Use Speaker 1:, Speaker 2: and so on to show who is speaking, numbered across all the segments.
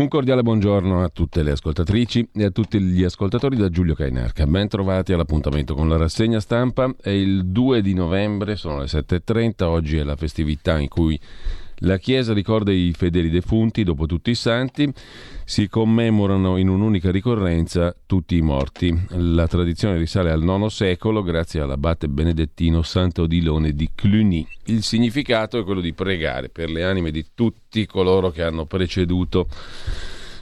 Speaker 1: Un cordiale buongiorno a tutte le ascoltatrici e a tutti gli ascoltatori da Giulio Cainarca. Ben trovati all'appuntamento con la rassegna stampa. È il 2 di novembre, sono le 7.30, oggi è la festività in cui la Chiesa ricorda i fedeli defunti dopo tutti i santi, si commemorano in un'unica ricorrenza tutti i morti. La tradizione risale al IX secolo grazie all'abate benedettino Santo Odilone di Cluny. Il significato è quello di pregare per le anime di tutti coloro che hanno preceduto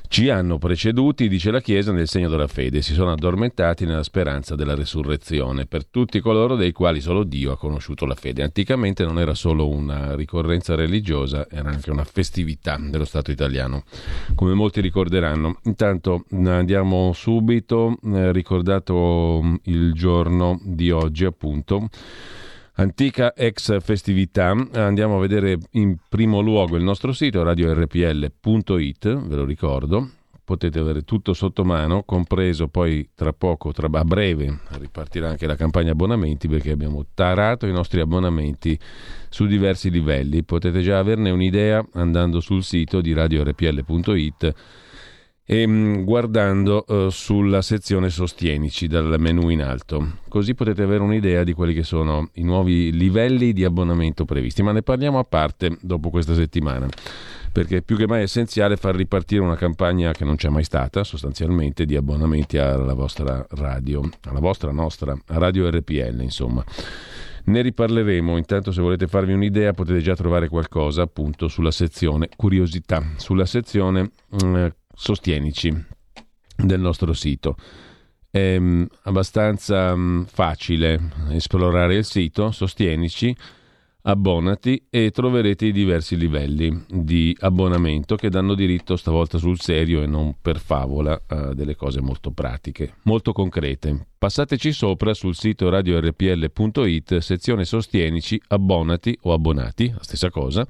Speaker 1: ci hanno preceduti, dice la Chiesa, nel segno della fede, si sono addormentati nella speranza della resurrezione, per tutti coloro dei quali solo Dio ha conosciuto la fede. Anticamente non era solo una ricorrenza religiosa, era anche una festività dello Stato italiano, come molti ricorderanno. Intanto andiamo subito, eh, ricordato il giorno di oggi appunto. Antica ex festività, andiamo a vedere in primo luogo il nostro sito radiorpl.it, ve lo ricordo, potete avere tutto sotto mano, compreso poi tra poco, tra, a breve, ripartirà anche la campagna abbonamenti perché abbiamo tarato i nostri abbonamenti su diversi livelli, potete già averne un'idea andando sul sito di radiorpl.it e ehm, guardando uh, sulla sezione Sostienici dal menu in alto. Così potete avere un'idea di quelli che sono i nuovi livelli di abbonamento previsti, ma ne parliamo a parte dopo questa settimana. Perché più che mai è essenziale far ripartire una campagna che non c'è mai stata, sostanzialmente, di abbonamenti alla vostra radio, alla vostra nostra radio RPL, insomma. Ne riparleremo, intanto se volete farvi un'idea potete già trovare qualcosa appunto sulla sezione curiosità, sulla sezione eh, Sostienici del nostro sito. È mm, abbastanza mm, facile esplorare il sito, sostienici, abbonati e troverete i diversi livelli di abbonamento che danno diritto stavolta sul serio e non per favola a delle cose molto pratiche, molto concrete. Passateci sopra sul sito radiorpl.it, sezione sostienici, abbonati o abbonati, la stessa cosa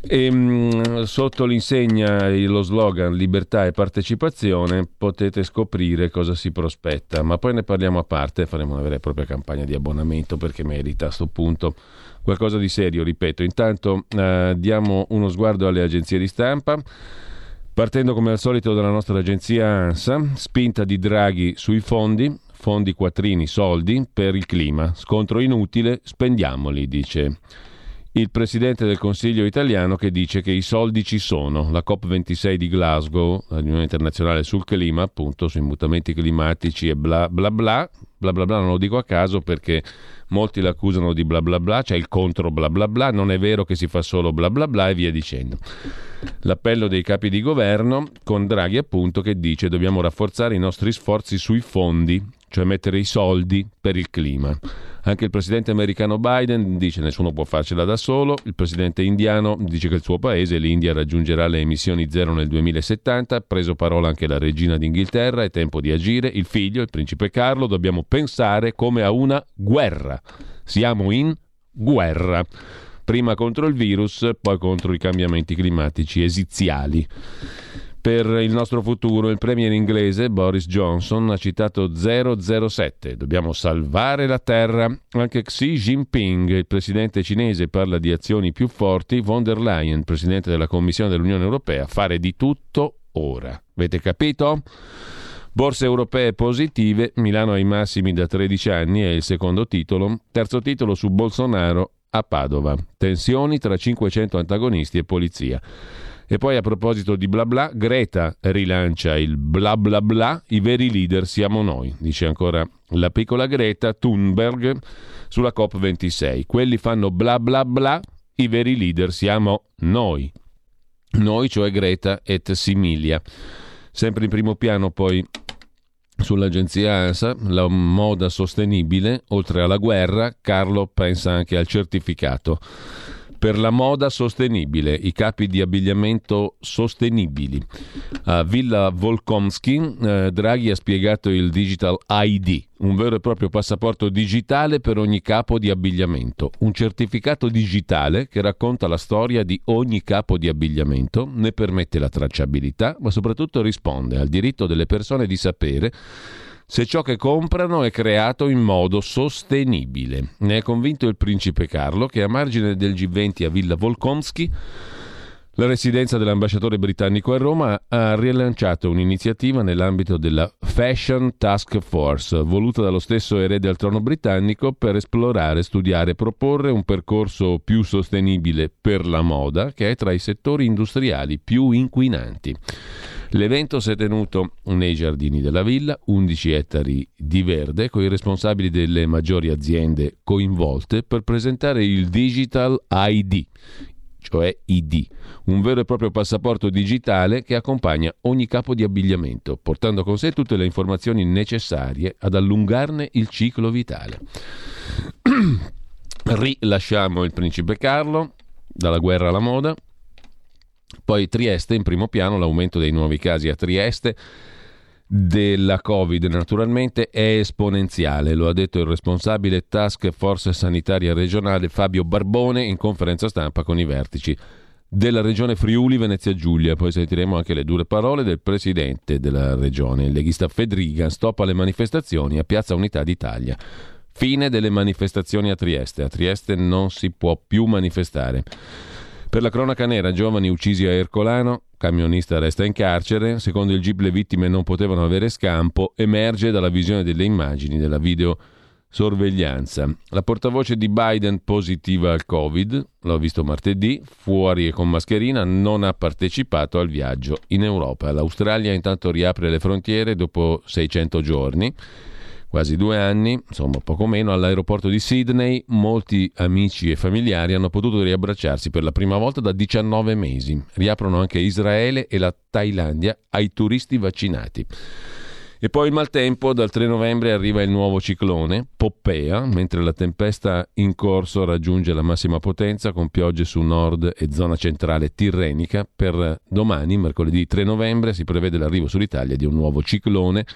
Speaker 1: e, ehm, mh, sotto l'insegna lo slogan libertà e partecipazione potete scoprire cosa si prospetta, ma poi ne parliamo a parte, faremo una vera e propria campagna di abbonamento perché merita a questo punto qualcosa di serio, ripeto. Intanto eh, diamo uno sguardo alle agenzie di stampa. Partendo come al solito dalla nostra agenzia ANSA, spinta di Draghi sui fondi, fondi quattrini, soldi per il clima, scontro inutile, spendiamoli, dice il presidente del Consiglio italiano che dice che i soldi ci sono. La COP26 di Glasgow, la riunione internazionale sul clima, appunto sui mutamenti climatici e bla bla bla, bla bla bla non lo dico a caso perché molti l'accusano di bla bla bla, c'è il contro bla bla bla, non è vero che si fa solo bla bla bla e via dicendo. L'appello dei capi di governo con Draghi appunto che dice dobbiamo rafforzare i nostri sforzi sui fondi, cioè mettere i soldi per il clima. Anche il presidente americano Biden dice nessuno può farcela da solo, il presidente indiano dice che il suo paese, l'India, raggiungerà le emissioni zero nel 2070, ha preso parola anche la regina d'Inghilterra, è tempo di agire, il figlio, il principe Carlo, dobbiamo pensare come a una guerra. Siamo in guerra. Prima contro il virus, poi contro i cambiamenti climatici esiziali per il nostro futuro. Il premier inglese Boris Johnson ha citato 007. Dobbiamo salvare la Terra. Anche Xi Jinping, il presidente cinese, parla di azioni più forti. Von der Leyen, presidente della Commissione dell'Unione Europea, fare di tutto ora. Avete capito? Borse europee positive, Milano ai massimi da 13 anni è il secondo titolo. Terzo titolo su Bolsonaro a Padova. Tensioni tra 500 antagonisti e polizia. E poi a proposito di bla bla, Greta rilancia il bla bla bla, i veri leader siamo noi, dice ancora la piccola Greta Thunberg sulla COP26. Quelli fanno bla bla bla, i veri leader siamo noi. Noi, cioè Greta et Similia. Sempre in primo piano poi sull'agenzia ANSA, la moda sostenibile, oltre alla guerra, Carlo pensa anche al certificato per la moda sostenibile, i capi di abbigliamento sostenibili. A Villa Volkomsky eh, Draghi ha spiegato il Digital ID, un vero e proprio passaporto digitale per ogni capo di abbigliamento, un certificato digitale che racconta la storia di ogni capo di abbigliamento, ne permette la tracciabilità, ma soprattutto risponde al diritto delle persone di sapere se ciò che comprano è creato in modo sostenibile. Ne è convinto il principe Carlo che a margine del G20 a Villa Volkonsky La residenza dell'ambasciatore britannico a Roma ha rilanciato un'iniziativa nell'ambito della Fashion Task Force, voluta dallo stesso erede al trono britannico per esplorare, studiare e proporre un percorso più sostenibile per la moda, che è tra i settori industriali più inquinanti. L'evento si è tenuto nei giardini della villa, 11 ettari di verde, con i responsabili delle maggiori aziende coinvolte per presentare il Digital ID, cioè ID, un vero e proprio passaporto digitale che accompagna ogni capo di abbigliamento, portando con sé tutte le informazioni necessarie ad allungarne il ciclo vitale. Rilasciamo il principe Carlo dalla guerra alla moda. Poi Trieste in primo piano, l'aumento dei nuovi casi a Trieste della Covid naturalmente è esponenziale, lo ha detto il responsabile Task Force Sanitaria Regionale Fabio Barbone in conferenza stampa con i vertici della regione Friuli Venezia Giulia. Poi sentiremo anche le dure parole del presidente della regione, il leghista Fedriga, stop alle manifestazioni a Piazza Unità d'Italia. Fine delle manifestazioni a Trieste. A Trieste non si può più manifestare. Per la cronaca nera, giovani uccisi a Ercolano, camionista resta in carcere, secondo il GIP le vittime non potevano avere scampo, emerge dalla visione delle immagini della videosorveglianza. La portavoce di Biden positiva al Covid, l'ho visto martedì, fuori e con mascherina, non ha partecipato al viaggio in Europa. L'Australia intanto riapre le frontiere dopo 600 giorni quasi due anni, insomma poco meno, all'aeroporto di Sydney molti amici e familiari hanno potuto riabbracciarsi per la prima volta da 19 mesi. Riaprono anche Israele e la Thailandia ai turisti vaccinati. E poi il maltempo, dal 3 novembre arriva il nuovo ciclone, Poppea, mentre la tempesta in corso raggiunge la massima potenza con piogge su nord e zona centrale tirrenica. Per domani, mercoledì 3 novembre, si prevede l'arrivo sull'Italia di un nuovo ciclone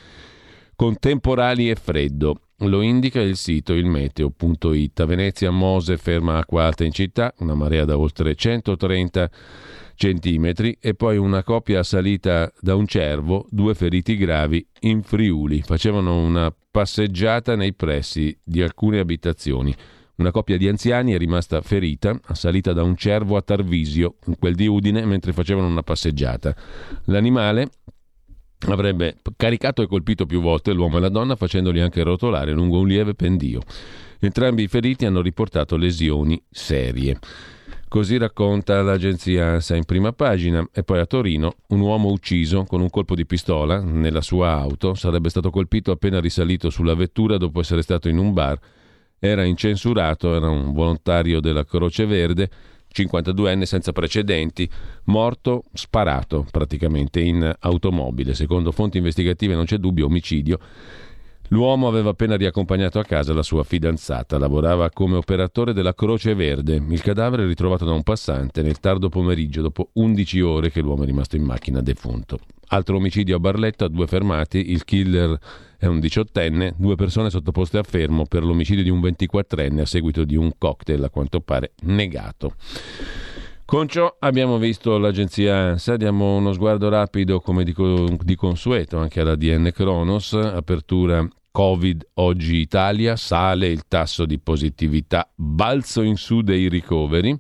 Speaker 1: con temporali e freddo. Lo indica il sito ilmeteo.it. A Venezia Mose ferma acqua alta in città, una marea da oltre 130 centimetri e poi una coppia assalita da un cervo, due feriti gravi in Friuli. Facevano una passeggiata nei pressi di alcune abitazioni. Una coppia di anziani è rimasta ferita, assalita da un cervo a Tarvisio, in quel di Udine, mentre facevano una passeggiata. L'animale, avrebbe caricato e colpito più volte l'uomo e la donna facendoli anche rotolare lungo un lieve pendio. Entrambi i feriti hanno riportato lesioni serie. Così racconta l'agenzia ANSA in prima pagina. E poi a Torino un uomo ucciso con un colpo di pistola nella sua auto sarebbe stato colpito appena risalito sulla vettura dopo essere stato in un bar. Era incensurato, era un volontario della Croce Verde 52enne senza precedenti, morto sparato praticamente in automobile. Secondo fonti investigative non c'è dubbio, omicidio. L'uomo aveva appena riaccompagnato a casa la sua fidanzata, lavorava come operatore della Croce Verde. Il cadavere è ritrovato da un passante nel tardo pomeriggio, dopo 11 ore che l'uomo è rimasto in macchina defunto. Altro omicidio a Barletta, due fermati, il killer è un diciottenne, due persone sottoposte a fermo per l'omicidio di un 24enne a seguito di un cocktail a quanto pare negato. Con ciò abbiamo visto l'agenzia ANSA, diamo uno sguardo rapido come dico, di consueto anche alla DN Kronos, apertura Covid oggi Italia, sale il tasso di positività, balzo in su dei ricoveri.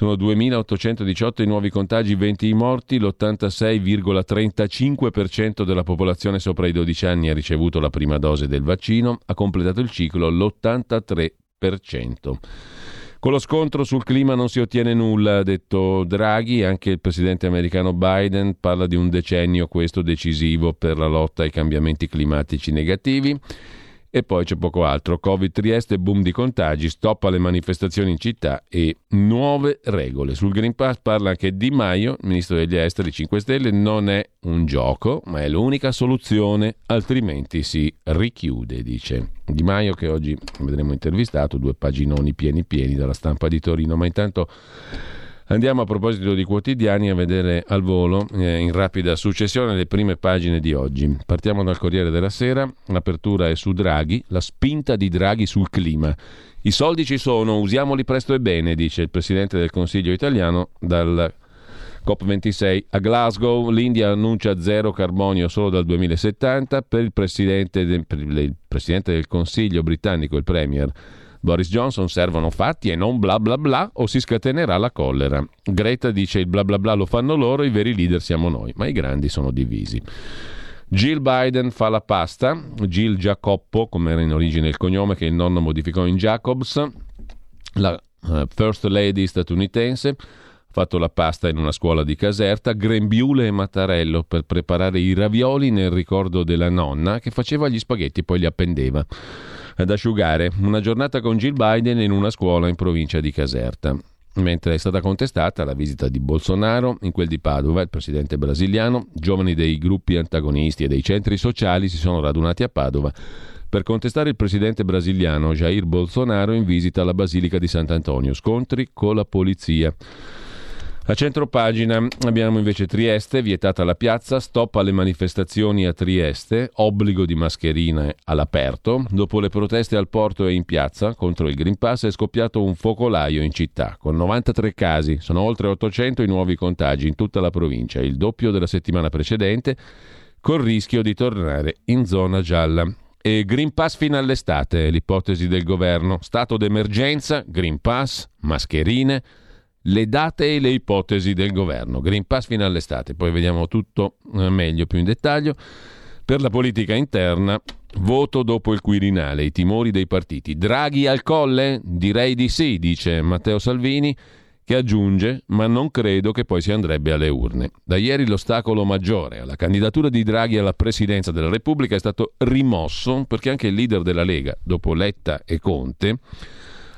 Speaker 1: Sono 2.818 i nuovi contagi, 20 i morti, l'86,35% della popolazione sopra i 12 anni ha ricevuto la prima dose del vaccino, ha completato il ciclo l'83%. Con lo scontro sul clima non si ottiene nulla, ha detto Draghi, anche il presidente americano Biden parla di un decennio questo decisivo per la lotta ai cambiamenti climatici negativi. E poi c'è poco altro. Covid Trieste, boom di contagi, stop alle manifestazioni in città e nuove regole. Sul Green Pass parla anche Di Maio, ministro degli esteri 5 Stelle, non è un gioco, ma è l'unica soluzione, altrimenti si richiude, dice. Di Maio che oggi vedremo intervistato, due paginoni pieni pieni dalla stampa di Torino, ma intanto Andiamo a proposito di quotidiani a vedere al volo, eh, in rapida successione, le prime pagine di oggi. Partiamo dal Corriere della Sera, l'apertura è su Draghi, la spinta di Draghi sul clima. I soldi ci sono, usiamoli presto e bene, dice il Presidente del Consiglio italiano dal COP26 a Glasgow. L'India annuncia zero carbonio solo dal 2070. Per il Presidente del, per il Presidente del Consiglio britannico, il Premier, Boris Johnson servono fatti e non bla bla bla o si scatenerà la collera. Greta dice il bla bla bla lo fanno loro, i veri leader siamo noi, ma i grandi sono divisi. Jill Biden fa la pasta, Jill Giacoppo, come era in origine il cognome che il nonno modificò in Jacobs, la uh, First Lady statunitense, ha fatto la pasta in una scuola di Caserta, grembiule e mattarello per preparare i ravioli nel ricordo della nonna che faceva gli spaghetti e poi li appendeva ad asciugare. Una giornata con Jill Biden in una scuola in provincia di Caserta mentre è stata contestata la visita di Bolsonaro in quel di Padova, il presidente brasiliano, giovani dei gruppi antagonisti e dei centri sociali si sono radunati a Padova per contestare il presidente brasiliano Jair Bolsonaro in visita alla Basilica di Sant'Antonio, scontri con la polizia. A centro pagina abbiamo invece Trieste, vietata la piazza, stop alle manifestazioni a Trieste, obbligo di mascherine all'aperto. Dopo le proteste al porto e in piazza contro il Green Pass è scoppiato un focolaio in città, con 93 casi. Sono oltre 800 i nuovi contagi in tutta la provincia, il doppio della settimana precedente, col rischio di tornare in zona gialla. E Green Pass fino all'estate l'ipotesi del governo. Stato d'emergenza, Green Pass, mascherine le date e le ipotesi del governo. Green Pass fino all'estate, poi vediamo tutto eh, meglio, più in dettaglio. Per la politica interna, voto dopo il Quirinale, i timori dei partiti. Draghi al colle? Direi di sì, dice Matteo Salvini, che aggiunge, ma non credo che poi si andrebbe alle urne. Da ieri l'ostacolo maggiore alla candidatura di Draghi alla presidenza della Repubblica è stato rimosso perché anche il leader della Lega, dopo Letta e Conte,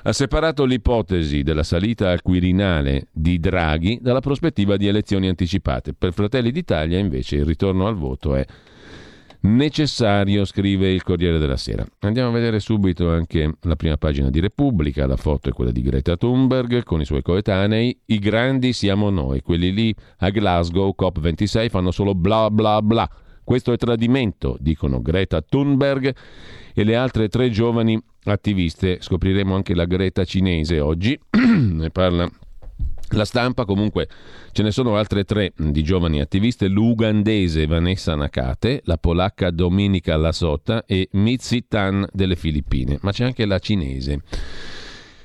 Speaker 1: ha separato l'ipotesi della salita al Quirinale di Draghi dalla prospettiva di elezioni anticipate. Per Fratelli d'Italia invece il ritorno al voto è necessario, scrive il Corriere della Sera. Andiamo a vedere subito anche la prima pagina di Repubblica, la foto è quella di Greta Thunberg con i suoi coetanei, i grandi siamo noi, quelli lì a Glasgow COP26 fanno solo bla bla bla. Questo è tradimento, dicono Greta Thunberg e le altre tre giovani attiviste. Scopriremo anche la Greta cinese oggi, ne parla la stampa. Comunque ce ne sono altre tre di giovani attiviste, l'ugandese Vanessa Nakate, la polacca Dominica Lasota e Mitzi Tan delle Filippine, ma c'è anche la cinese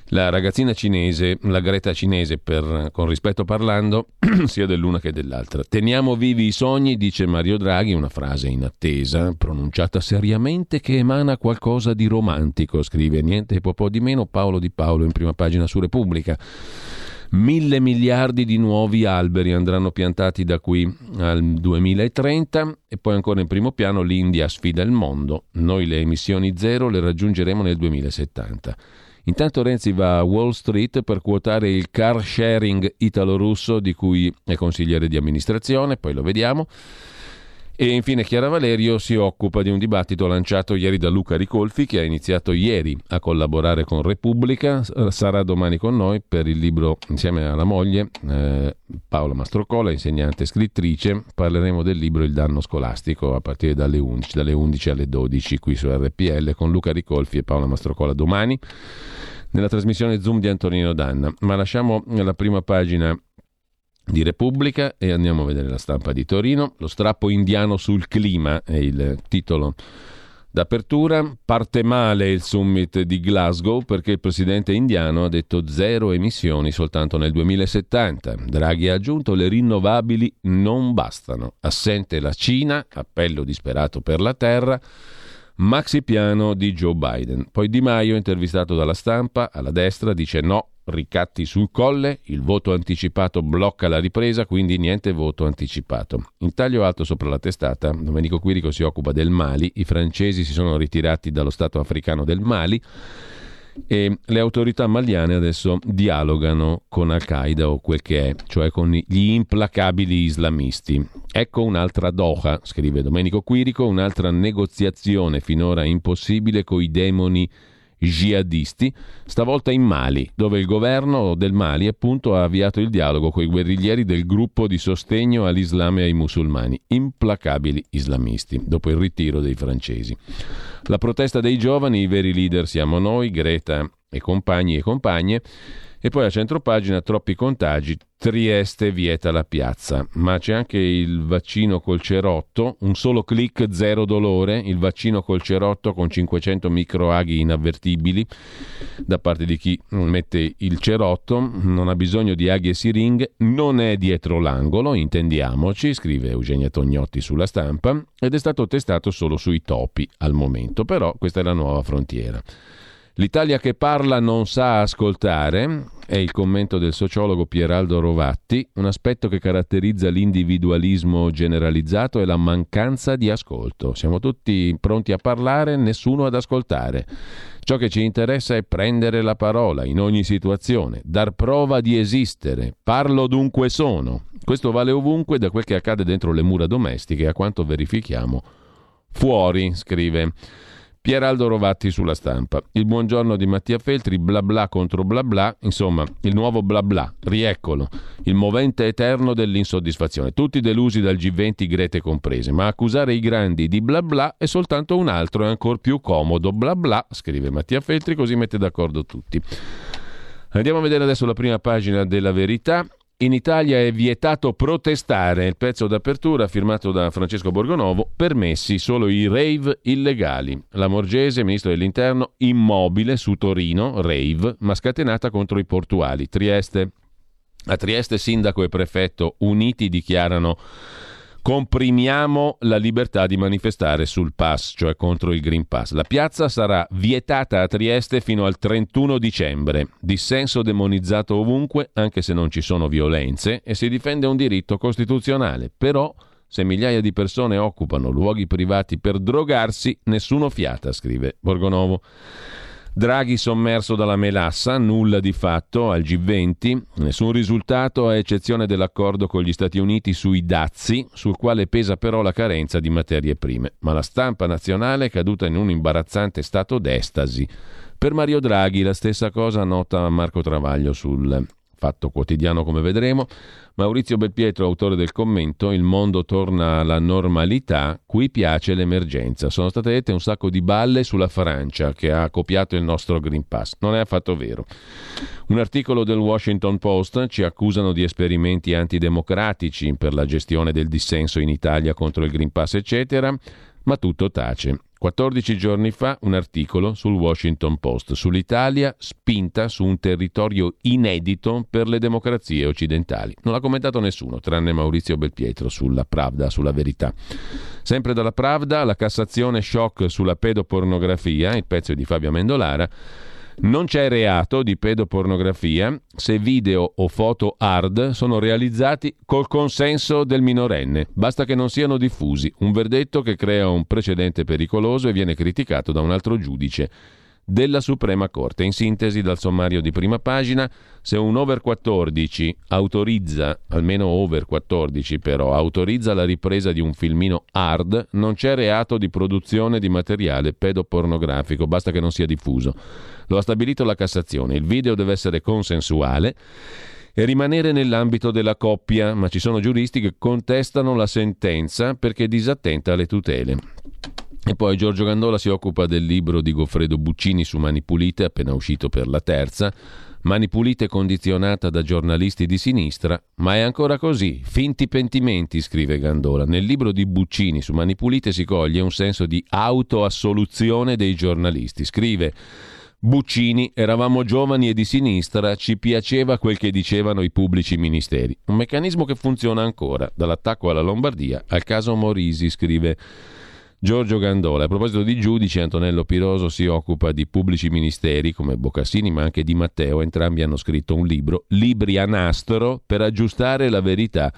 Speaker 1: la ragazzina cinese, la Greta cinese, per, con rispetto parlando, sia dell'una che dell'altra. Teniamo vivi i sogni, dice Mario Draghi, una frase in attesa, pronunciata seriamente che emana qualcosa di romantico, scrive niente po' di meno Paolo Di Paolo in prima pagina su Repubblica. Mille miliardi di nuovi alberi andranno piantati da qui al 2030 e poi ancora in primo piano l'India sfida il mondo. Noi le emissioni zero le raggiungeremo nel 2070. Intanto Renzi va a Wall Street per quotare il car sharing italo-russo di cui è consigliere di amministrazione, poi lo vediamo. E infine Chiara Valerio si occupa di un dibattito lanciato ieri da Luca Ricolfi che ha iniziato ieri a collaborare con Repubblica, sarà domani con noi per il libro insieme alla moglie eh, Paola Mastrocola, insegnante e scrittrice, parleremo del libro Il danno scolastico a partire dalle 11, dalle 11 alle 12 qui su RPL con Luca Ricolfi e Paola Mastrocola domani nella trasmissione Zoom di Antonino Danna. Ma lasciamo la prima pagina di Repubblica e andiamo a vedere la stampa di Torino. Lo strappo indiano sul clima è il titolo d'apertura. Parte male il summit di Glasgow perché il presidente indiano ha detto zero emissioni soltanto nel 2070. Draghi ha aggiunto le rinnovabili non bastano. Assente la Cina, appello disperato per la terra. Maxi piano di Joe Biden. Poi Di Maio, intervistato dalla stampa, alla destra dice no, ricatti sul colle, il voto anticipato blocca la ripresa, quindi niente voto anticipato. In taglio alto sopra la testata, Domenico Quirico si occupa del Mali, i francesi si sono ritirati dallo Stato africano del Mali e le autorità maliane adesso dialogano con Al-Qaeda o quel che è, cioè con gli implacabili islamisti. Ecco un'altra Doha, scrive Domenico Quirico, un'altra negoziazione finora impossibile coi demoni jihadisti, stavolta in Mali, dove il governo del Mali appunto ha avviato il dialogo con i guerriglieri del gruppo di sostegno all'Islam e ai musulmani, implacabili islamisti, dopo il ritiro dei francesi. La protesta dei giovani, i veri leader siamo noi, Greta e compagni e compagne. E poi a centropagina troppi contagi, Trieste vieta la piazza, ma c'è anche il vaccino col cerotto, un solo clic, zero dolore, il vaccino col cerotto con 500 microaghi inavvertibili da parte di chi mette il cerotto, non ha bisogno di aghi e siringhe, non è dietro l'angolo, intendiamoci, scrive Eugenia Tognotti sulla stampa, ed è stato testato solo sui topi al momento, però questa è la nuova frontiera. L'Italia che parla non sa ascoltare, è il commento del sociologo Pieraldo Rovatti, un aspetto che caratterizza l'individualismo generalizzato è la mancanza di ascolto. Siamo tutti pronti a parlare, nessuno ad ascoltare. Ciò che ci interessa è prendere la parola in ogni situazione, dar prova di esistere. Parlo dunque sono. Questo vale ovunque da quel che accade dentro le mura domestiche a quanto verifichiamo fuori, scrive. Pieraldo Rovatti sulla stampa. Il buongiorno di Mattia Feltri, bla bla contro bla bla, insomma, il nuovo bla bla, rieccolo, il movente eterno dell'insoddisfazione. Tutti delusi dal G20, Grete comprese, ma accusare i grandi di bla bla è soltanto un altro e ancora più comodo. Bla bla, scrive Mattia Feltri, così mette d'accordo tutti. Andiamo a vedere adesso la prima pagina della verità. In Italia è vietato protestare, il pezzo d'apertura firmato da Francesco Borgonovo, permessi solo i rave illegali. La Morgese, ministro dell'Interno, immobile su Torino, rave, ma scatenata contro i portuali. Trieste. A Trieste sindaco e prefetto uniti dichiarano comprimiamo la libertà di manifestare sul pass, cioè contro il Green Pass. La piazza sarà vietata a Trieste fino al 31 dicembre. Dissenso demonizzato ovunque, anche se non ci sono violenze, e si difende un diritto costituzionale. Però, se migliaia di persone occupano luoghi privati per drogarsi, nessuno fiata, scrive Borgonovo. Draghi sommerso dalla melassa, nulla di fatto al G20, nessun risultato a eccezione dell'accordo con gli Stati Uniti sui dazi, sul quale pesa però la carenza di materie prime. Ma la stampa nazionale è caduta in un imbarazzante stato d'estasi. Per Mario Draghi la stessa cosa nota Marco Travaglio sul Fatto Quotidiano come vedremo. Maurizio Belpietro, autore del commento, il mondo torna alla normalità, qui piace l'emergenza. Sono state dette un sacco di balle sulla Francia che ha copiato il nostro Green Pass. Non è affatto vero. Un articolo del Washington Post ci accusano di esperimenti antidemocratici per la gestione del dissenso in Italia contro il Green Pass, eccetera, ma tutto tace. 14 giorni fa un articolo sul Washington Post sull'Italia spinta su un territorio inedito per le democrazie occidentali. Non l'ha commentato nessuno, tranne Maurizio Belpietro sulla Pravda, sulla verità. Sempre dalla Pravda, la Cassazione shock sulla pedopornografia, il pezzo di Fabio Mendolara non c'è reato di pedopornografia se video o foto hard sono realizzati col consenso del minorenne. Basta che non siano diffusi. Un verdetto che crea un precedente pericoloso e viene criticato da un altro giudice della Suprema Corte. In sintesi, dal sommario di prima pagina, se un over 14 autorizza, almeno over 14 però, autorizza la ripresa di un filmino hard, non c'è reato di produzione di materiale pedopornografico, basta che non sia diffuso. Lo ha stabilito la Cassazione. Il video deve essere consensuale e rimanere nell'ambito della coppia, ma ci sono giuristi che contestano la sentenza perché disattenta alle tutele. E poi Giorgio Gandola si occupa del libro di Goffredo Buccini su Mani Pulite, appena uscito per la terza. Mani Pulite condizionata da giornalisti di sinistra, ma è ancora così. Finti pentimenti, scrive Gandola. Nel libro di Buccini su Mani Pulite si coglie un senso di autoassoluzione dei giornalisti. Scrive Buccini, eravamo giovani e di sinistra, ci piaceva quel che dicevano i pubblici ministeri. Un meccanismo che funziona ancora, dall'attacco alla Lombardia al caso Morisi, scrive Giorgio Gandola. A proposito di giudici, Antonello Piroso si occupa di pubblici ministeri come Boccassini, ma anche di Matteo. Entrambi hanno scritto un libro, Libri a nastro, per aggiustare la verità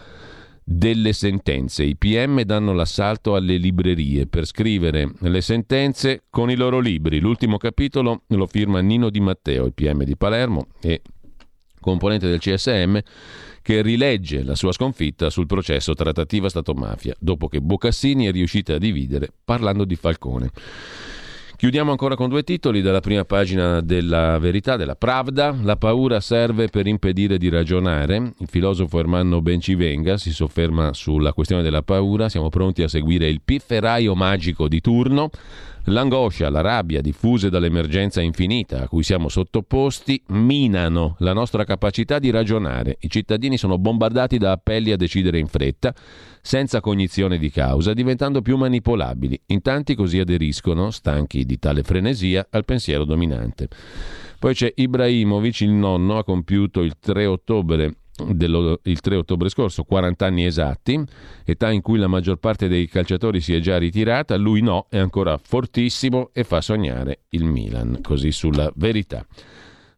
Speaker 1: delle sentenze. I PM danno l'assalto alle librerie per scrivere le sentenze con i loro libri. L'ultimo capitolo lo firma Nino Di Matteo, il PM di Palermo e componente del CSM che rilegge la sua sconfitta sul processo trattativa Stato-mafia, dopo che Boccassini è riuscita a dividere parlando di Falcone. Chiudiamo ancora con due titoli dalla prima pagina della Verità, della Pravda. La paura serve per impedire di ragionare. Il filosofo Ermanno Bencivenga si sofferma sulla questione della paura. Siamo pronti a seguire il pifferaio magico di turno. L'angoscia, la rabbia diffuse dall'emergenza infinita a cui siamo sottoposti minano la nostra capacità di ragionare. I cittadini sono bombardati da appelli a decidere in fretta, senza cognizione di causa, diventando più manipolabili. In tanti così aderiscono, stanchi di tale frenesia, al pensiero dominante. Poi c'è Ibrahimovic, il nonno, ha compiuto il 3 ottobre dello, il 3 ottobre scorso, 40 anni esatti, età in cui la maggior parte dei calciatori si è già ritirata, lui no, è ancora fortissimo e fa sognare il Milan, così sulla verità.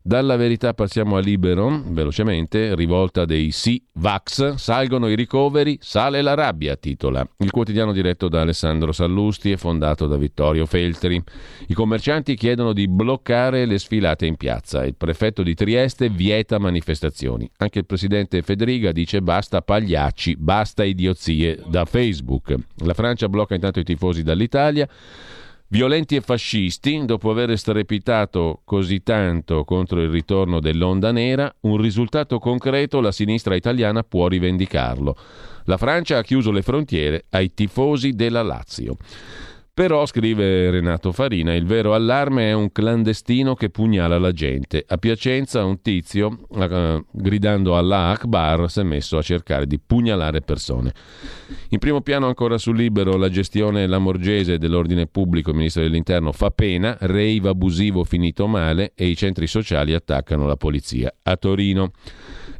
Speaker 1: Dalla verità passiamo a Libero, velocemente, rivolta dei sì Vax, salgono i ricoveri, sale la rabbia, titola. Il quotidiano diretto da Alessandro Sallusti e fondato da Vittorio Feltri. I commercianti chiedono di bloccare le sfilate in piazza. Il prefetto di Trieste vieta manifestazioni. Anche il presidente Federica dice basta pagliacci, basta idiozie da Facebook. La Francia blocca intanto i tifosi dall'Italia. Violenti e fascisti, dopo aver strepitato così tanto contro il ritorno dell'onda nera, un risultato concreto la sinistra italiana può rivendicarlo. La Francia ha chiuso le frontiere ai tifosi della Lazio. Però, scrive Renato Farina, il vero allarme è un clandestino che pugnala la gente. A Piacenza un tizio, uh, gridando Allah Akbar, si è messo a cercare di pugnalare persone. In primo piano ancora sul libero la gestione lamorgese dell'ordine pubblico, il ministro dell'interno fa pena, rave abusivo finito male e i centri sociali attaccano la polizia. A Torino.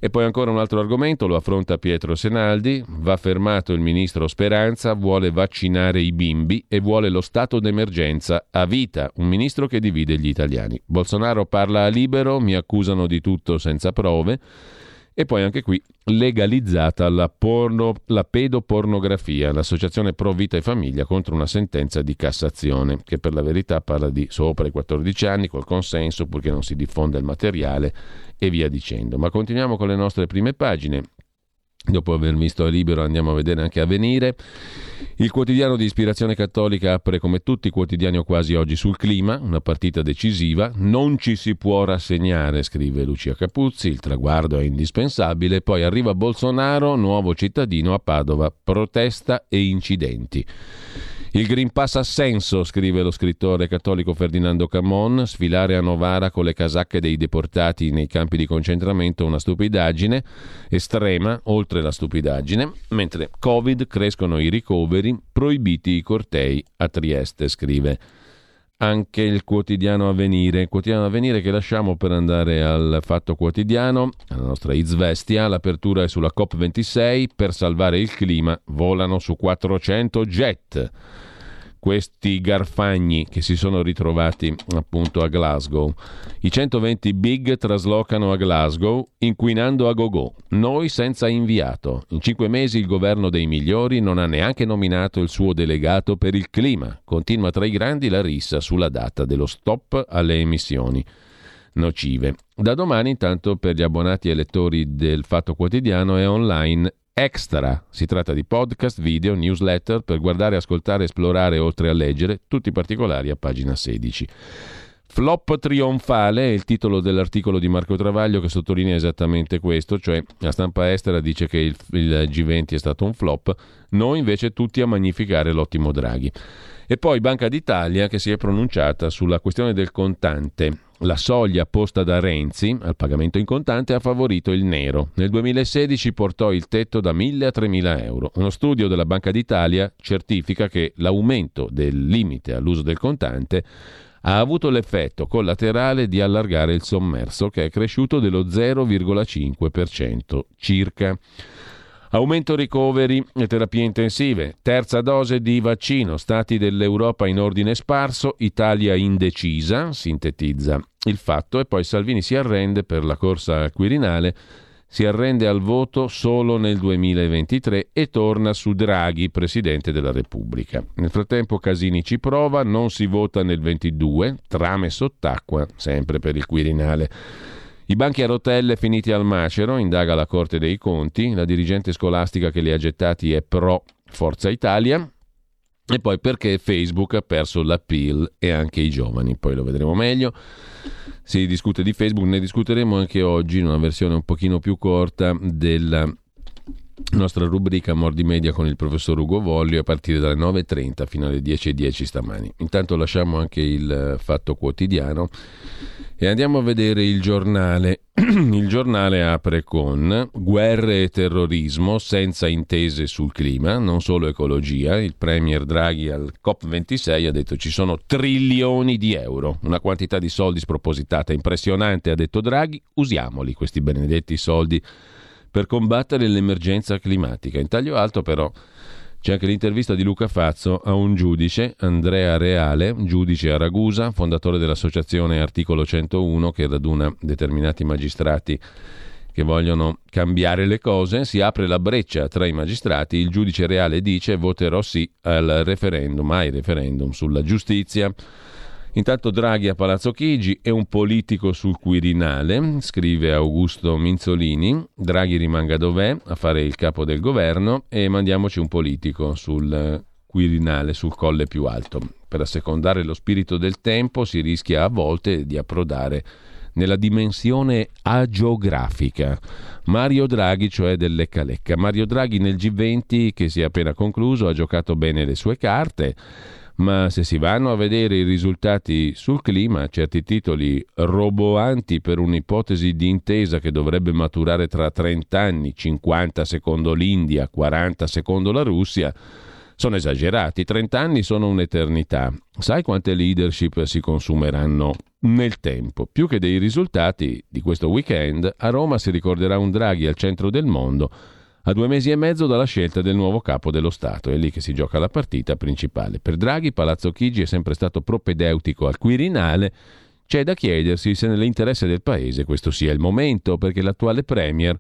Speaker 1: E poi ancora un altro argomento, lo affronta Pietro Senaldi, va fermato il ministro Speranza, vuole vaccinare i bimbi e vuole lo stato d'emergenza a vita, un ministro che divide gli italiani. Bolsonaro parla a libero, mi accusano di tutto senza prove. E poi anche qui legalizzata la, porno, la pedopornografia, l'associazione Pro Vita e Famiglia contro una sentenza di Cassazione, che per la verità parla di sopra i 14 anni, col consenso, purché non si diffonda il materiale e via dicendo. Ma continuiamo con le nostre prime pagine. Dopo aver visto a Libero andiamo a vedere anche Avvenire. Il quotidiano di ispirazione cattolica apre come tutti i quotidiani o quasi oggi sul clima, una partita decisiva. Non ci si può rassegnare, scrive Lucia Capuzzi, il traguardo è indispensabile. Poi arriva Bolsonaro, nuovo cittadino a Padova, protesta e incidenti. Il Green Pass ha senso, scrive lo scrittore cattolico Ferdinando Camon, sfilare a Novara con le casacche dei deportati nei campi di concentramento una stupidaggine estrema, oltre la stupidaggine, mentre Covid crescono i ricoveri, proibiti i cortei a Trieste, scrive anche il quotidiano Avvenire, quotidiano Avvenire che lasciamo per andare al Fatto Quotidiano, alla nostra Izvestia, l'apertura è sulla COP26, per salvare il clima volano su 400 jet questi garfagni che si sono ritrovati appunto a Glasgow. I 120 big traslocano a Glasgow inquinando a gogo. Noi senza inviato. In cinque mesi il governo dei migliori non ha neanche nominato il suo delegato per il clima. Continua tra i grandi la rissa sulla data dello stop alle emissioni nocive. Da domani intanto per gli abbonati e lettori del Fatto Quotidiano è online Extra. Si tratta di podcast, video, newsletter per guardare, ascoltare, esplorare oltre a leggere, tutti i particolari a pagina 16. Flop trionfale è il titolo dell'articolo di Marco Travaglio che sottolinea esattamente questo, cioè la stampa estera dice che il, il G20 è stato un flop, noi invece tutti a magnificare l'ottimo Draghi. E poi Banca d'Italia che si è pronunciata sulla questione del contante. La soglia posta da Renzi al pagamento in contante ha favorito il nero. Nel 2016 portò il tetto da 1.000 a 3.000 euro. Uno studio della Banca d'Italia certifica che l'aumento del limite all'uso del contante ha avuto l'effetto collaterale di allargare il sommerso che è cresciuto dello 0,5% circa. Aumento ricoveri e terapie intensive, terza dose di vaccino, stati dell'Europa in ordine sparso, Italia indecisa, sintetizza il fatto, e poi Salvini si arrende per la corsa al Quirinale, si arrende al voto solo nel 2023 e torna su Draghi, Presidente della Repubblica. Nel frattempo Casini ci prova, non si vota nel 22, trame sott'acqua, sempre per il Quirinale. I banchi a rotelle finiti al macero, indaga la Corte dei Conti, la dirigente scolastica che li ha gettati è pro Forza Italia, e poi perché Facebook ha perso l'appeal e anche i giovani, poi lo vedremo meglio. Si discute di Facebook, ne discuteremo anche oggi in una versione un pochino più corta del nostra rubrica Mordi Media con il professor Ugo Voglio a partire dalle 9.30 fino alle 10.10 stamani. Intanto lasciamo anche il fatto quotidiano e andiamo a vedere il giornale. Il giornale apre con guerre e terrorismo senza intese sul clima, non solo ecologia. Il premier Draghi al COP26 ha detto ci sono trilioni di euro, una quantità di soldi spropositata, impressionante, ha detto Draghi, usiamoli questi benedetti soldi per combattere l'emergenza climatica. In taglio alto però c'è anche l'intervista di Luca Fazzo a un giudice, Andrea Reale, giudice a Ragusa, fondatore dell'associazione Articolo 101 che raduna determinati magistrati che vogliono cambiare le cose, si apre la breccia tra i magistrati, il giudice reale dice voterò sì al referendum, ai referendum sulla giustizia. Intanto Draghi a Palazzo Chigi è un politico sul Quirinale, scrive Augusto Minzolini. Draghi rimanga dov'è a fare il capo del governo e mandiamoci un politico sul Quirinale, sul colle più alto. Per assecondare lo spirito del tempo si rischia a volte di approdare nella dimensione agiografica. Mario Draghi, cioè del Lecca Lecca. Mario Draghi nel G20 che si è appena concluso ha giocato bene le sue carte ma se si vanno a vedere i risultati sul clima, certi titoli roboanti per un'ipotesi di intesa che dovrebbe maturare tra 30 anni, 50 secondo l'India, 40 secondo la Russia, sono esagerati. 30 anni sono un'eternità. Sai quante leadership si consumeranno nel tempo? Più che dei risultati di questo weekend, a Roma si ricorderà un Draghi al centro del mondo a due mesi e mezzo dalla scelta del nuovo capo dello Stato. È lì che si gioca la partita principale. Per Draghi, Palazzo Chigi è sempre stato propedeutico al Quirinale. C'è da chiedersi se nell'interesse del Paese questo sia il momento, perché l'attuale Premier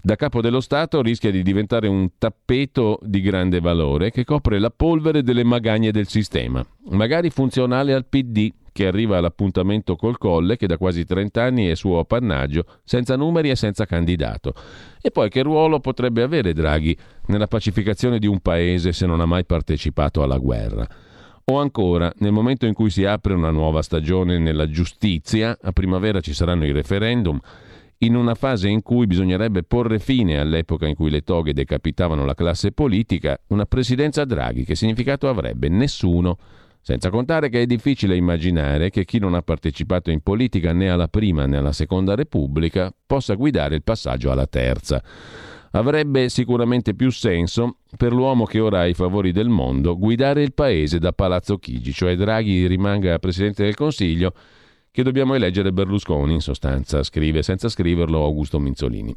Speaker 1: da capo dello Stato rischia di diventare un tappeto di grande valore che copre la polvere delle magagne del sistema, magari funzionale al PD, che arriva all'appuntamento col Colle, che da quasi 30 anni è suo appannaggio, senza numeri e senza candidato. E poi che ruolo potrebbe avere Draghi nella pacificazione di un paese se non ha mai partecipato alla guerra? O ancora, nel momento in cui si apre una nuova stagione nella giustizia, a primavera ci saranno i referendum, in una fase in cui bisognerebbe porre fine all'epoca in cui le toghe decapitavano la classe politica, una presidenza Draghi che significato avrebbe? Nessuno. Senza contare che è difficile immaginare che chi non ha partecipato in politica né alla prima né alla seconda Repubblica possa guidare il passaggio alla terza. Avrebbe sicuramente più senso per l'uomo che ora ha i favori del mondo guidare il paese da Palazzo Chigi, cioè Draghi rimanga Presidente del Consiglio, che dobbiamo eleggere Berlusconi in sostanza, scrive senza scriverlo Augusto Minzolini.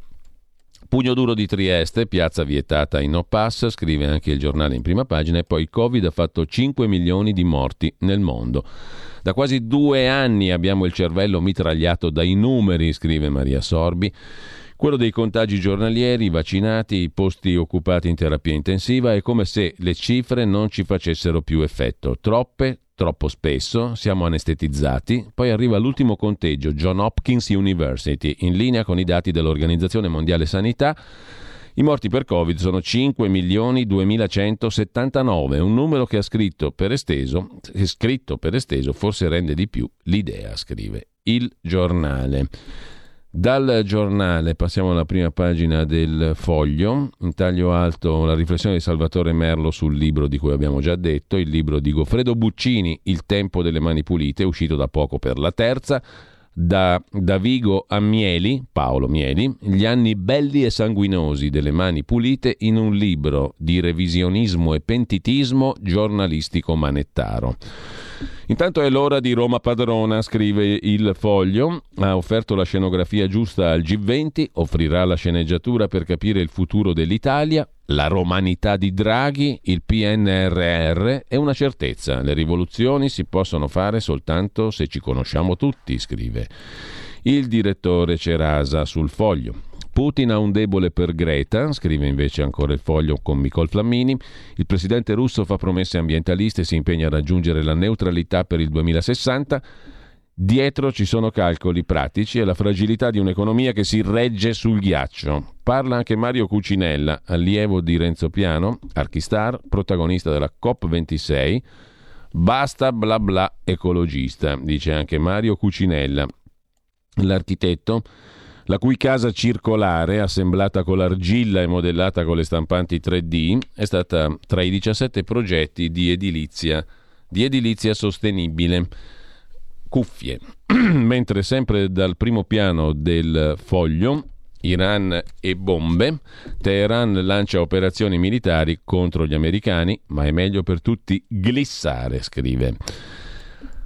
Speaker 1: Pugno duro di Trieste, piazza vietata in no scrive anche il giornale in prima pagina, e poi il Covid ha fatto 5 milioni di morti nel mondo. Da quasi due anni abbiamo il cervello mitragliato dai numeri, scrive Maria Sorbi. Quello dei contagi giornalieri, i vaccinati, i posti occupati in terapia intensiva è come se le cifre non ci facessero più effetto. Troppe, troppo spesso, siamo anestetizzati, poi arriva l'ultimo conteggio, John Hopkins University, in linea con i dati dell'Organizzazione Mondiale Sanità. I morti per Covid sono 5.2179, un numero che ha scritto per esteso, scritto per esteso forse rende di più l'idea, scrive il giornale. Dal giornale passiamo alla prima pagina del foglio, in taglio alto la riflessione di Salvatore Merlo sul libro di cui abbiamo già detto, il libro di Goffredo Buccini, Il tempo delle mani pulite, uscito da poco per la terza, da, da Vigo a Mieli, Paolo Mieli, gli anni belli e sanguinosi delle mani pulite in un libro di revisionismo e pentitismo giornalistico manettaro. Intanto è l'ora di Roma Padrona, scrive il foglio. Ha offerto la scenografia giusta al G20, offrirà la sceneggiatura per capire il futuro dell'Italia, la romanità di Draghi, il PNRR è una certezza. Le rivoluzioni si possono fare soltanto se ci conosciamo tutti, scrive il direttore Cerasa sul foglio. Putin ha un debole per Greta, scrive invece ancora il foglio con Nicole Flammini. Il presidente russo fa promesse ambientaliste e si impegna a raggiungere la neutralità per il 2060. Dietro ci sono calcoli pratici e la fragilità di un'economia che si regge sul ghiaccio. Parla anche Mario Cucinella, allievo di Renzo Piano, Archistar, protagonista della COP26. Basta bla bla ecologista, dice anche Mario Cucinella. L'architetto la cui casa circolare, assemblata con l'argilla e modellata con le stampanti 3D, è stata tra i 17 progetti di edilizia, di edilizia sostenibile. Cuffie. Mentre sempre dal primo piano del foglio, Iran e bombe, Teheran lancia operazioni militari contro gli americani, ma è meglio per tutti glissare, scrive.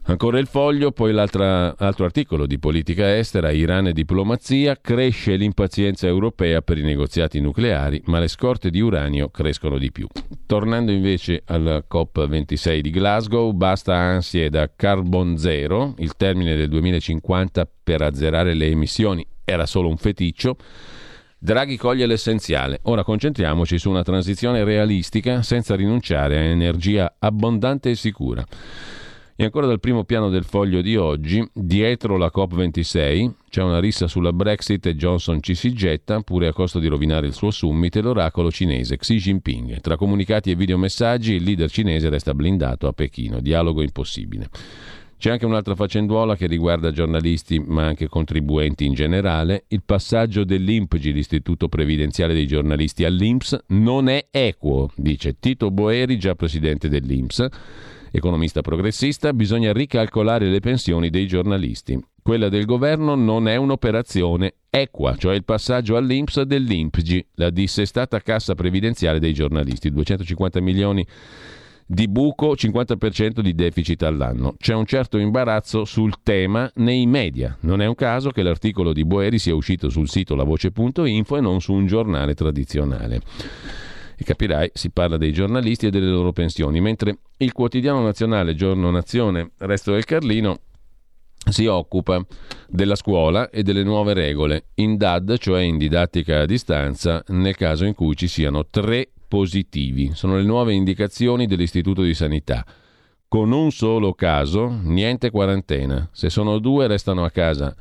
Speaker 1: Ancora il foglio, poi l'altro articolo di politica estera, Iran e diplomazia, cresce l'impazienza europea per i negoziati nucleari, ma le scorte di uranio crescono di più. Tornando invece al COP26 di Glasgow, basta ansie da carbon zero, il termine del 2050 per azzerare le emissioni era solo un feticcio. Draghi coglie l'essenziale. Ora concentriamoci su una transizione realistica senza rinunciare a energia abbondante e sicura. E ancora dal primo piano del foglio di oggi, dietro la COP26 c'è una rissa sulla Brexit e Johnson ci si getta, pure a costo di rovinare il suo summit, l'oracolo cinese Xi Jinping. Tra comunicati e videomessaggi il leader cinese resta blindato a Pechino, dialogo impossibile. C'è anche un'altra faccenduola che riguarda giornalisti ma anche contribuenti in generale. Il passaggio dell'INPGI, l'Istituto Previdenziale dei Giornalisti, all'INPS non è equo, dice Tito Boeri, già presidente dell'INPS Economista progressista, bisogna ricalcolare le pensioni dei giornalisti. Quella del governo non è un'operazione equa, cioè il passaggio all'Inps dell'INPGI, la dissestata cassa previdenziale dei giornalisti, 250 milioni di buco, 50% di deficit all'anno. C'è un certo imbarazzo sul tema nei media. Non è un caso che l'articolo di Boeri sia uscito sul sito lavoce.info e non su un giornale tradizionale. Capirai, si parla dei giornalisti e delle loro pensioni, mentre il quotidiano nazionale Giorno Nazione, Resto del Carlino, si occupa della scuola e delle nuove regole in DAD, cioè in didattica a distanza, nel caso in cui ci siano tre positivi. Sono le nuove indicazioni dell'Istituto di Sanità. Con un solo caso, niente quarantena. Se sono due, restano a casa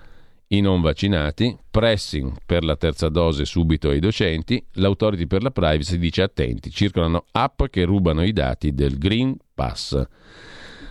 Speaker 1: i non vaccinati, pressing per la terza dose subito ai docenti, l'autority per la privacy dice attenti, circolano app che rubano i dati del Green Pass.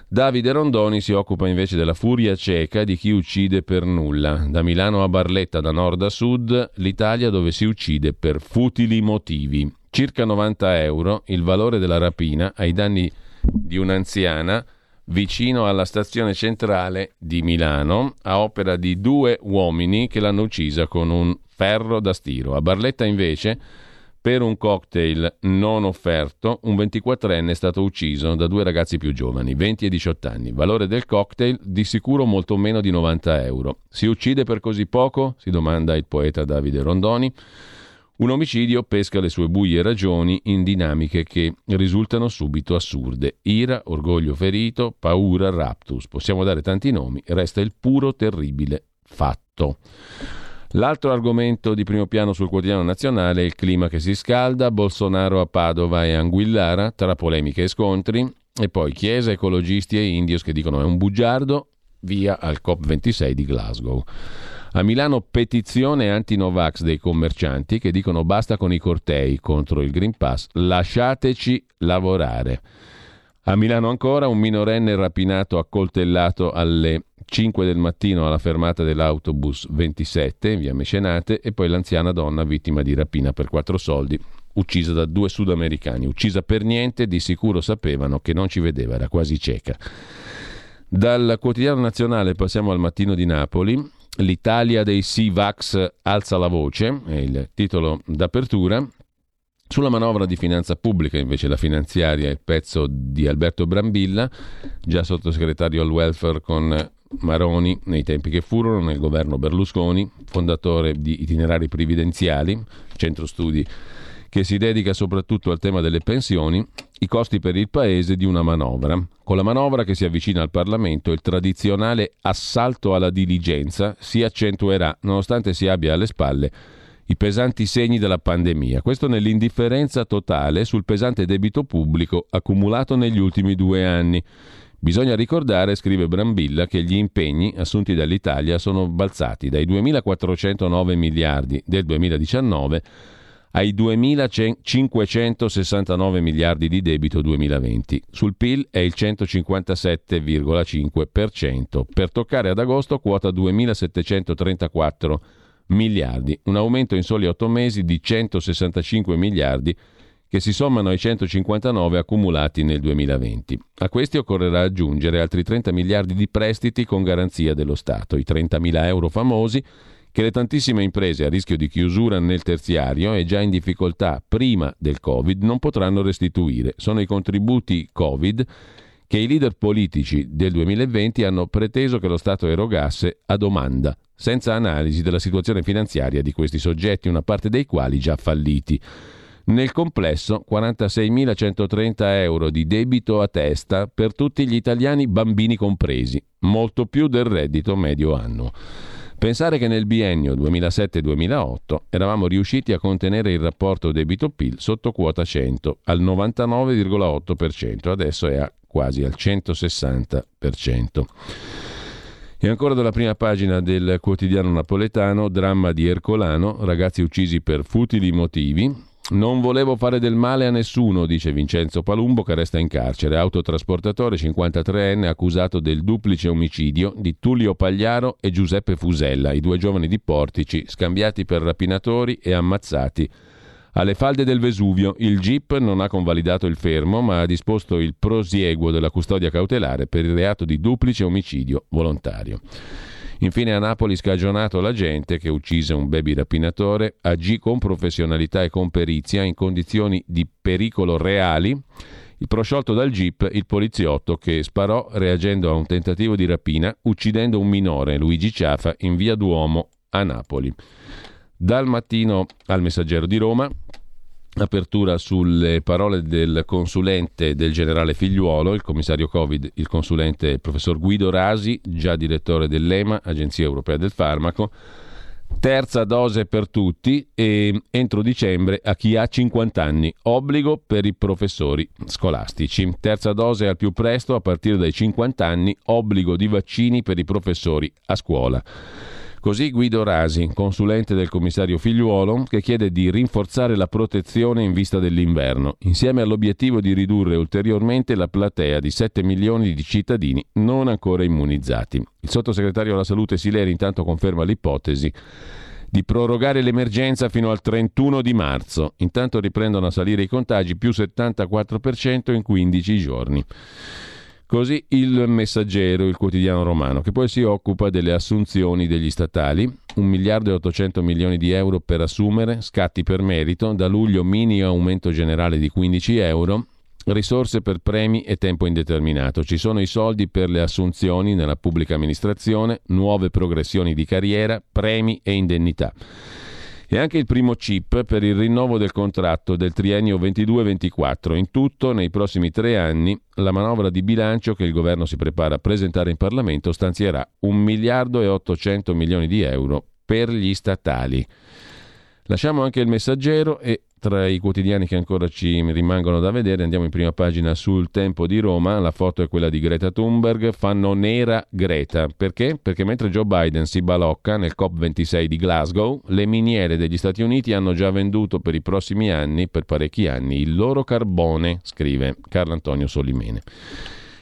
Speaker 1: Davide Rondoni si occupa invece della furia cieca di chi uccide per nulla. Da Milano a Barletta, da nord a sud, l'Italia dove si uccide per futili motivi. Circa 90 euro il valore della rapina ai danni di un'anziana vicino alla stazione centrale di Milano, a opera di due uomini che l'hanno uccisa con un ferro da stiro. A Barletta invece, per un cocktail non offerto, un 24enne è stato ucciso da due ragazzi più giovani, 20 e 18 anni. Valore del cocktail di sicuro molto meno di 90 euro. Si uccide per così poco? si domanda il poeta Davide Rondoni. Un omicidio pesca le sue buie ragioni in dinamiche che risultano subito assurde. Ira, orgoglio ferito, paura, raptus. Possiamo dare tanti nomi, resta il puro terribile fatto. L'altro argomento di primo piano sul quotidiano nazionale è il clima che si scalda, Bolsonaro a Padova e Anguillara, tra polemiche e scontri, e poi Chiesa, ecologisti e indios che dicono è un bugiardo, via al COP26 di Glasgow. A Milano petizione anti-Novax dei commercianti che dicono basta con i cortei contro il Green Pass, lasciateci lavorare. A Milano ancora un minorenne rapinato accoltellato alle 5 del mattino alla fermata dell'autobus 27 in via Mecenate e poi l'anziana donna vittima di rapina per quattro soldi, uccisa da due sudamericani, uccisa per niente, di sicuro sapevano che non ci vedeva, era quasi cieca. Dal quotidiano nazionale passiamo al mattino di Napoli, L'Italia dei Sivax alza la voce, è il titolo d'apertura. Sulla manovra di finanza pubblica, invece, la finanziaria è il pezzo di Alberto Brambilla, già sottosegretario al welfare con Maroni nei tempi che furono nel governo Berlusconi, fondatore di itinerari previdenziali, centro studi che si dedica soprattutto al tema delle pensioni, i costi per il Paese di una manovra. Con la manovra che si avvicina al Parlamento, il tradizionale assalto alla diligenza si accentuerà, nonostante si abbia alle spalle i pesanti segni della pandemia. Questo nell'indifferenza totale sul pesante debito pubblico accumulato negli ultimi due anni. Bisogna ricordare, scrive Brambilla, che gli impegni assunti dall'Italia sono balzati dai 2.409 miliardi del 2019 ai 2.569 miliardi di debito 2020. Sul PIL è il 157,5%, per toccare ad agosto quota 2.734 miliardi, un aumento in soli otto mesi di 165 miliardi che si sommano ai 159 accumulati nel 2020. A questi occorrerà aggiungere altri 30 miliardi di prestiti con garanzia dello Stato, i 30.000 euro famosi che le tantissime imprese a rischio di chiusura nel terziario e già in difficoltà prima del Covid non potranno restituire. Sono i contributi Covid che i leader politici del 2020 hanno preteso che lo Stato erogasse a domanda, senza analisi della situazione finanziaria di questi soggetti, una parte dei quali già falliti. Nel complesso 46.130 euro di debito a testa per tutti gli italiani bambini compresi, molto più del reddito medio annuo. Pensare che nel biennio 2007-2008 eravamo riusciti a contenere il rapporto debito-PIL sotto quota 100 al 99,8%, adesso è a quasi al 160%. E ancora dalla prima pagina del quotidiano napoletano, dramma di Ercolano, ragazzi uccisi per futili motivi, non volevo fare del male a nessuno, dice Vincenzo Palumbo che resta in carcere, autotrasportatore 53enne accusato del duplice omicidio di Tullio Pagliaro e Giuseppe Fusella, i due giovani di Portici, scambiati per rapinatori e ammazzati. Alle falde del Vesuvio il GIP non ha convalidato il fermo ma ha disposto il prosieguo della custodia cautelare per il reato di duplice omicidio volontario. Infine a Napoli scagionato l'agente che uccise un baby rapinatore, agì con professionalità e con perizia in condizioni di pericolo reali. Il prosciolto dal jeep il poliziotto che sparò reagendo a un tentativo di rapina uccidendo un minore, Luigi Ciafa, in via Duomo a Napoli. Dal mattino al Messaggero di Roma, apertura sulle parole del consulente del generale Figliuolo, il commissario Covid, il consulente il professor Guido Rasi, già direttore dell'EMA, Agenzia Europea del Farmaco. Terza dose per tutti e entro dicembre a chi ha 50 anni, obbligo per i professori scolastici. Terza dose al più presto a partire dai 50 anni, obbligo di vaccini per i professori a scuola. Così Guido Rasi, consulente del commissario Figliuolo, che chiede di rinforzare la protezione in vista dell'inverno, insieme all'obiettivo di ridurre ulteriormente la platea di 7 milioni di cittadini non ancora immunizzati. Il sottosegretario alla salute Sileri intanto conferma l'ipotesi di prorogare l'emergenza fino al 31 di marzo. Intanto riprendono a salire i contagi più 74% in 15 giorni. Così il messaggero, il quotidiano romano, che poi si occupa delle assunzioni degli statali, 1 miliardo e 800 milioni di euro per assumere, scatti per merito, da luglio mini aumento generale di 15 euro, risorse per premi e tempo indeterminato. Ci sono i soldi per le assunzioni nella pubblica amministrazione, nuove progressioni di carriera, premi e indennità e anche il primo chip per il rinnovo del contratto del triennio 22-24. In tutto, nei prossimi tre anni, la manovra di bilancio che il governo si prepara a presentare in Parlamento stanzierà 1 miliardo e 800 milioni di euro per gli statali. Lasciamo anche il messaggero e tra i quotidiani che ancora ci rimangono da vedere andiamo in prima pagina sul Tempo di Roma, la foto è quella di Greta Thunberg, fanno nera Greta, perché? Perché mentre Joe Biden si balocca nel COP26 di Glasgow, le miniere degli Stati Uniti hanno già venduto per i prossimi anni, per parecchi anni, il loro carbone, scrive Carlo Antonio Solimene.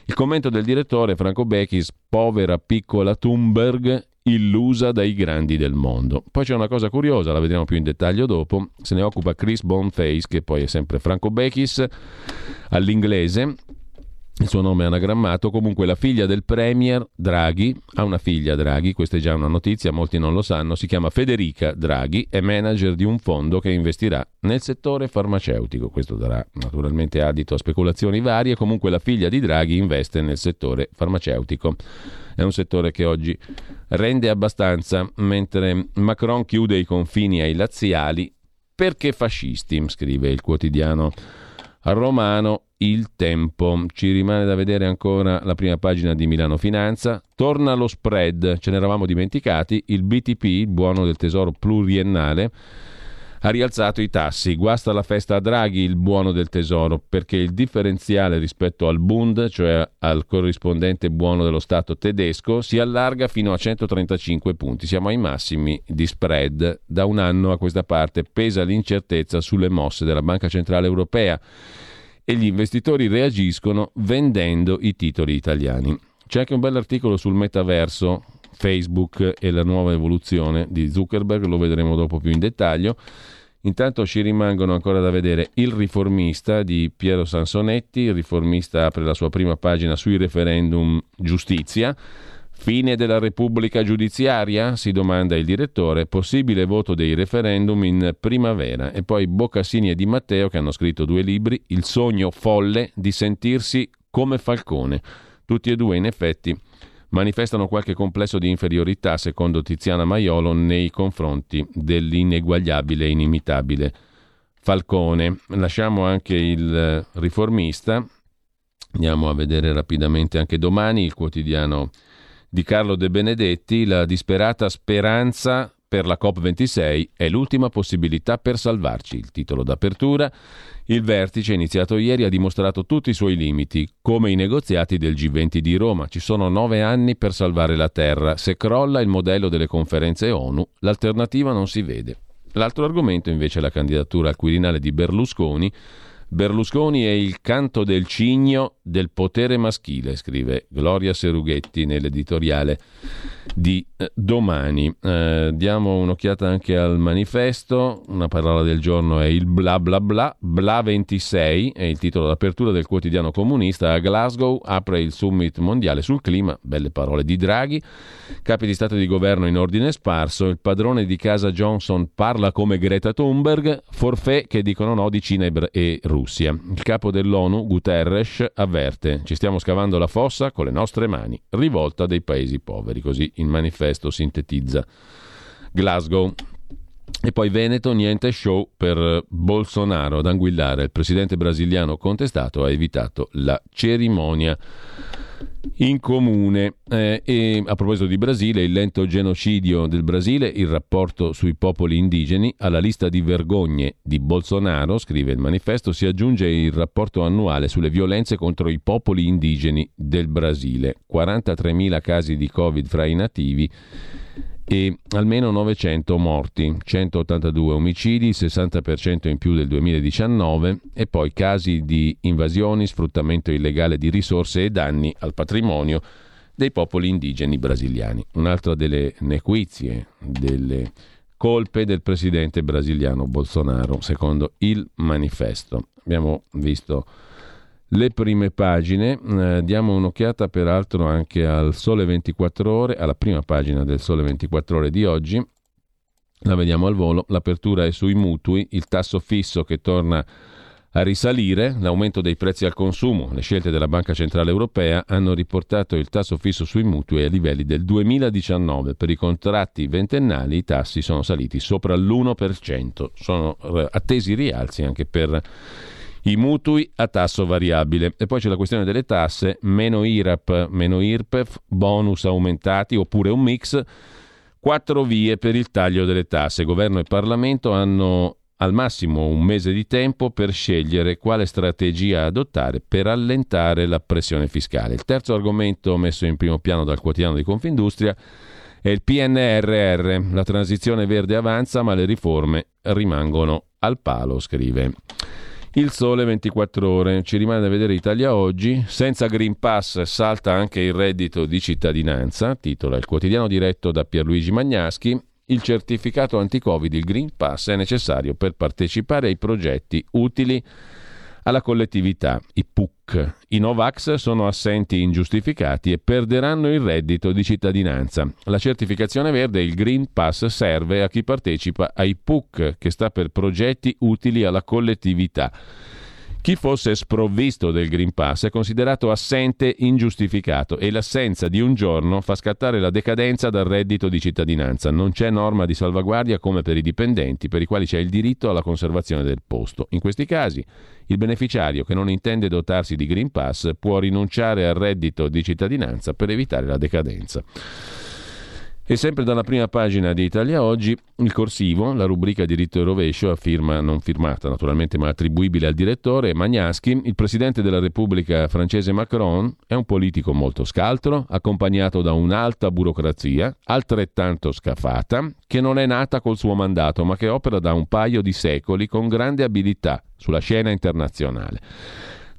Speaker 1: Il commento del direttore Franco Bechis, povera piccola Thunberg, illusa dai grandi del mondo. Poi c'è una cosa curiosa, la vedremo più in dettaglio dopo, se ne occupa Chris Bonface, che poi è sempre Franco Bechis, all'inglese, il suo nome è anagrammato, comunque la figlia del premier Draghi, ha una figlia Draghi, questa è già una notizia, molti non lo sanno, si chiama Federica Draghi, è manager di un fondo che investirà nel settore farmaceutico, questo darà naturalmente adito a speculazioni varie, comunque la figlia di Draghi investe nel settore farmaceutico. È un settore che oggi rende abbastanza, mentre Macron chiude i confini ai laziali. Perché fascisti, scrive il quotidiano romano il tempo. Ci rimane da vedere ancora la prima pagina di Milano Finanza. Torna lo spread, ce ne eravamo dimenticati, il BTP, il buono del tesoro pluriennale, ha rialzato i tassi. Guasta la festa a Draghi il buono del tesoro perché il differenziale rispetto al Bund, cioè al corrispondente buono dello Stato tedesco, si allarga fino a 135 punti. Siamo ai massimi di spread. Da un anno a questa parte pesa l'incertezza sulle mosse della Banca Centrale Europea e gli investitori reagiscono vendendo i titoli italiani. C'è anche un bell'articolo sul metaverso Facebook e la nuova evoluzione di Zuckerberg, lo vedremo dopo più in dettaglio. Intanto ci rimangono ancora da vedere Il riformista di Piero Sansonetti. Il riformista apre la sua prima pagina sui referendum giustizia. Fine della Repubblica giudiziaria? si domanda il direttore. Possibile voto dei referendum in primavera. E poi Boccassini e Di Matteo, che hanno scritto due libri, Il sogno folle di sentirsi come Falcone. Tutti e due, in effetti, manifestano qualche complesso di inferiorità, secondo Tiziana Maiolo, nei confronti dell'ineguagliabile e inimitabile Falcone. Lasciamo anche il riformista, andiamo a vedere rapidamente anche domani il quotidiano di Carlo De Benedetti, la disperata speranza per la COP26 è l'ultima possibilità per salvarci. Il titolo d'apertura. Il vertice iniziato ieri ha dimostrato tutti i suoi limiti, come i negoziati del G20 di Roma. Ci sono nove anni per salvare la Terra. Se crolla il modello delle conferenze ONU, l'alternativa non si vede. L'altro argomento invece è la candidatura al Quirinale di Berlusconi Berlusconi è il canto del cigno del potere maschile, scrive Gloria Serughetti nell'editoriale di eh, domani. Eh, diamo un'occhiata anche al manifesto, una parola del giorno è il bla bla bla, bla 26 è il titolo d'apertura del quotidiano comunista, a Glasgow apre il summit mondiale sul clima, belle parole di Draghi, capi di Stato e di Governo in ordine sparso, il padrone di casa Johnson parla come Greta Thunberg, forfè che dicono no di Cina e Russia. Russia. Il capo dell'ONU, Guterres, avverte: ci stiamo scavando la fossa con le nostre mani. Rivolta dei paesi poveri. Così il manifesto sintetizza Glasgow. E poi Veneto, niente show per Bolsonaro ad Anguillare. Il presidente brasiliano contestato ha evitato la cerimonia in comune. Eh, e a proposito di Brasile, il lento genocidio del Brasile, il rapporto sui popoli indigeni, alla lista di vergogne di Bolsonaro, scrive il manifesto, si aggiunge il rapporto annuale sulle violenze contro i popoli indigeni del Brasile. 43.000 casi di Covid fra i nativi e almeno 900 morti, 182 omicidi, il 60% in più del 2019 e poi casi di invasioni, sfruttamento illegale di risorse e danni al patrimonio dei popoli indigeni brasiliani. Un'altra delle nequizie, delle colpe del presidente brasiliano Bolsonaro, secondo il manifesto. Abbiamo visto le prime pagine. Eh, diamo un'occhiata peraltro anche al Sole 24 Ore, alla prima pagina del Sole 24 Ore di oggi. La vediamo al volo. L'apertura è sui mutui, il tasso fisso che torna a risalire, l'aumento dei prezzi al consumo, le scelte della Banca Centrale Europea hanno riportato il tasso fisso sui mutui ai livelli del 2019. Per i contratti ventennali i tassi sono saliti sopra l'1%. Sono eh, attesi rialzi anche per i mutui a tasso variabile. E poi c'è la questione delle tasse, meno IRAP, meno IRPEF, bonus aumentati oppure un mix. Quattro vie per il taglio delle tasse. Governo e Parlamento hanno al massimo un mese di tempo per scegliere quale strategia adottare per allentare la pressione fiscale. Il terzo argomento messo in primo piano dal quotidiano di Confindustria è il PNRR. La transizione verde avanza, ma le riforme rimangono al palo, scrive. Il sole 24 ore. Ci rimane da vedere Italia oggi. Senza Green Pass salta anche il reddito di cittadinanza, titola il quotidiano diretto da Pierluigi Magnaschi. Il certificato anti-Covid, il Green Pass, è necessario per partecipare ai progetti utili alla collettività, i PUC. I Novax sono assenti ingiustificati e perderanno il reddito di cittadinanza. La certificazione verde, il Green Pass, serve a chi partecipa ai PUC, che sta per progetti utili alla collettività. Chi fosse sprovvisto del Green Pass è considerato assente ingiustificato e l'assenza di un giorno fa scattare la decadenza dal reddito di cittadinanza. Non c'è norma di salvaguardia come per i dipendenti, per i quali c'è il diritto alla conservazione del posto. In questi casi il beneficiario che non intende dotarsi di Green Pass può rinunciare al reddito di cittadinanza per evitare la decadenza. E sempre dalla prima pagina di Italia Oggi, il corsivo, la rubrica diritto e rovescio, a firma non firmata naturalmente ma attribuibile al direttore Magnaschi, il presidente della Repubblica francese Macron è un politico molto scaltro, accompagnato da un'alta burocrazia, altrettanto scafata, che non è nata col suo mandato ma che opera da un paio di secoli con grande abilità sulla scena internazionale.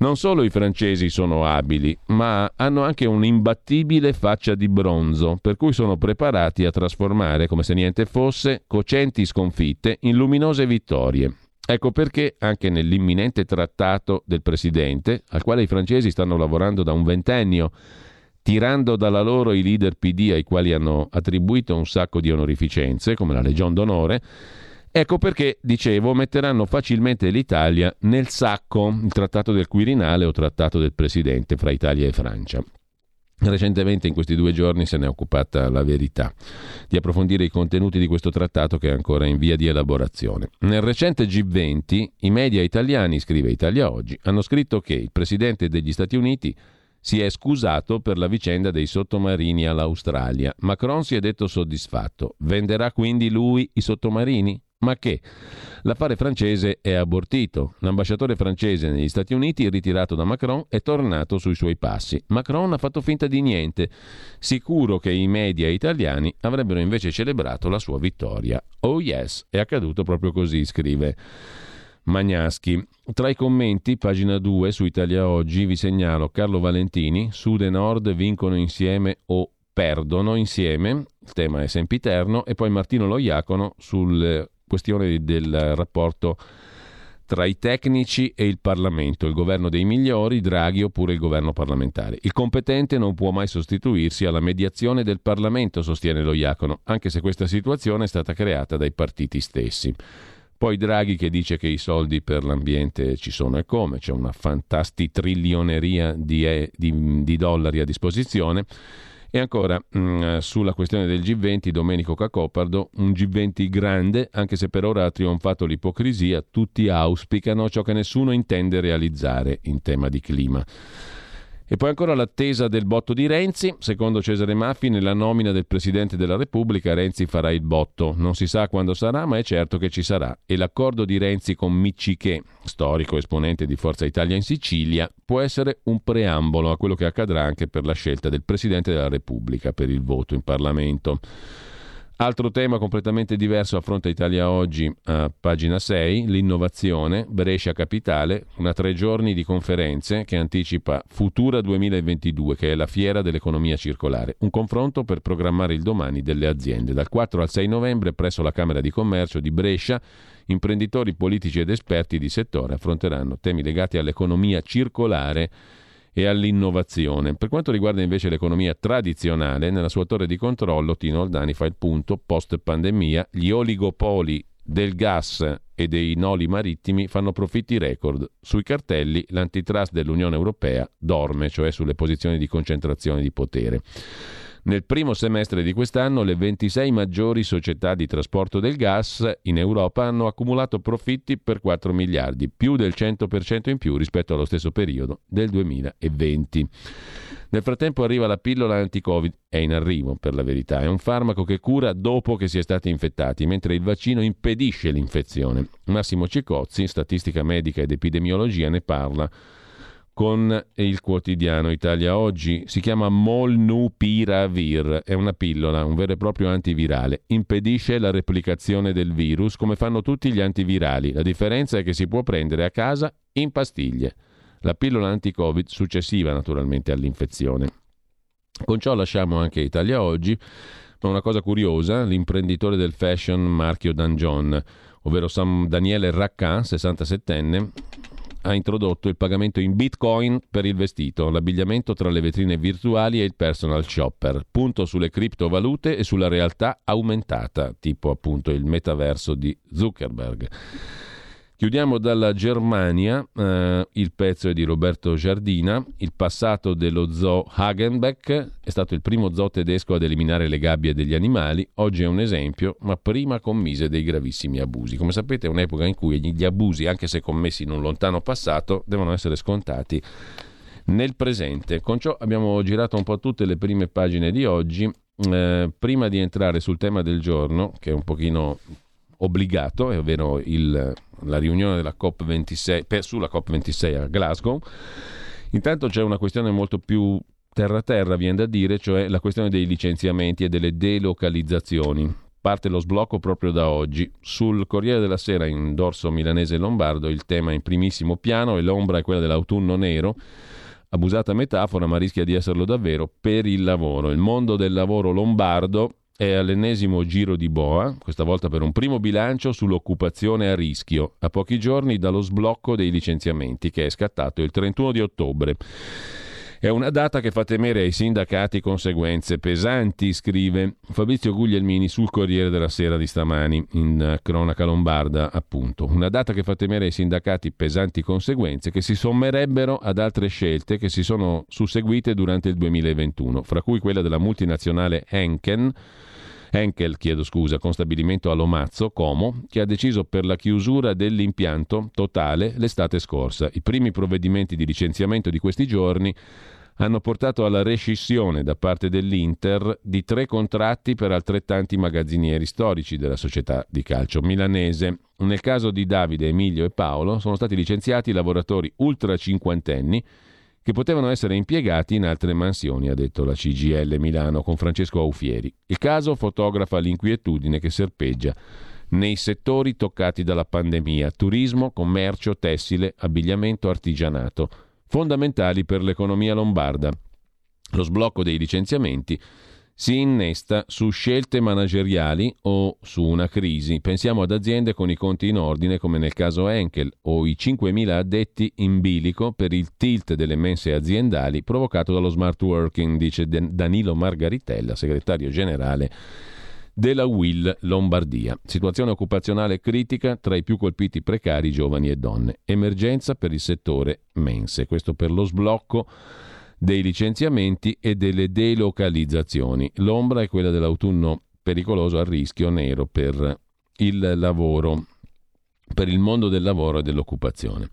Speaker 1: Non solo i francesi sono abili, ma hanno anche un'imbattibile faccia di bronzo, per cui sono preparati a trasformare, come se niente fosse, cocenti sconfitte in luminose vittorie. Ecco perché anche nell'imminente trattato del Presidente, al quale i francesi stanno lavorando da un ventennio, tirando dalla loro i leader PD ai quali hanno attribuito un sacco di onorificenze, come la Legion d'Onore, Ecco perché, dicevo, metteranno facilmente l'Italia nel sacco, il trattato del Quirinale o trattato del Presidente fra Italia e Francia. Recentemente, in questi due giorni, se ne è occupata la verità di approfondire i contenuti di questo trattato che è ancora in via di elaborazione. Nel recente G20, i media italiani, scrive Italia Oggi, hanno scritto che il presidente degli Stati Uniti si è scusato per la vicenda dei sottomarini all'Australia. Macron si è detto soddisfatto. Venderà quindi lui i sottomarini? Ma che? L'affare francese è abortito. L'ambasciatore francese negli Stati Uniti, ritirato da Macron, è tornato sui suoi passi. Macron ha fatto finta di niente, sicuro che i media italiani avrebbero invece celebrato la sua vittoria. Oh yes, è accaduto proprio così, scrive Magnaschi. Tra i commenti, pagina 2 su Italia Oggi, vi segnalo Carlo Valentini, Sud e Nord vincono insieme o perdono insieme, il tema è sempiterno, e poi Martino Loiacono sul questione del rapporto tra i tecnici e il Parlamento, il governo dei migliori, Draghi oppure il governo parlamentare. Il competente non può mai sostituirsi alla mediazione del Parlamento, sostiene lo Iacono, anche se questa situazione è stata creata dai partiti stessi. Poi Draghi che dice che i soldi per l'ambiente ci sono e come, c'è una fantastitrillioneria di, di, di dollari a disposizione e ancora mh, mm, sulla questione del G20, Domenico Cacopardo, un G20 grande, anche se per ora ha trionfato l'ipocrisia, tutti auspicano ciò che nessuno intende realizzare in tema di clima. E poi ancora l'attesa del botto di Renzi. Secondo Cesare Maffi, nella nomina del Presidente della Repubblica Renzi farà il botto. Non si sa quando sarà, ma è certo che ci sarà. E l'accordo di Renzi con Micciché, storico esponente di Forza Italia in Sicilia, può essere un preambolo a quello che accadrà anche per la scelta del Presidente della Repubblica per il voto in Parlamento. Altro tema completamente diverso affronta Italia Oggi a pagina 6, l'innovazione, Brescia Capitale, una tre giorni di conferenze che anticipa Futura 2022, che è la fiera dell'economia circolare, un confronto per programmare il domani delle aziende. Dal 4 al 6 novembre presso la Camera di Commercio di Brescia, imprenditori politici ed esperti di settore affronteranno temi legati all'economia circolare e all'innovazione. Per quanto riguarda invece l'economia tradizionale, nella sua torre di controllo Tino Oldani fa il punto post pandemia, gli oligopoli del gas e dei noli marittimi fanno profitti record. Sui cartelli l'antitrust dell'Unione Europea dorme, cioè sulle posizioni di concentrazione di potere. Nel primo semestre di quest'anno le 26 maggiori società di trasporto del gas in Europa hanno accumulato profitti per 4 miliardi, più del 100% in più rispetto allo stesso periodo del 2020. Nel frattempo arriva la pillola anti-Covid, è in arrivo per la verità, è un farmaco che cura dopo che si è stati infettati, mentre il vaccino impedisce l'infezione. Massimo Cicozzi, statistica medica ed epidemiologia, ne parla con il quotidiano Italia Oggi. Si chiama Molnupiravir, è una pillola, un vero e proprio antivirale. Impedisce la replicazione del virus come fanno tutti gli antivirali. La differenza è che si può prendere a casa in pastiglie. La pillola anti-Covid successiva naturalmente all'infezione. Con ciò lasciamo anche Italia Oggi, ma una cosa curiosa, l'imprenditore del fashion Marchio Danjon, ovvero San Daniele Raccan, 67enne, ha introdotto il pagamento in bitcoin per il vestito, l'abbigliamento tra le vetrine virtuali e il personal shopper, punto sulle criptovalute e sulla realtà aumentata, tipo appunto il metaverso di Zuckerberg. Chiudiamo dalla Germania, eh, il pezzo è di Roberto Giardina, il passato dello zoo Hagenbeck, è stato il primo zoo tedesco ad eliminare le gabbie degli animali, oggi è un esempio, ma prima commise dei gravissimi abusi. Come sapete è un'epoca in cui gli abusi, anche se commessi in un lontano passato, devono essere scontati nel presente. Con ciò abbiamo girato un po' tutte le prime pagine di oggi. Eh, prima di entrare sul tema del giorno, che è un pochino obbligato, ovvero il, la riunione della COP26, per, sulla COP26 a Glasgow. Intanto c'è una questione molto più terra-terra, viene da dire, cioè la questione dei licenziamenti e delle delocalizzazioni. Parte lo sblocco proprio da oggi. Sul Corriere della Sera, in dorso milanese e lombardo, il tema in primissimo piano e l'ombra è quella dell'autunno nero. Abusata metafora, ma rischia di esserlo davvero, per il lavoro. Il mondo del lavoro lombardo è all'ennesimo giro di boa, questa volta per un primo bilancio sull'occupazione a rischio, a pochi giorni dallo sblocco dei licenziamenti che è scattato il 31 di ottobre. È una data che fa temere ai sindacati conseguenze pesanti, scrive Fabrizio Guglielmini sul Corriere della Sera di stamani, in cronaca lombarda, appunto. Una data che fa temere ai sindacati pesanti conseguenze che si sommerebbero ad altre scelte che si sono susseguite durante il 2021, fra cui quella della multinazionale Henken Henkel, chiedo scusa, con stabilimento a Lomazzo, Como, che ha deciso per la chiusura dell'impianto totale l'estate scorsa. I primi provvedimenti di licenziamento di questi giorni hanno portato alla rescissione da parte dell'Inter di tre contratti per altrettanti magazzinieri storici della società di calcio milanese. Nel caso di Davide, Emilio e Paolo sono stati licenziati lavoratori ultra cinquantenni che potevano essere impiegati in altre mansioni, ha detto la CGL Milano con Francesco Aufieri. Il caso fotografa l'inquietudine che serpeggia nei settori toccati dalla pandemia, turismo, commercio, tessile, abbigliamento, artigianato, fondamentali per l'economia lombarda. Lo sblocco dei licenziamenti si innesta su scelte manageriali o su una crisi. Pensiamo ad aziende con i conti in ordine come nel caso Enkel o i 5.000 addetti in bilico per il tilt delle mense aziendali provocato dallo smart working, dice Danilo Margaritella, segretario generale della Will Lombardia. Situazione occupazionale critica tra i più colpiti precari giovani e donne. Emergenza per il settore mense. Questo per lo sblocco dei licenziamenti e delle delocalizzazioni. L'ombra è quella dell'autunno pericoloso a rischio nero per il lavoro, per il mondo del lavoro e dell'occupazione.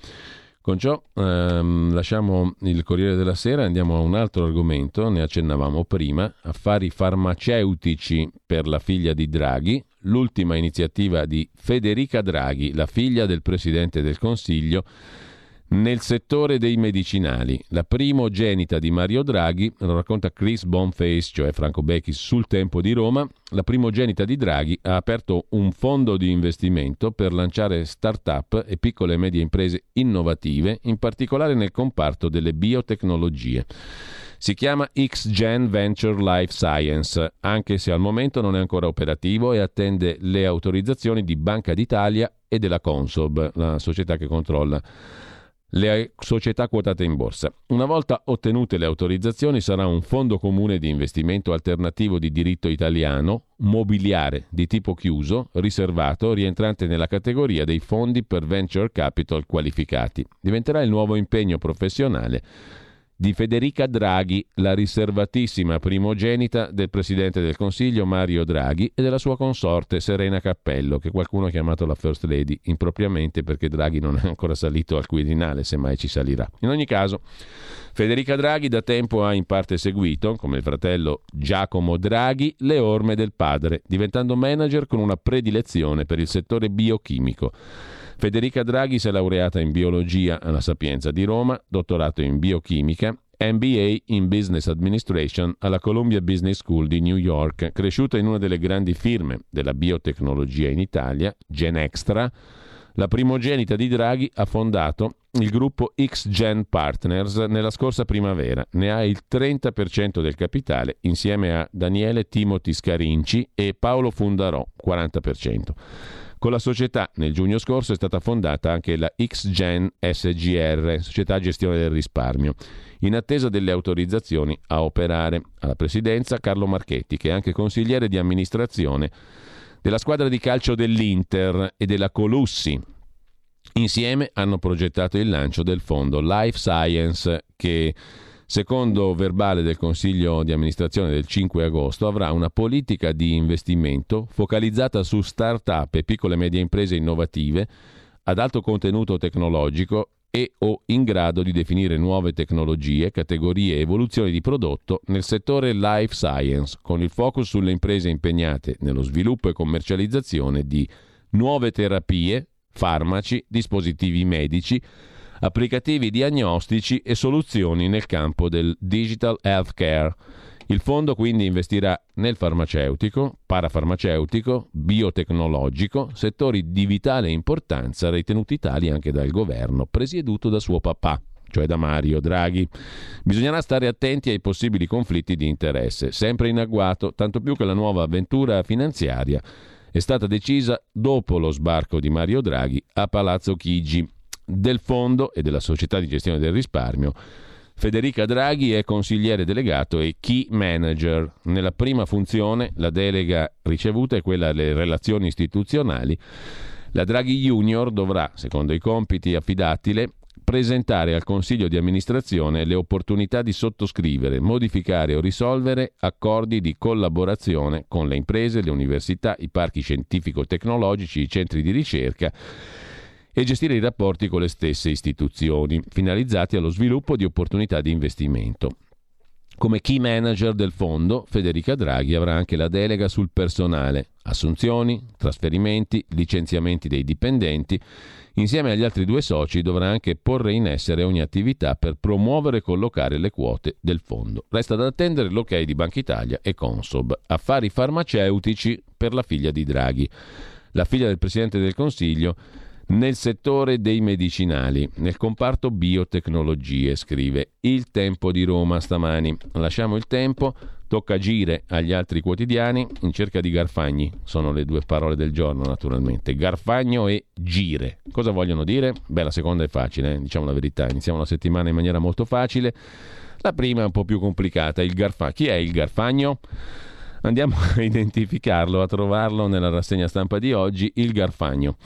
Speaker 1: Con ciò ehm, lasciamo il Corriere della Sera e andiamo a un altro argomento, ne accennavamo prima, affari farmaceutici per la figlia di Draghi, l'ultima iniziativa di Federica Draghi, la figlia del Presidente del Consiglio, nel settore dei medicinali, la primogenita di Mario Draghi, lo racconta Chris Bonface, cioè Franco Becchi, sul Tempo di Roma, la primogenita di Draghi ha aperto un fondo di investimento per lanciare start-up e piccole e medie imprese innovative, in particolare nel comparto delle biotecnologie. Si chiama XGen Venture Life Science, anche se al momento non è ancora operativo e attende le autorizzazioni di Banca d'Italia e della Consob, la società che controlla le società quotate in borsa. Una volta ottenute le autorizzazioni sarà un fondo comune di investimento alternativo di diritto italiano, mobiliare di tipo chiuso, riservato, rientrante nella categoria dei fondi per venture capital qualificati. Diventerà il nuovo impegno professionale di Federica Draghi, la riservatissima primogenita del Presidente del Consiglio Mario Draghi e della sua consorte Serena Cappello, che qualcuno ha chiamato la First Lady, impropriamente perché Draghi non è ancora salito al Quirinale, se mai ci salirà. In ogni caso, Federica Draghi da tempo ha in parte seguito, come il fratello Giacomo Draghi, le orme del padre, diventando manager con una predilezione per il settore biochimico. Federica Draghi si è laureata in biologia alla Sapienza di Roma, dottorato in biochimica, MBA in Business Administration alla Columbia Business School di New York, cresciuta in una delle grandi firme della biotecnologia in Italia, Genextra. La primogenita di Draghi ha fondato il gruppo XGen Partners nella scorsa primavera. Ne ha il 30% del capitale insieme a Daniele Timothy Scarinci e Paolo Fundarò, 40%. Con la società nel giugno scorso è stata fondata anche la XGen SGR, società gestione del risparmio, in attesa delle autorizzazioni a operare. Alla presidenza Carlo Marchetti, che è anche consigliere di amministrazione della squadra di calcio dell'Inter e della Colussi. Insieme hanno progettato il lancio del fondo Life Science che secondo verbale del Consiglio di amministrazione del 5 agosto, avrà una politica di investimento focalizzata su start-up e piccole e medie imprese innovative ad alto contenuto tecnologico e o in grado di definire nuove tecnologie, categorie e evoluzioni di prodotto nel settore life science, con il focus sulle imprese impegnate nello sviluppo e commercializzazione di nuove terapie, farmaci, dispositivi medici, applicativi diagnostici e soluzioni nel campo del digital healthcare. Il fondo quindi investirà nel farmaceutico, parafarmaceutico, biotecnologico, settori di vitale importanza ritenuti tali anche dal governo, presieduto da suo papà, cioè da Mario Draghi. Bisognerà stare attenti ai possibili conflitti di interesse, sempre in agguato, tanto più che la nuova avventura finanziaria è stata decisa dopo lo sbarco di Mario Draghi a Palazzo Chigi. Del fondo e della società di gestione del risparmio Federica Draghi è consigliere delegato e key manager. Nella prima funzione la delega ricevuta è quella delle relazioni istituzionali. La Draghi Junior dovrà, secondo i compiti affidatile, presentare al Consiglio di amministrazione le opportunità di sottoscrivere, modificare o risolvere accordi di collaborazione con le imprese, le università, i parchi scientifico-tecnologici, i centri di ricerca e gestire i rapporti con le stesse istituzioni, finalizzati allo sviluppo di opportunità di investimento. Come key manager del fondo, Federica Draghi avrà anche la delega sul personale, assunzioni, trasferimenti, licenziamenti dei dipendenti. Insieme agli altri due soci dovrà anche porre in essere ogni attività per promuovere e collocare le quote del fondo. Resta da attendere l'ok di Banca Italia e Consob. Affari farmaceutici per la figlia di Draghi. La figlia del Presidente del Consiglio nel settore dei medicinali, nel comparto biotecnologie, scrive Il Tempo di Roma stamani. Lasciamo il tempo, tocca agire agli altri quotidiani in cerca di Garfagni. Sono le due parole del giorno, naturalmente. Garfagno e gire. Cosa vogliono dire? Beh, la seconda è facile, eh? diciamo la verità. Iniziamo la settimana in maniera molto facile. La prima è un po' più complicata. Il Garfagno. Chi è il Garfagno? Andiamo a identificarlo, a trovarlo nella rassegna stampa di oggi, il Garfagno.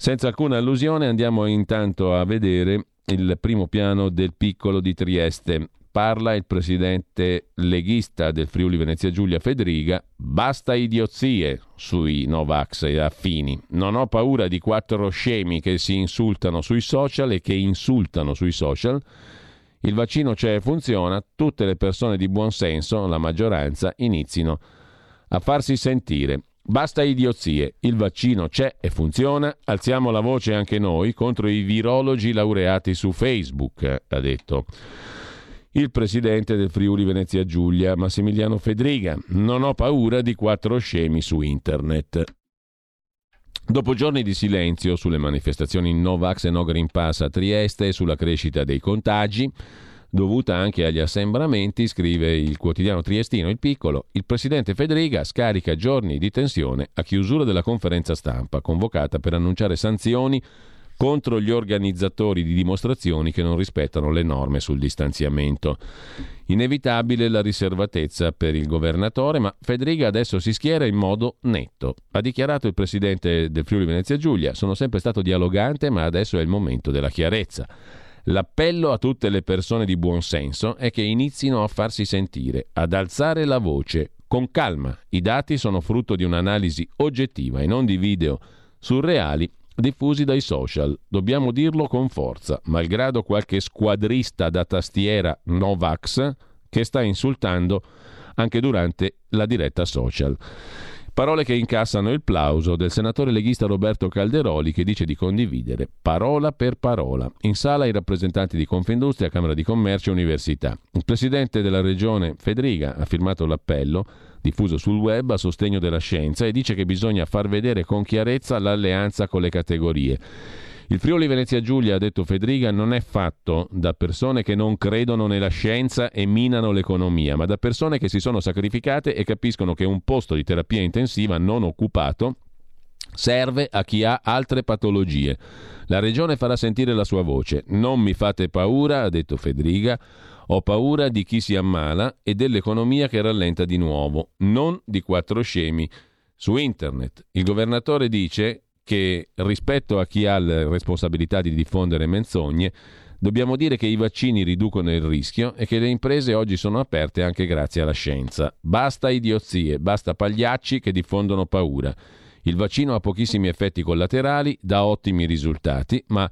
Speaker 1: Senza alcuna allusione andiamo intanto a vedere il primo piano del piccolo di Trieste. Parla il presidente leghista del Friuli Venezia Giulia Federiga. Basta idiozie sui Novax e affini. Non ho paura di quattro scemi che si insultano sui social e che insultano sui social. Il vaccino c'è e funziona. Tutte le persone di buon senso, la maggioranza, inizino a farsi sentire. Basta idiozie, il vaccino c'è e funziona, alziamo la voce anche noi contro i virologi laureati su Facebook, ha detto il presidente del Friuli Venezia Giulia, Massimiliano Fedriga. Non ho paura di quattro scemi su internet. Dopo giorni di silenzio sulle manifestazioni Novax e No Green Pass a Trieste e sulla crescita dei contagi, dovuta anche agli assembramenti, scrive il quotidiano triestino Il Piccolo, il presidente Federica scarica giorni di tensione a chiusura della conferenza stampa convocata per annunciare sanzioni contro gli organizzatori di dimostrazioni che non rispettano le norme sul distanziamento. Inevitabile la riservatezza per il governatore, ma Federica adesso si schiera in modo netto. Ha dichiarato il presidente del Friuli Venezia Giulia, sono sempre stato dialogante, ma adesso è il momento della chiarezza. L'appello a tutte le persone di buon senso è che inizino a farsi sentire, ad alzare la voce, con calma. I dati sono frutto di un'analisi oggettiva e non di video surreali diffusi dai social. Dobbiamo dirlo con forza, malgrado qualche squadrista da tastiera Novax che sta insultando anche durante la diretta social. Parole che incassano il plauso del senatore leghista Roberto Calderoli che dice di condividere parola per parola. In sala i rappresentanti di Confindustria, Camera di Commercio e Università. Il presidente della regione Federica ha firmato l'appello diffuso sul web a sostegno della scienza e dice che bisogna far vedere con chiarezza l'alleanza con le categorie. Il Friuli Venezia Giulia, ha detto Federica, non è fatto da persone che non credono nella scienza e minano l'economia, ma da persone che si sono sacrificate e capiscono che un posto di terapia intensiva non occupato serve a chi ha altre patologie. La regione farà sentire la sua voce. Non mi fate paura, ha detto Federica. Ho paura di chi si ammala e dell'economia che rallenta di nuovo, non di quattro scemi su internet. Il governatore dice che rispetto a chi ha la responsabilità di diffondere menzogne, dobbiamo dire che i vaccini riducono il rischio e che le imprese oggi sono aperte anche grazie alla scienza. Basta idiozie, basta pagliacci che diffondono paura. Il vaccino ha pochissimi effetti collaterali, dà ottimi risultati, ma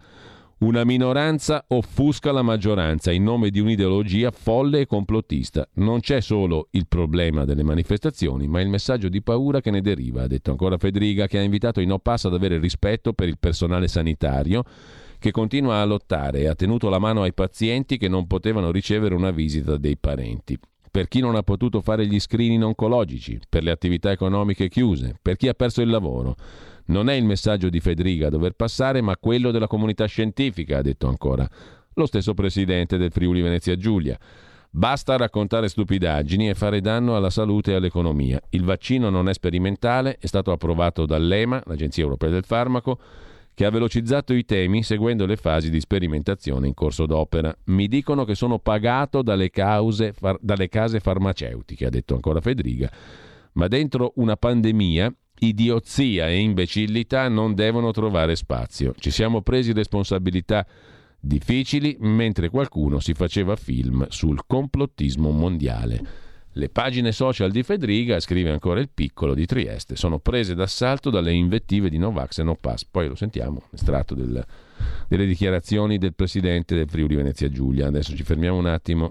Speaker 1: una minoranza offusca la maggioranza in nome di un'ideologia folle e complottista. Non c'è solo il problema delle manifestazioni, ma il messaggio di paura che ne deriva, ha detto ancora Federica, che ha invitato i no pass ad avere rispetto per il personale sanitario che continua a lottare e ha tenuto la mano ai pazienti che non potevano ricevere una visita dei parenti. per chi non ha potuto fare gli screening oncologici, per le attività economiche chiuse, per chi ha perso il lavoro. Non è il messaggio di Federica a dover passare, ma quello della comunità scientifica, ha detto ancora lo stesso presidente del Friuli Venezia Giulia. Basta raccontare stupidaggini e fare danno alla salute e all'economia. Il vaccino non è sperimentale, è stato approvato dall'EMA, l'Agenzia Europea del Farmaco, che ha velocizzato i temi seguendo le fasi di sperimentazione in corso d'opera. Mi dicono che sono pagato dalle, cause, far, dalle case farmaceutiche, ha detto ancora Federica, ma dentro una pandemia idiozia e imbecillità non devono trovare spazio. Ci siamo presi responsabilità difficili mentre qualcuno si faceva film sul complottismo mondiale. Le pagine social di Federica, scrive ancora il piccolo di Trieste, sono prese d'assalto dalle invettive di Novax e No Pass. Poi lo sentiamo, estratto del, delle dichiarazioni del presidente del Friuli Venezia Giulia. Adesso ci fermiamo un attimo.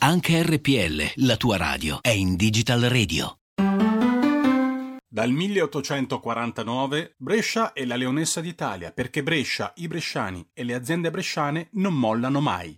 Speaker 2: Anche RPL, la tua radio, è in Digital Radio.
Speaker 3: Dal 1849 Brescia è la leonessa d'Italia perché Brescia, i bresciani e le aziende bresciane non mollano mai.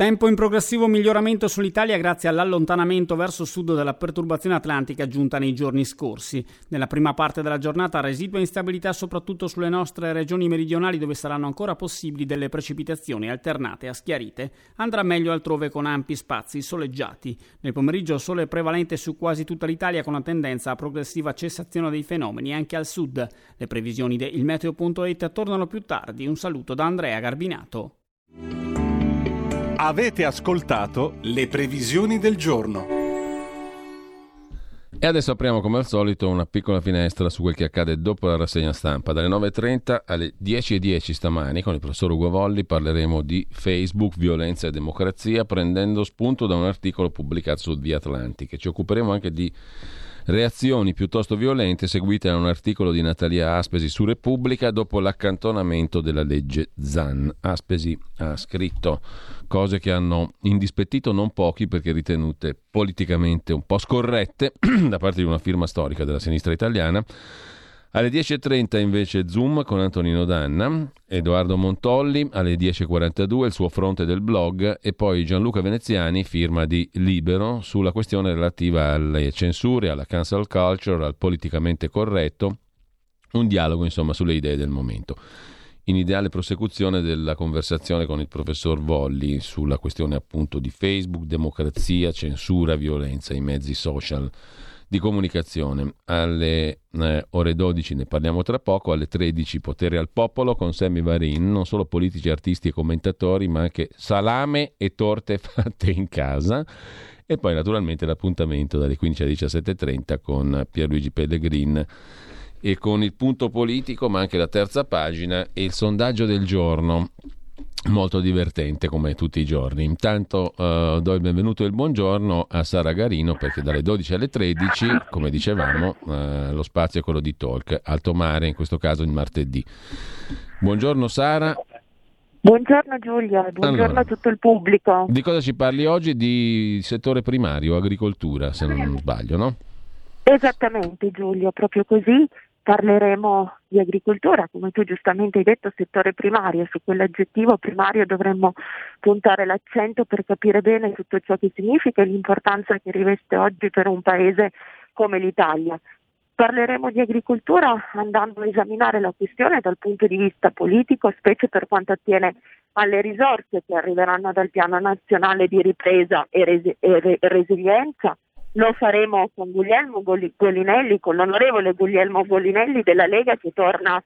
Speaker 4: Tempo in progressivo miglioramento sull'Italia grazie all'allontanamento verso sud della perturbazione atlantica giunta nei giorni scorsi. Nella prima parte della giornata residua instabilità soprattutto sulle nostre regioni meridionali dove saranno ancora possibili delle precipitazioni alternate a schiarite. Andrà meglio altrove con ampi spazi soleggiati. Nel pomeriggio sole prevalente su quasi tutta l'Italia con una tendenza a progressiva cessazione dei fenomeni anche al sud. Le previsioni del Meteo.it tornano più tardi. Un saluto da Andrea Garbinato.
Speaker 5: Avete ascoltato le previsioni del giorno.
Speaker 1: E adesso apriamo come al solito una piccola finestra su quel che accade dopo la rassegna stampa. Dalle 9.30 alle 10.10 stamani con il professor Ugo Volli parleremo di Facebook, violenza e democrazia prendendo spunto da un articolo pubblicato su The Atlantic. Ci occuperemo anche di reazioni piuttosto violente seguite a un articolo di Natalia Aspesi su Repubblica dopo l'accantonamento della legge Zan. Aspesi ha scritto cose che hanno indispettito non pochi perché ritenute politicamente un po' scorrette da parte di una firma storica della sinistra italiana Alle 10.30 invece Zoom con Antonino Danna, Edoardo Montolli, alle 10.42 il suo fronte del blog e poi Gianluca Veneziani firma di Libero sulla questione relativa alle censure, alla cancel culture, al politicamente corretto, un dialogo insomma sulle idee del momento. In ideale prosecuzione della conversazione con il professor Volli sulla questione appunto di Facebook, democrazia, censura, violenza, i mezzi social di comunicazione. Alle eh, ore 12 ne parliamo tra poco, alle 13 potere al popolo con Sammy Varin, non solo politici, artisti e commentatori, ma anche salame e torte fatte in casa. E poi naturalmente l'appuntamento dalle 15 alle 17.30 con Pierluigi Pellegrin e con il punto politico, ma anche la terza pagina e il sondaggio del giorno molto divertente come tutti i giorni. Intanto uh, do il benvenuto e il buongiorno a Sara Garino perché dalle 12 alle 13, come dicevamo, uh, lo spazio è quello di Talk, alto mare, in questo caso il martedì. Buongiorno Sara.
Speaker 6: Buongiorno Giulia, buongiorno allora, a tutto il pubblico.
Speaker 1: Di cosa ci parli oggi? Di settore primario, agricoltura, se non sbaglio, no?
Speaker 6: Esattamente Giulio, proprio così parleremo di agricoltura, come tu giustamente hai detto, settore primario, su quell'aggettivo primario dovremmo puntare l'accento per capire bene tutto ciò che significa e l'importanza che riveste oggi per un paese come l'Italia. Parleremo di agricoltura andando a esaminare la questione dal punto di vista politico, specie per quanto attiene alle risorse che arriveranno dal piano nazionale di ripresa e, res- e resilienza, lo faremo con Guglielmo Golinelli, con l'onorevole Guglielmo Golinelli della Lega che torna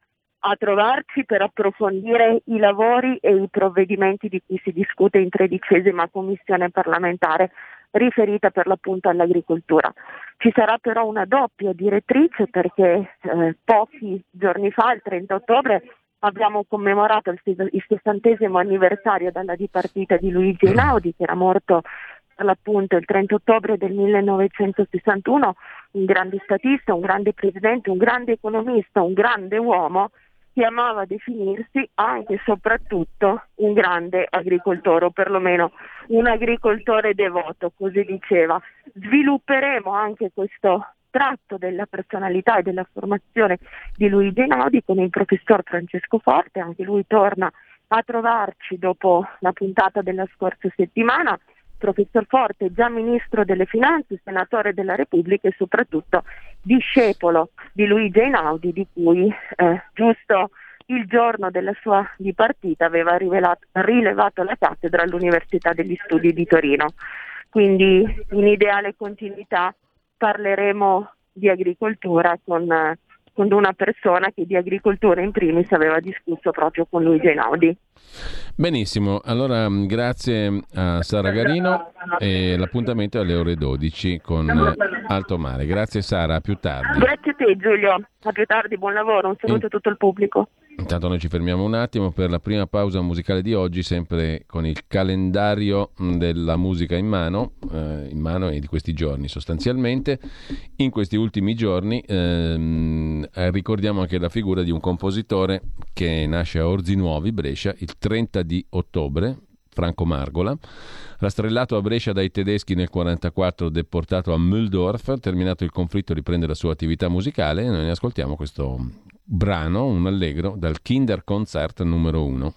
Speaker 6: a trovarci per approfondire i lavori e i provvedimenti di cui si discute in tredicesima commissione parlamentare riferita per l'appunto all'agricoltura. Ci sarà però una doppia direttrice perché eh, pochi giorni fa, il 30 ottobre, abbiamo commemorato il, il sessantesimo anniversario dalla dipartita di Luigi Einaudi che era morto l'appunto il 30 ottobre del 1961, un grande statista, un grande presidente, un grande economista, un grande uomo che amava definirsi anche e soprattutto un grande agricoltore, o perlomeno un agricoltore devoto, così diceva. Svilupperemo anche questo tratto della personalità e della formazione di Luigi Einaudi con il professor Francesco Forte, anche lui torna a trovarci dopo la puntata della scorsa settimana professor Forte, già ministro delle finanze, senatore della Repubblica e soprattutto discepolo di Luigi Einaudi, di cui eh, giusto il giorno della sua dipartita aveva rivelato, rilevato la cattedra all'Università degli Studi di Torino. Quindi in ideale continuità parleremo di agricoltura con con una persona che di agricoltura in primis aveva discusso proprio con Luigi Einaudi.
Speaker 1: Benissimo, allora mm, grazie a Sara Garino e l'appuntamento è alle ore 12 con Alto Mare. Grazie Sara, a più tardi.
Speaker 6: Grazie a te Giulio, a più tardi, buon lavoro, un saluto a tutto il pubblico.
Speaker 1: Intanto noi ci fermiamo un attimo per la prima pausa musicale di oggi, sempre con il calendario mm, della musica in mano, eh, in mano e di questi giorni sostanzialmente. In questi ultimi giorni ehm, eh, ricordiamo anche la figura di un compositore che nasce a Orzi Nuovi, Brescia, il 30 di ottobre, Franco Margola, rastrellato a Brescia dai tedeschi nel 1944, deportato a Mühldorf, terminato il conflitto riprende la sua attività musicale e noi ne ascoltiamo questo brano, un allegro, dal Kinderkonzert numero 1.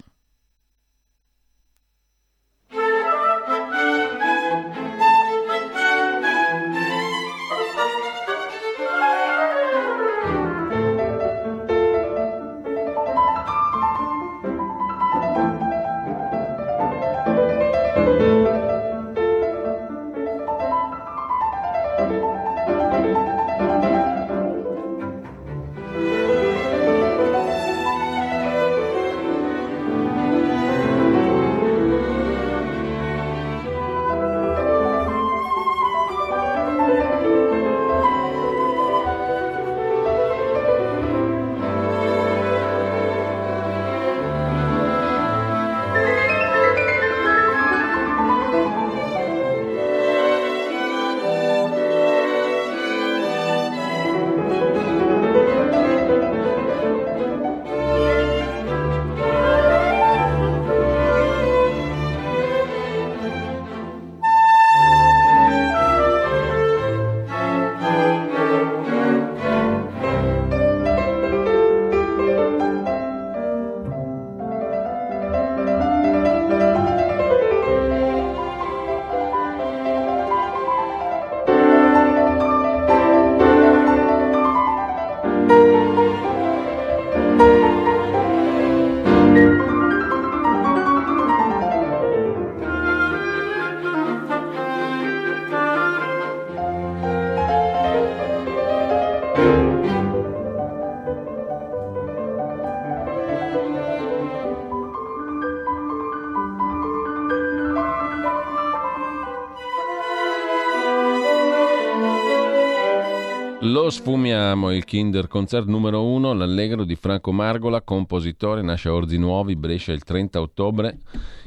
Speaker 1: Sfumiamo, il Kinder Concert numero 1, l'Allegro di Franco Margola, compositore, nasce a Orzi Nuovi, Brescia il 30 ottobre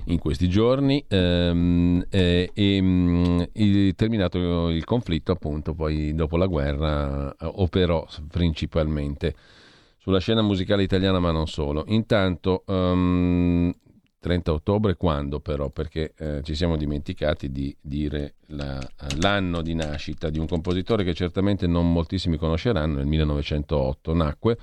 Speaker 1: in questi giorni ehm, e, e mm, terminato il conflitto appunto poi dopo la guerra operò principalmente sulla scena musicale italiana ma non solo. Intanto um, 30 ottobre quando però? Perché eh, ci siamo dimenticati di dire la, l'anno di nascita di un compositore che certamente non moltissimi conosceranno, nel 1908 nacque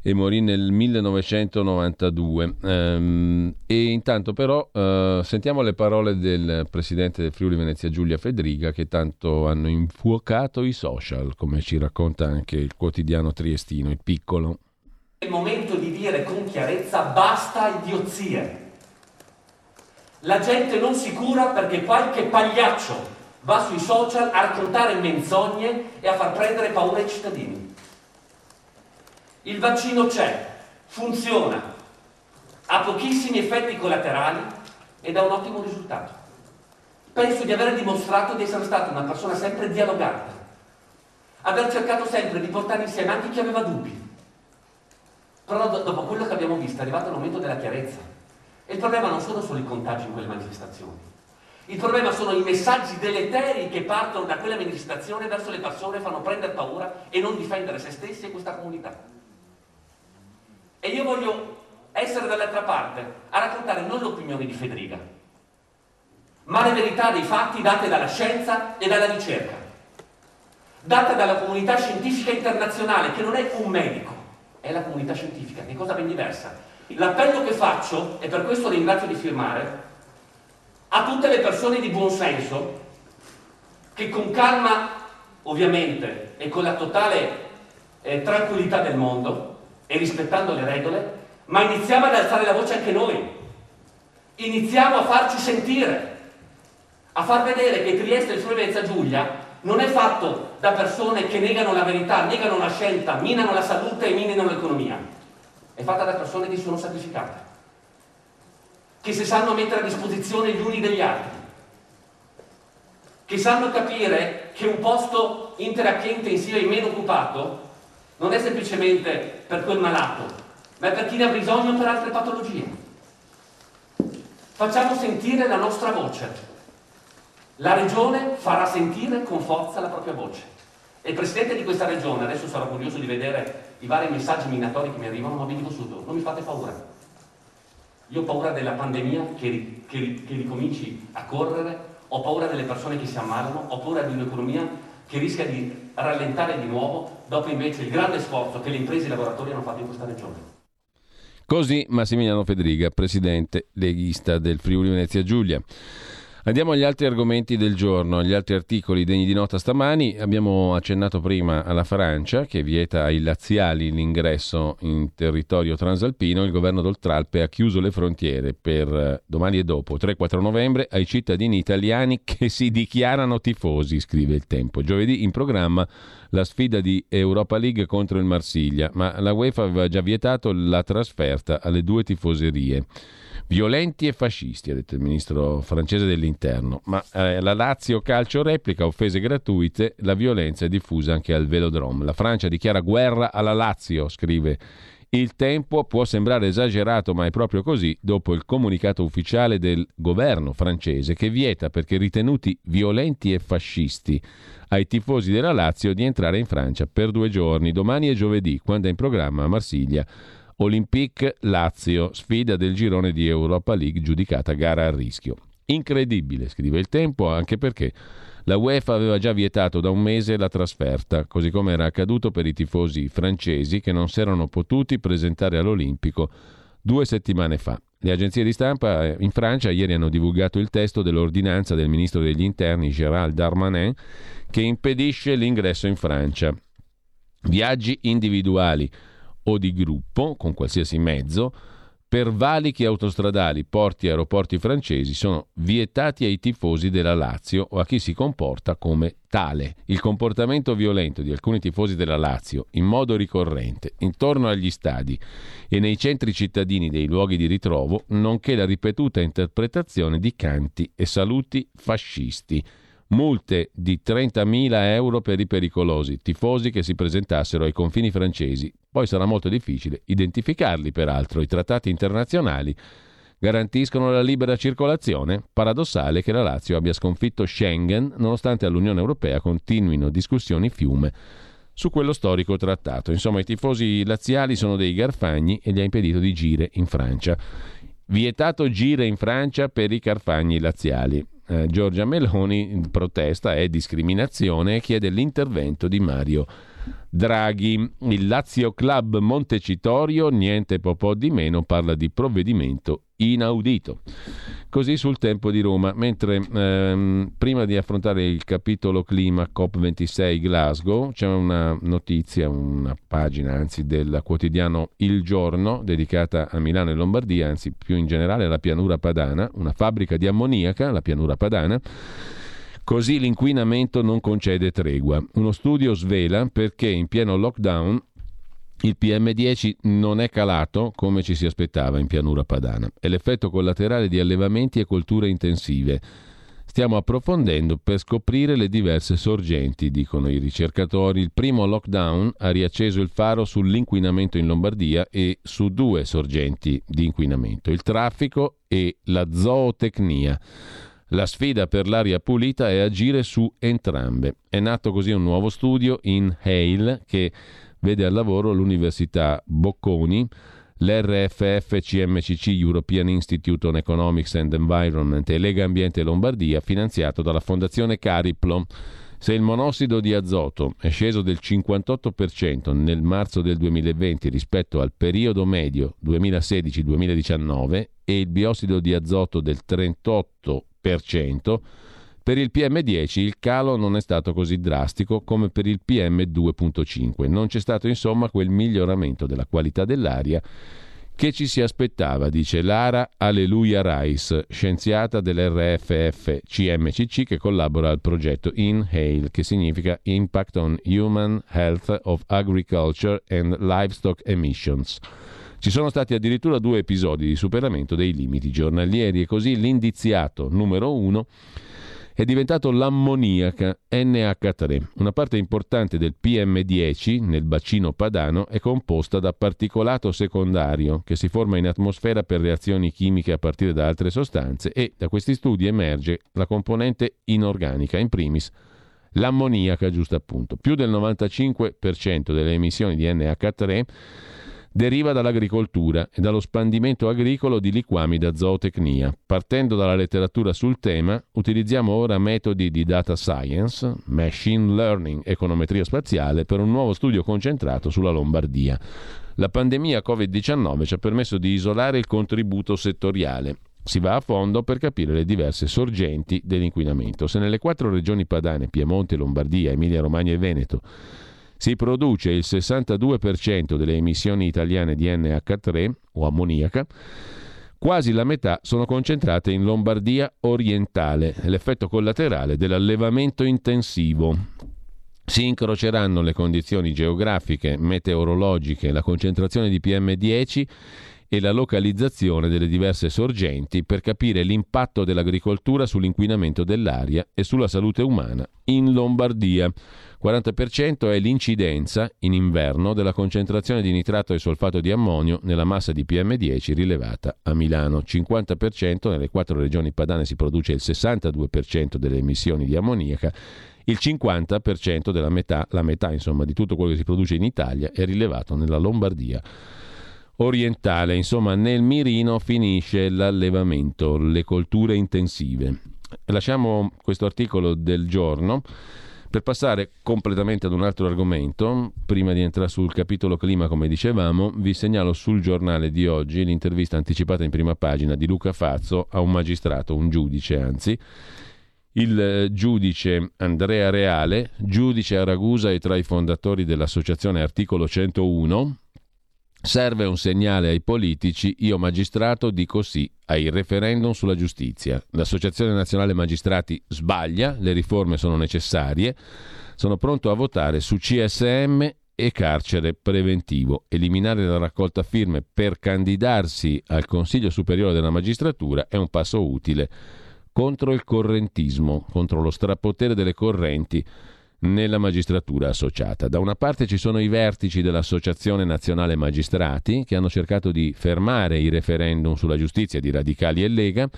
Speaker 1: e morì nel 1992. Ehm, e intanto però eh, sentiamo le parole del presidente del Friuli Venezia Giulia Fedriga che tanto hanno infuocato i social, come ci racconta anche il quotidiano triestino, il piccolo.
Speaker 7: È il momento di dire con chiarezza basta idiozie la gente non si cura perché qualche pagliaccio va sui social a raccontare menzogne e a far prendere paura ai cittadini. Il vaccino c'è, funziona, ha pochissimi effetti collaterali ed ha un ottimo risultato. Penso di aver dimostrato di essere stata una persona sempre dialogante, aver cercato sempre di portare insieme anche chi aveva dubbi. Però dopo quello che abbiamo visto è arrivato il momento della chiarezza. Il problema non sono solo i contagi in quelle manifestazioni. Il problema sono i messaggi deleteri che partono da quella manifestazione verso le persone, fanno prendere paura e non difendere se stessi e questa comunità. E io voglio essere dall'altra parte a raccontare non l'opinione di Federica, ma le verità dei fatti date dalla scienza e dalla ricerca, date dalla comunità scientifica internazionale, che non è un medico, è la comunità scientifica, che cosa ben diversa. L'appello che faccio, e per questo ringrazio di firmare, a tutte le persone di buon senso che con calma, ovviamente, e con la totale eh, tranquillità del mondo e rispettando le regole, ma iniziamo ad alzare la voce anche noi. Iniziamo a farci sentire, a far vedere che Trieste e il Friuli Venezia Giulia non è fatto da persone che negano la verità, negano la scelta, minano la salute e minano l'economia è fatta da persone che sono sacrificate, che si sanno mettere a disposizione gli uni degli altri, che sanno capire che un posto in terrapiente in Siria meno occupato non è semplicemente per quel malato, ma è per chi ne ha bisogno per altre patologie. Facciamo sentire la nostra voce. La regione farà sentire con forza la propria voce. E il presidente di questa regione, adesso sarò curioso di vedere i vari messaggi minatori che mi arrivano, ma vi dico subito, non mi fate paura. Io ho paura della pandemia che, che, che ricominci a correre, ho paura delle persone che si ammalano, ho paura di un'economia che rischia di rallentare di nuovo, dopo invece il grande sforzo che le imprese e i lavoratori hanno fatto in questa regione.
Speaker 1: Così Massimiliano Federiga, presidente leghista del Friuli Venezia Giulia. Andiamo agli altri argomenti del giorno, agli altri articoli degni di nota stamani. Abbiamo accennato prima alla Francia che vieta ai laziali l'ingresso in territorio transalpino. Il governo d'Oltralpe ha chiuso le frontiere per eh, domani e dopo, 3-4 novembre, ai cittadini italiani che si dichiarano tifosi, scrive il tempo. Giovedì in programma la sfida di Europa League contro il Marsiglia, ma la UEFA aveva già vietato la trasferta alle due tifoserie. Violenti e fascisti, ha detto il ministro francese dell'interno. Ma eh, la Lazio calcio replica offese gratuite, la violenza è diffusa anche al velodrome. La Francia dichiara guerra alla Lazio, scrive il tempo può sembrare esagerato, ma è proprio così dopo il comunicato ufficiale del governo francese che vieta perché ritenuti violenti e fascisti ai tifosi della Lazio di entrare in Francia per due giorni, domani e giovedì, quando è in programma a Marsiglia Olympique Lazio, sfida del girone di Europa League giudicata gara a rischio. Incredibile, scrive il tempo, anche perché la UEFA aveva già vietato da un mese la trasferta, così come era accaduto per i tifosi francesi che non si erano potuti presentare all'Olimpico due settimane fa. Le agenzie di stampa eh, in Francia ieri hanno divulgato il testo dell'ordinanza del ministro degli interni Gérald Darmanin che impedisce l'ingresso in Francia. Viaggi individuali o di gruppo, con qualsiasi mezzo, per valichi autostradali, porti e aeroporti francesi sono vietati ai tifosi della Lazio o a chi si comporta come tale. Il comportamento violento di alcuni tifosi della Lazio in modo ricorrente intorno agli stadi e nei centri cittadini dei luoghi di ritrovo, nonché la ripetuta interpretazione di canti e saluti fascisti multe di 30.000 euro per i pericolosi tifosi che si presentassero ai confini francesi. Poi sarà molto difficile identificarli, peraltro. I trattati internazionali garantiscono la libera circolazione. Paradossale che la Lazio abbia sconfitto Schengen nonostante all'Unione Europea continuino discussioni fiume su quello storico trattato. Insomma, i tifosi laziali sono dei garfagni e gli ha impedito di gire in Francia. Vietato gire in Francia per i carfagni laziali Giorgia Meloni protesta è discriminazione e chiede l'intervento di Mario Draghi. Il Lazio Club Montecitorio, niente po' po' di meno, parla di provvedimento inaudito. Così sul tempo di Roma, mentre ehm, prima di affrontare il capitolo clima COP26 Glasgow c'è una notizia, una pagina anzi del quotidiano Il Giorno dedicata a Milano e Lombardia, anzi più in generale alla pianura padana, una fabbrica di ammoniaca, la pianura padana Così l'inquinamento non concede tregua. Uno studio svela perché in pieno lockdown il PM10 non è calato come ci si aspettava in pianura padana. È l'effetto collaterale di allevamenti e colture intensive. Stiamo approfondendo per scoprire le diverse sorgenti, dicono i ricercatori. Il primo lockdown ha riacceso il faro sull'inquinamento in Lombardia e su due sorgenti di inquinamento, il traffico e la zootecnia. La sfida per l'aria pulita è agire su entrambe. È nato così un nuovo studio in Hale che vede al lavoro l'Università Bocconi, l'RFF CMCC European Institute on Economics and Environment e Lega Ambiente Lombardia, finanziato dalla Fondazione Cariplo. Se il monossido di azoto è sceso del 58% nel marzo del 2020 rispetto al periodo medio 2016-2019 e il biossido di azoto del 38%, per il PM10 il calo non è stato così drastico come per il PM2.5. Non c'è stato insomma quel miglioramento della qualità dell'aria che ci si aspettava, dice Lara Alleluia Rice, scienziata dell'RFF CMCC che collabora al progetto INHALE, che significa Impact on Human Health of Agriculture and Livestock Emissions. Ci sono stati addirittura due episodi di superamento dei limiti giornalieri e così l'indiziato numero uno è diventato l'ammoniaca NH3. Una parte importante del PM10 nel bacino padano è composta da particolato secondario che si forma in atmosfera per reazioni chimiche a partire da altre sostanze e da questi studi emerge la componente inorganica, in primis l'ammoniaca, giusto appunto. Più del 95% delle emissioni di NH3 deriva dall'agricoltura e dallo spandimento agricolo di liquami da zootecnia. Partendo dalla letteratura sul tema, utilizziamo ora metodi di data science, machine learning, econometria spaziale per un nuovo studio concentrato sulla Lombardia. La pandemia Covid-19 ci ha permesso di isolare il contributo settoriale. Si va a fondo per capire le diverse sorgenti dell'inquinamento. Se nelle quattro regioni padane, Piemonte, Lombardia, Emilia Romagna e Veneto, si produce il 62% delle emissioni italiane di NH3 o ammoniaca, quasi la metà sono concentrate in Lombardia orientale, l'effetto collaterale dell'allevamento intensivo. Si incroceranno le condizioni geografiche, meteorologiche, la concentrazione di PM10 e la localizzazione delle diverse sorgenti per capire l'impatto dell'agricoltura sull'inquinamento dell'aria e sulla salute umana in Lombardia. 40% è l'incidenza in inverno della concentrazione di nitrato e solfato di ammonio nella massa di PM10 rilevata a Milano. 50% nelle quattro regioni padane si produce il 62% delle emissioni di ammoniaca il 50% della metà, la metà insomma di tutto quello che si produce in Italia è rilevato nella Lombardia orientale. Insomma, nel mirino finisce l'allevamento, le colture intensive. Lasciamo questo articolo del giorno per passare completamente ad un altro argomento, prima di entrare sul capitolo clima, come dicevamo, vi segnalo sul giornale di oggi l'intervista anticipata in prima pagina di Luca Fazzo a un magistrato, un giudice anzi, il eh, giudice Andrea Reale, giudice a Ragusa e tra i fondatori dell'associazione Articolo 101, Serve un segnale ai politici, io magistrato dico sì ai referendum sulla giustizia. L'Associazione Nazionale Magistrati sbaglia, le riforme sono necessarie, sono pronto a votare su CSM e carcere preventivo. Eliminare la raccolta firme per candidarsi al Consiglio Superiore della Magistratura è un passo utile contro il correntismo, contro lo strapotere delle correnti nella magistratura associata. Da una parte ci sono i vertici dell'Associazione Nazionale Magistrati che hanno cercato di fermare i referendum sulla giustizia di Radicali e Lega,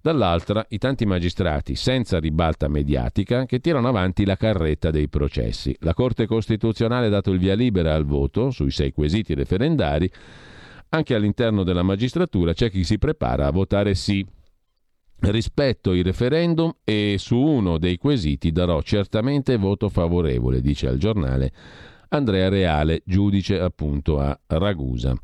Speaker 1: dall'altra i tanti magistrati senza ribalta mediatica che tirano avanti la carretta dei processi. La Corte Costituzionale ha dato il via libera al voto sui sei quesiti referendari. Anche all'interno della magistratura c'è chi si prepara a votare sì rispetto il referendum e su uno dei quesiti darò certamente voto favorevole, dice al giornale Andrea Reale, giudice appunto a Ragusa.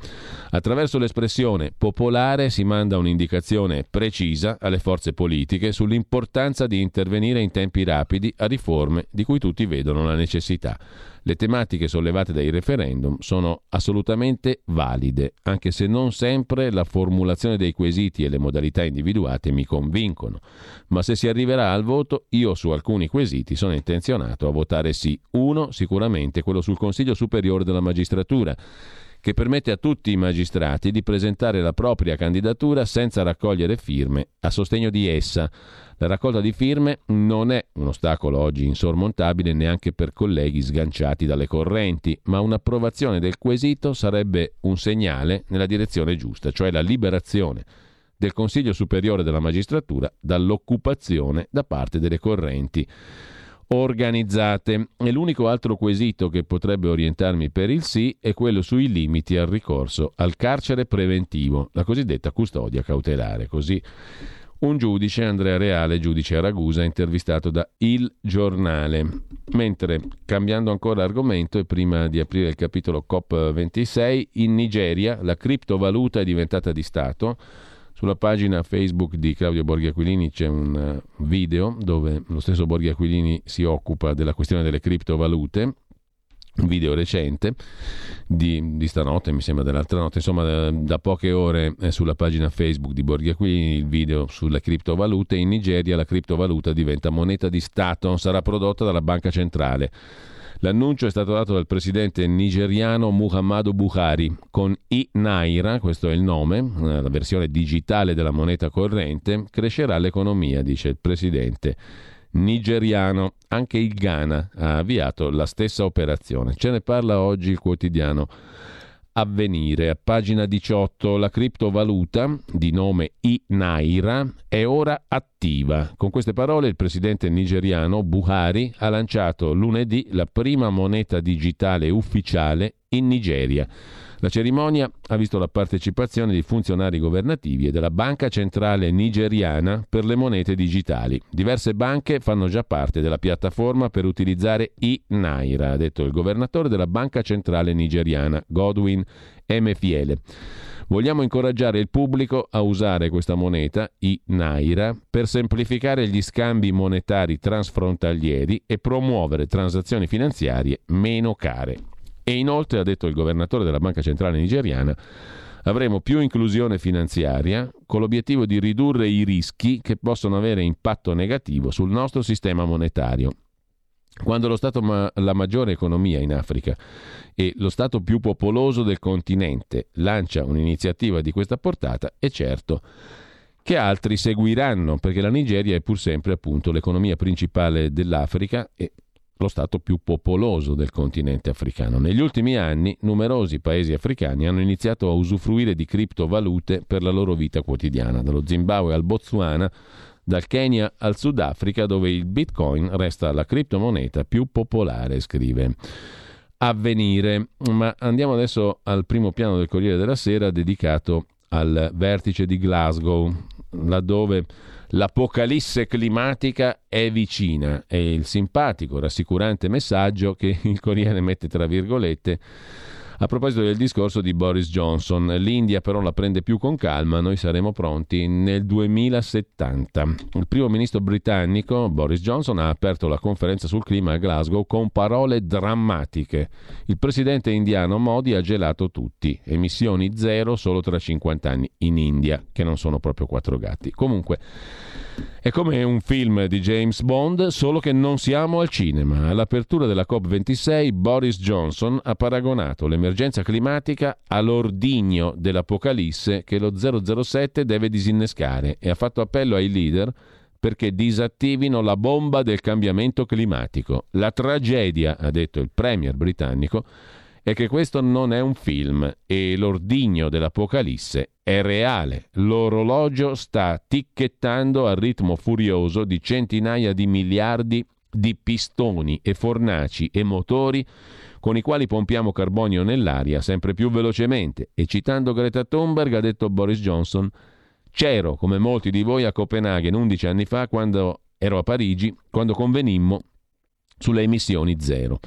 Speaker 1: Attraverso l'espressione popolare si manda un'indicazione precisa alle forze politiche sull'importanza di intervenire in tempi rapidi a riforme di cui tutti vedono la necessità. Le tematiche sollevate dai referendum sono assolutamente valide, anche se non sempre la formulazione dei quesiti e le modalità individuate mi convincono. Ma se si arriverà al voto, io su alcuni quesiti sono intenzionato a votare sì. Uno, sicuramente quello sul Consiglio Superiore della Magistratura che permette a tutti i magistrati di presentare la propria candidatura senza raccogliere firme a sostegno di essa. La raccolta di firme non è un ostacolo oggi insormontabile neanche per colleghi sganciati dalle correnti, ma un'approvazione del quesito sarebbe un segnale nella direzione giusta, cioè la liberazione del Consiglio Superiore della Magistratura dall'occupazione da parte delle correnti organizzate. E l'unico altro quesito che potrebbe orientarmi per il sì è quello sui limiti al ricorso al carcere preventivo, la cosiddetta custodia cautelare. Così un giudice, Andrea Reale, giudice a Ragusa, intervistato da Il Giornale. Mentre, cambiando ancora argomento e prima di aprire il capitolo COP26, in Nigeria la criptovaluta è diventata di Stato. Sulla pagina Facebook di Claudio Borghi Aquilini c'è un eh, video dove lo stesso Borghi Aquilini si occupa della questione delle criptovalute un video recente di, di, stanotte, mi sembra dell'altra notte, insomma da, da poche ore è sulla pagina Facebook di Borghi Aquilini il video sulle criptovalute. In Nigeria la criptovaluta diventa moneta di Stato, sarà prodotta dalla banca centrale. L'annuncio è stato dato dal presidente nigeriano Muhammadu Buhari con i-Naira, questo è il nome, la versione digitale della moneta corrente, crescerà l'economia, dice il presidente nigeriano. Anche il Ghana ha avviato la stessa operazione. Ce ne parla oggi il quotidiano Avvenire. A pagina 18 la criptovaluta di nome I-Naira è ora attiva. Con queste parole il presidente nigeriano Buhari ha lanciato lunedì la prima moneta digitale ufficiale in Nigeria. La cerimonia ha visto la partecipazione di funzionari governativi e della Banca Centrale Nigeriana per le monete digitali. Diverse banche fanno già parte della piattaforma per utilizzare i-Naira, ha detto il governatore della Banca Centrale Nigeriana, Godwin Emefiele. Vogliamo incoraggiare il pubblico a usare questa moneta, i Naira, per semplificare gli scambi monetari transfrontalieri e promuovere transazioni finanziarie meno care. E inoltre, ha detto il governatore della Banca Centrale Nigeriana, avremo più inclusione finanziaria con l'obiettivo di ridurre i rischi che possono avere impatto negativo sul nostro sistema monetario. Quando lo Stato ma- la maggiore economia in Africa e lo Stato più popoloso del continente lancia un'iniziativa di questa portata, è certo che altri seguiranno, perché la Nigeria è pur sempre appunto l'economia principale dell'Africa e lo Stato più popoloso del continente africano. Negli ultimi anni numerosi paesi africani hanno iniziato a usufruire di criptovalute per la loro vita quotidiana, dallo Zimbabwe al Botswana, dal Kenya al Sudafrica, dove il Bitcoin resta la criptomoneta più popolare, scrive. Avvenire. Ma andiamo adesso al primo piano del Corriere della Sera dedicato al vertice di Glasgow, laddove L'apocalisse climatica è vicina. È il simpatico, rassicurante messaggio che il Corriere mette tra virgolette A proposito del discorso di Boris Johnson, l'India però la prende più con calma, noi saremo pronti nel 2070. Il primo ministro britannico, Boris Johnson, ha aperto la conferenza sul clima a Glasgow con parole drammatiche. Il presidente indiano Modi ha gelato tutti, emissioni zero solo tra 50 anni in India, che non sono proprio quattro gatti. Comunque, è come un film di James Bond, solo che non siamo al cinema. All'apertura della COP26 Boris Johnson ha paragonato l'emergenza climatica all'ordigno dell'Apocalisse che lo 007 deve disinnescare e ha fatto appello ai leader perché disattivino la bomba del cambiamento climatico. La tragedia, ha detto il premier britannico, è che questo non è un film e l'ordigno dell'Apocalisse è reale. L'orologio sta ticchettando al ritmo furioso di centinaia di miliardi di pistoni e fornaci e motori con i quali pompiamo carbonio nell'aria sempre più velocemente. E citando Greta Thunberg ha detto Boris Johnson, c'ero come molti di voi a Copenaghen 11 anni fa quando ero a Parigi, quando convenimmo sulle emissioni zero.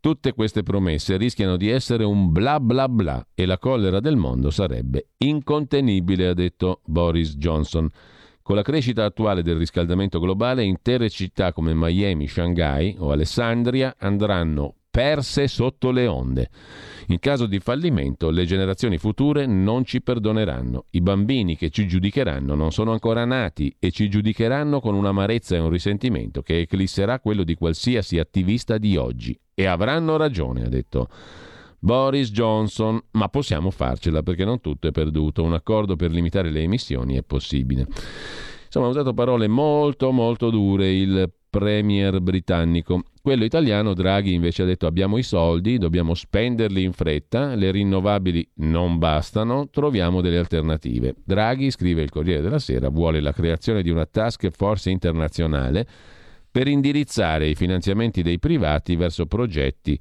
Speaker 1: Tutte queste promesse rischiano di essere un bla bla bla e la collera del mondo sarebbe incontenibile, ha detto Boris Johnson. Con la crescita attuale del riscaldamento globale, intere città come Miami, Shanghai o Alessandria andranno perse sotto le onde. In caso di fallimento, le generazioni future non ci perdoneranno. I bambini che ci giudicheranno non sono ancora nati e ci giudicheranno con un'amarezza e un risentimento che eclisserà quello di qualsiasi attivista di oggi. E avranno ragione, ha detto Boris Johnson, ma possiamo farcela perché non tutto è perduto. Un accordo per limitare le emissioni è possibile. Insomma, ha usato parole molto molto dure il premier britannico. Quello italiano, Draghi, invece ha detto abbiamo i soldi, dobbiamo spenderli in fretta, le rinnovabili non bastano, troviamo delle alternative. Draghi, scrive il Corriere della Sera, vuole la creazione di una task force internazionale per indirizzare i finanziamenti dei privati verso progetti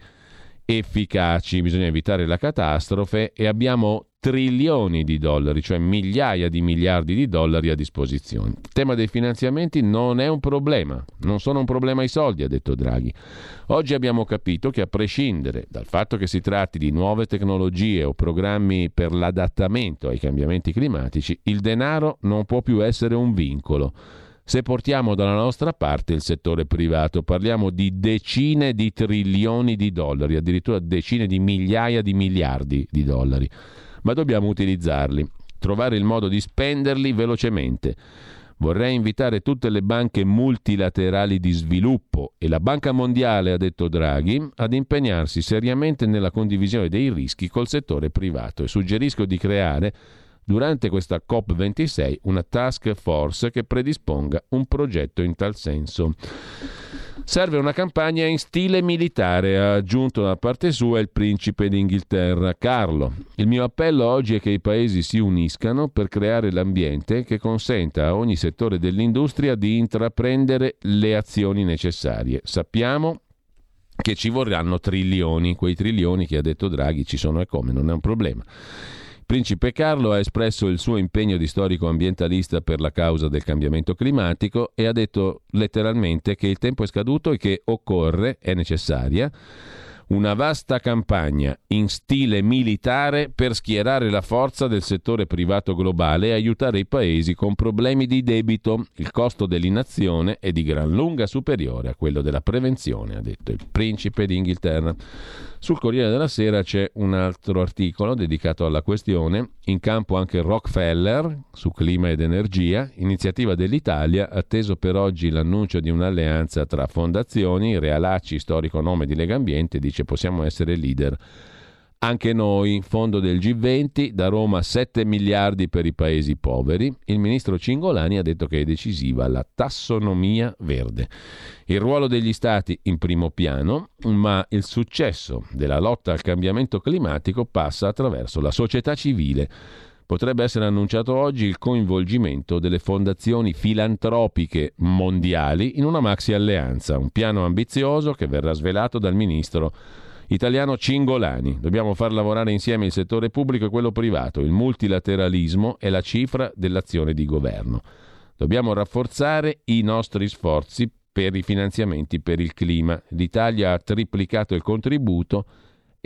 Speaker 1: efficaci. Bisogna evitare la catastrofe e abbiamo trilioni di dollari, cioè migliaia di miliardi di dollari a disposizione. Il tema dei finanziamenti non è un problema, non sono un problema i soldi, ha detto Draghi. Oggi abbiamo capito che a prescindere dal fatto che si tratti di nuove tecnologie o programmi per l'adattamento ai cambiamenti climatici, il denaro non può più essere un vincolo. Se portiamo dalla nostra parte il settore privato, parliamo di decine di trilioni di dollari, addirittura decine di migliaia di miliardi di dollari ma dobbiamo utilizzarli, trovare il modo di spenderli velocemente. Vorrei invitare tutte le banche multilaterali di sviluppo e la Banca Mondiale, ha detto Draghi, ad impegnarsi seriamente nella condivisione dei rischi col settore privato e suggerisco di creare durante questa COP26 una task force che predisponga un progetto in tal senso. Serve una campagna in stile militare, ha aggiunto da parte sua il principe d'Inghilterra, Carlo. Il mio appello oggi è che i paesi si uniscano per creare l'ambiente che consenta a ogni settore dell'industria di intraprendere le azioni necessarie. Sappiamo che ci vorranno trilioni, quei trilioni che ha detto Draghi ci sono e come, non è un problema. Principe Carlo ha espresso il suo impegno di storico ambientalista per la causa del cambiamento climatico e ha detto letteralmente che il tempo è scaduto e che occorre, è necessaria, una vasta campagna in stile militare per schierare la forza del settore privato globale e aiutare i paesi con problemi di debito. Il costo dell'inazione è di gran lunga superiore a quello della prevenzione, ha detto il principe d'Inghilterra. Sul Corriere della Sera c'è un altro articolo dedicato alla questione, in campo anche Rockefeller su clima ed energia, iniziativa dell'Italia, atteso per oggi l'annuncio di un'alleanza tra fondazioni, Realacci, storico nome di Lega Ambiente, dice possiamo essere leader anche noi, fondo del G20, da Roma 7 miliardi per i paesi poveri. Il ministro Cingolani ha detto che è decisiva la tassonomia verde. Il ruolo degli stati in primo piano, ma il successo della lotta al cambiamento climatico passa attraverso la società civile. Potrebbe essere annunciato oggi il coinvolgimento delle fondazioni filantropiche mondiali in una maxi alleanza, un piano ambizioso che verrà svelato dal ministro italiano Cingolani. Dobbiamo far lavorare insieme il settore pubblico e quello privato. Il multilateralismo è la cifra dell'azione di governo. Dobbiamo rafforzare i nostri sforzi per i finanziamenti per il clima. L'Italia ha triplicato il contributo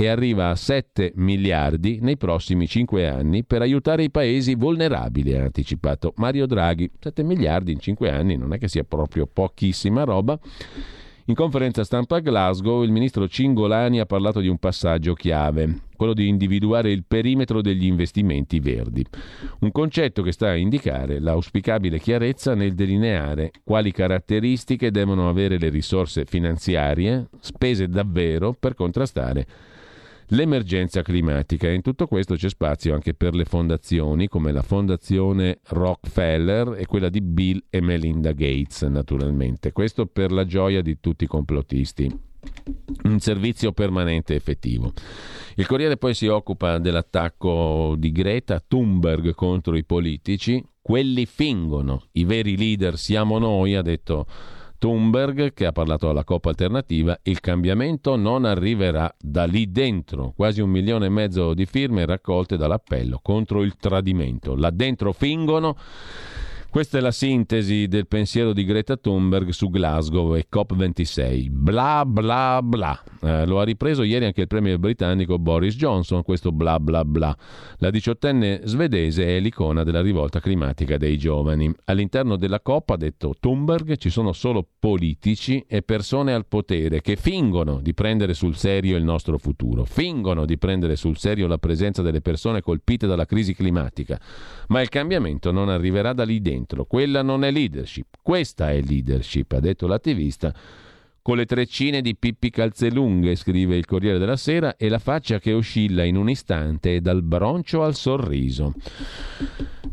Speaker 1: e arriva a 7 miliardi nei prossimi 5 anni per aiutare i paesi vulnerabili, ha anticipato Mario Draghi. 7 miliardi in 5 anni non è che sia proprio pochissima roba. In conferenza stampa a Glasgow il ministro Cingolani ha parlato di un passaggio chiave, quello di individuare il perimetro degli investimenti verdi, un concetto che sta a indicare l'auspicabile chiarezza nel delineare quali caratteristiche devono avere le risorse finanziarie spese davvero per contrastare l'emergenza climatica. In tutto questo c'è spazio anche per le fondazioni come la Fondazione Rockefeller e quella di Bill e Melinda Gates, naturalmente. Questo per la gioia di tutti i complottisti. Un servizio permanente effettivo. Il Corriere poi si occupa dell'attacco di Greta Thunberg contro i politici. Quelli fingono, i veri leader siamo noi, ha detto Thunberg, che ha parlato alla Coppa Alternativa, il cambiamento non arriverà da lì dentro. Quasi un milione e mezzo di firme raccolte dall'appello contro il tradimento. Là dentro fingono questa è la sintesi del pensiero di Greta Thunberg su Glasgow e COP26. Bla bla bla. Eh, lo ha ripreso ieri anche il premier britannico Boris Johnson, questo bla bla bla. La diciottenne svedese è l'icona della rivolta climatica dei giovani. All'interno della COP, ha detto Thunberg, ci sono solo politici e persone al potere che fingono di prendere sul serio il nostro futuro, fingono di prendere sul serio la presenza delle persone colpite dalla crisi climatica. Ma il cambiamento non arriverà da lì dentro dentro. Quella non è leadership, questa è leadership, ha detto l'attivista con le treccine di Pippi Calzelunghe, scrive il Corriere della Sera, e la faccia che oscilla in un istante dal broncio al sorriso.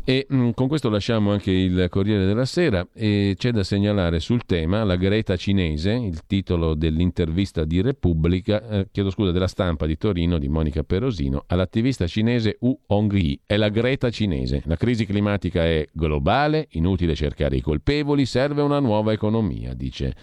Speaker 1: E mh, mm, con questo lasciamo anche il Corriere della Sera e c'è da segnalare sul tema la Greta cinese, il titolo dell'intervista di Repubblica, eh, chiedo scusa, della stampa di Torino di Monica Perosino, all'attivista cinese Wu Hongyi. È la Greta cinese. La crisi climatica è globale, inutile cercare i colpevoli, serve una nuova economia, dice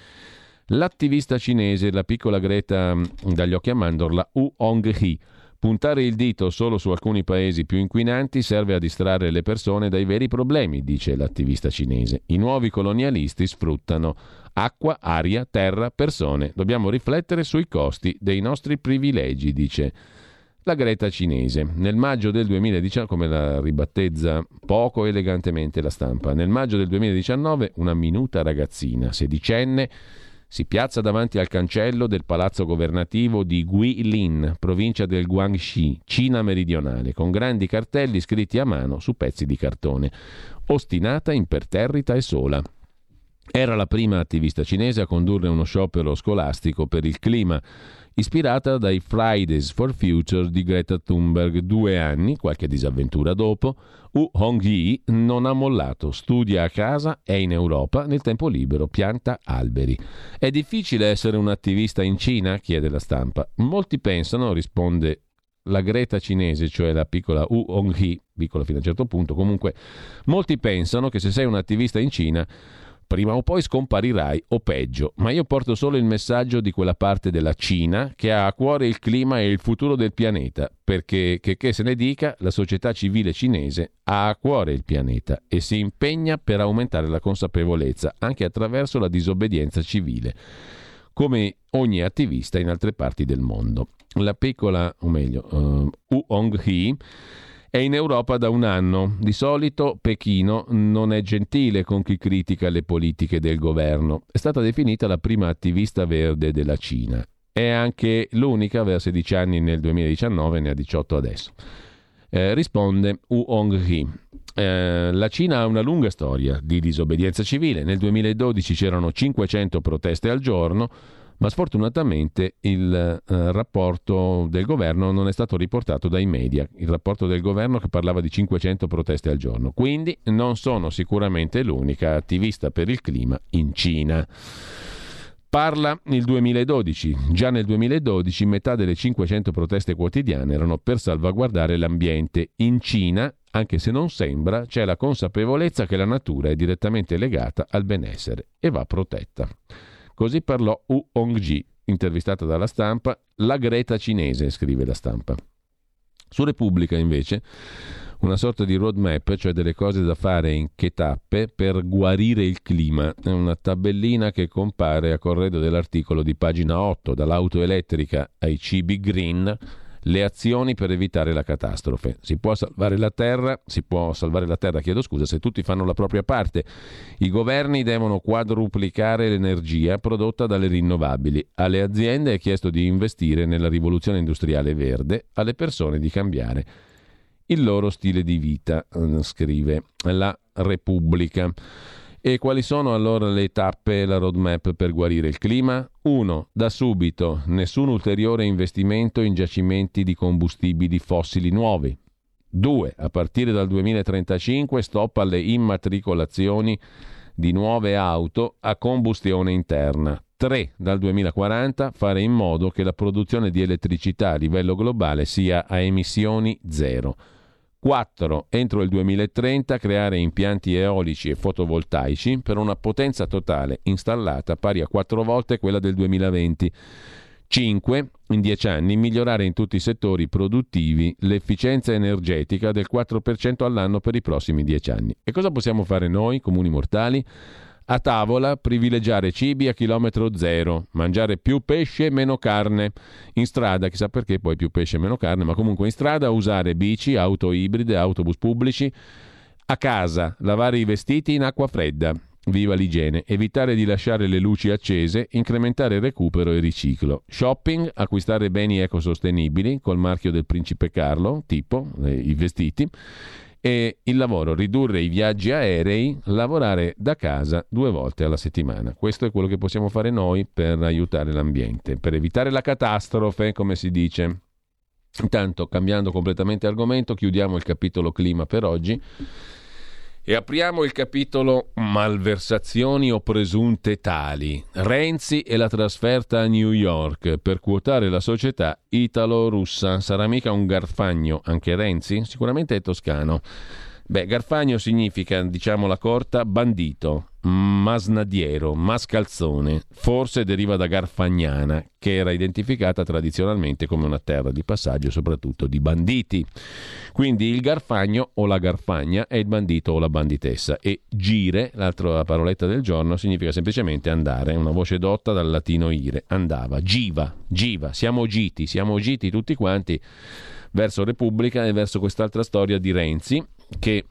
Speaker 1: L'attivista cinese, la piccola Greta mm, dagli occhi a mandorla, Wu Hong-hee. Puntare il dito solo su alcuni paesi più inquinanti serve a distrarre le persone dai veri problemi, dice l'attivista cinese. I nuovi colonialisti sfruttano acqua, aria, terra, persone. Dobbiamo riflettere sui costi dei nostri privilegi, dice la Greta cinese. Nel maggio del 2019, come la ribattezza poco elegantemente la stampa, nel maggio del 2019 una minuta ragazzina sedicenne si piazza davanti al cancello del palazzo governativo di Guilin, provincia del Guangxi, Cina meridionale, con grandi cartelli scritti a mano su pezzi di cartone. Ostinata, imperterrita e sola. Era la prima attivista cinese a condurre uno sciopero scolastico per il clima ispirata dai Fridays for Future di Greta Thunberg. Due anni, qualche disavventura dopo, Wu Hongyi non ha mollato, studia a casa, è in Europa, nel tempo libero pianta alberi. È difficile essere un attivista in Cina? chiede la stampa. Molti pensano, risponde la Greta cinese, cioè la piccola Wu Hongyi, piccola fino a un certo punto, comunque molti pensano che se sei un attivista in Cina Prima o poi scomparirai, o peggio, ma io porto solo il messaggio di quella parte della Cina che ha a cuore il clima e il futuro del pianeta, perché, che, che se ne dica, la società civile cinese ha a cuore il pianeta e si impegna per aumentare la consapevolezza, anche attraverso la disobbedienza civile, come ogni attivista in altre parti del mondo. La piccola, o meglio, uh, U Hong-hee, è in Europa da un anno. Di solito Pechino non è gentile con chi critica le politiche del governo. È stata definita la prima attivista verde della Cina. È anche l'unica, aveva 16 anni nel 2019, ne ha 18 adesso. Eh, risponde Wu Hong-hee. Eh, la Cina ha una lunga storia di disobbedienza civile. Nel 2012 c'erano 500 proteste al giorno ma sfortunatamente il eh, rapporto del governo non è stato riportato dai media, il rapporto del governo che parlava di 500 proteste al giorno, quindi non sono sicuramente l'unica attivista per il clima in Cina. Parla il 2012. Già nel 2012 metà delle 500 proteste quotidiane erano per salvaguardare l'ambiente. In Cina, anche se non sembra, c'è la consapevolezza che la natura è direttamente legata al benessere e va protetta. Così parlò Wu Hongji, intervistata dalla stampa, la Greta cinese, scrive la stampa. Su Repubblica, invece, una sorta di roadmap, cioè delle cose da fare in che tappe per guarire il clima. È una tabellina che compare a corredo dell'articolo di pagina 8, dall'auto elettrica ai cibi green le azioni per evitare la catastrofe. Si può salvare la terra, si può salvare la terra, chiedo scusa, se tutti fanno la propria parte. I governi devono quadruplicare l'energia prodotta dalle rinnovabili. Alle aziende è chiesto di investire nella rivoluzione industriale verde, alle persone di cambiare il loro stile di vita, eh, scrive la Repubblica. E quali sono allora le tappe e la roadmap per guarire il clima? 1. Da subito nessun ulteriore investimento in giacimenti di combustibili fossili nuovi. 2. A partire dal 2035 stop alle immatricolazioni di nuove auto a combustione interna. 3. Dal 2040 fare in modo che la produzione di elettricità a livello globale sia a emissioni zero. 4. Entro il 2030 creare impianti eolici e fotovoltaici per una potenza totale installata pari a 4 volte quella del 2020. 5. In 10 anni migliorare in tutti i settori produttivi l'efficienza energetica del 4% all'anno per i prossimi 10 anni. E cosa possiamo fare noi, comuni mortali? A tavola privilegiare cibi a chilometro zero, mangiare più pesce e meno carne. In strada, chissà perché poi più pesce e meno carne, ma comunque in strada usare bici, auto ibride, autobus pubblici. A casa lavare i vestiti in acqua fredda. Viva l'igiene, evitare di lasciare le luci accese, incrementare il recupero e riciclo. Shopping, acquistare beni ecosostenibili col marchio del principe Carlo, tipo eh, i vestiti e il lavoro, ridurre i viaggi aerei, lavorare da casa due volte alla settimana. Questo è quello che possiamo fare noi per aiutare l'ambiente, per evitare la catastrofe, come si dice. Intanto, cambiando completamente argomento, chiudiamo il capitolo clima per oggi e apriamo il capitolo malversazioni o presunte tali. Renzi e la trasferta a New York per quotare la società italo-russa. Sarà mica un garfagno anche Renzi? Sicuramente è toscano. Beh, Garfagno significa, diciamo la corta, bandito, masnadiero, mascalzone. Forse deriva da Garfagnana, che era identificata tradizionalmente come una terra di passaggio soprattutto di banditi. Quindi il Garfagno o la Garfagna è il bandito o la banditessa e gire, l'altra paroletta del giorno, significa semplicemente andare, una voce dotta dal latino ire, andava, giva, giva, siamo giti, siamo giti tutti quanti verso Repubblica e verso quest'altra storia di Renzi che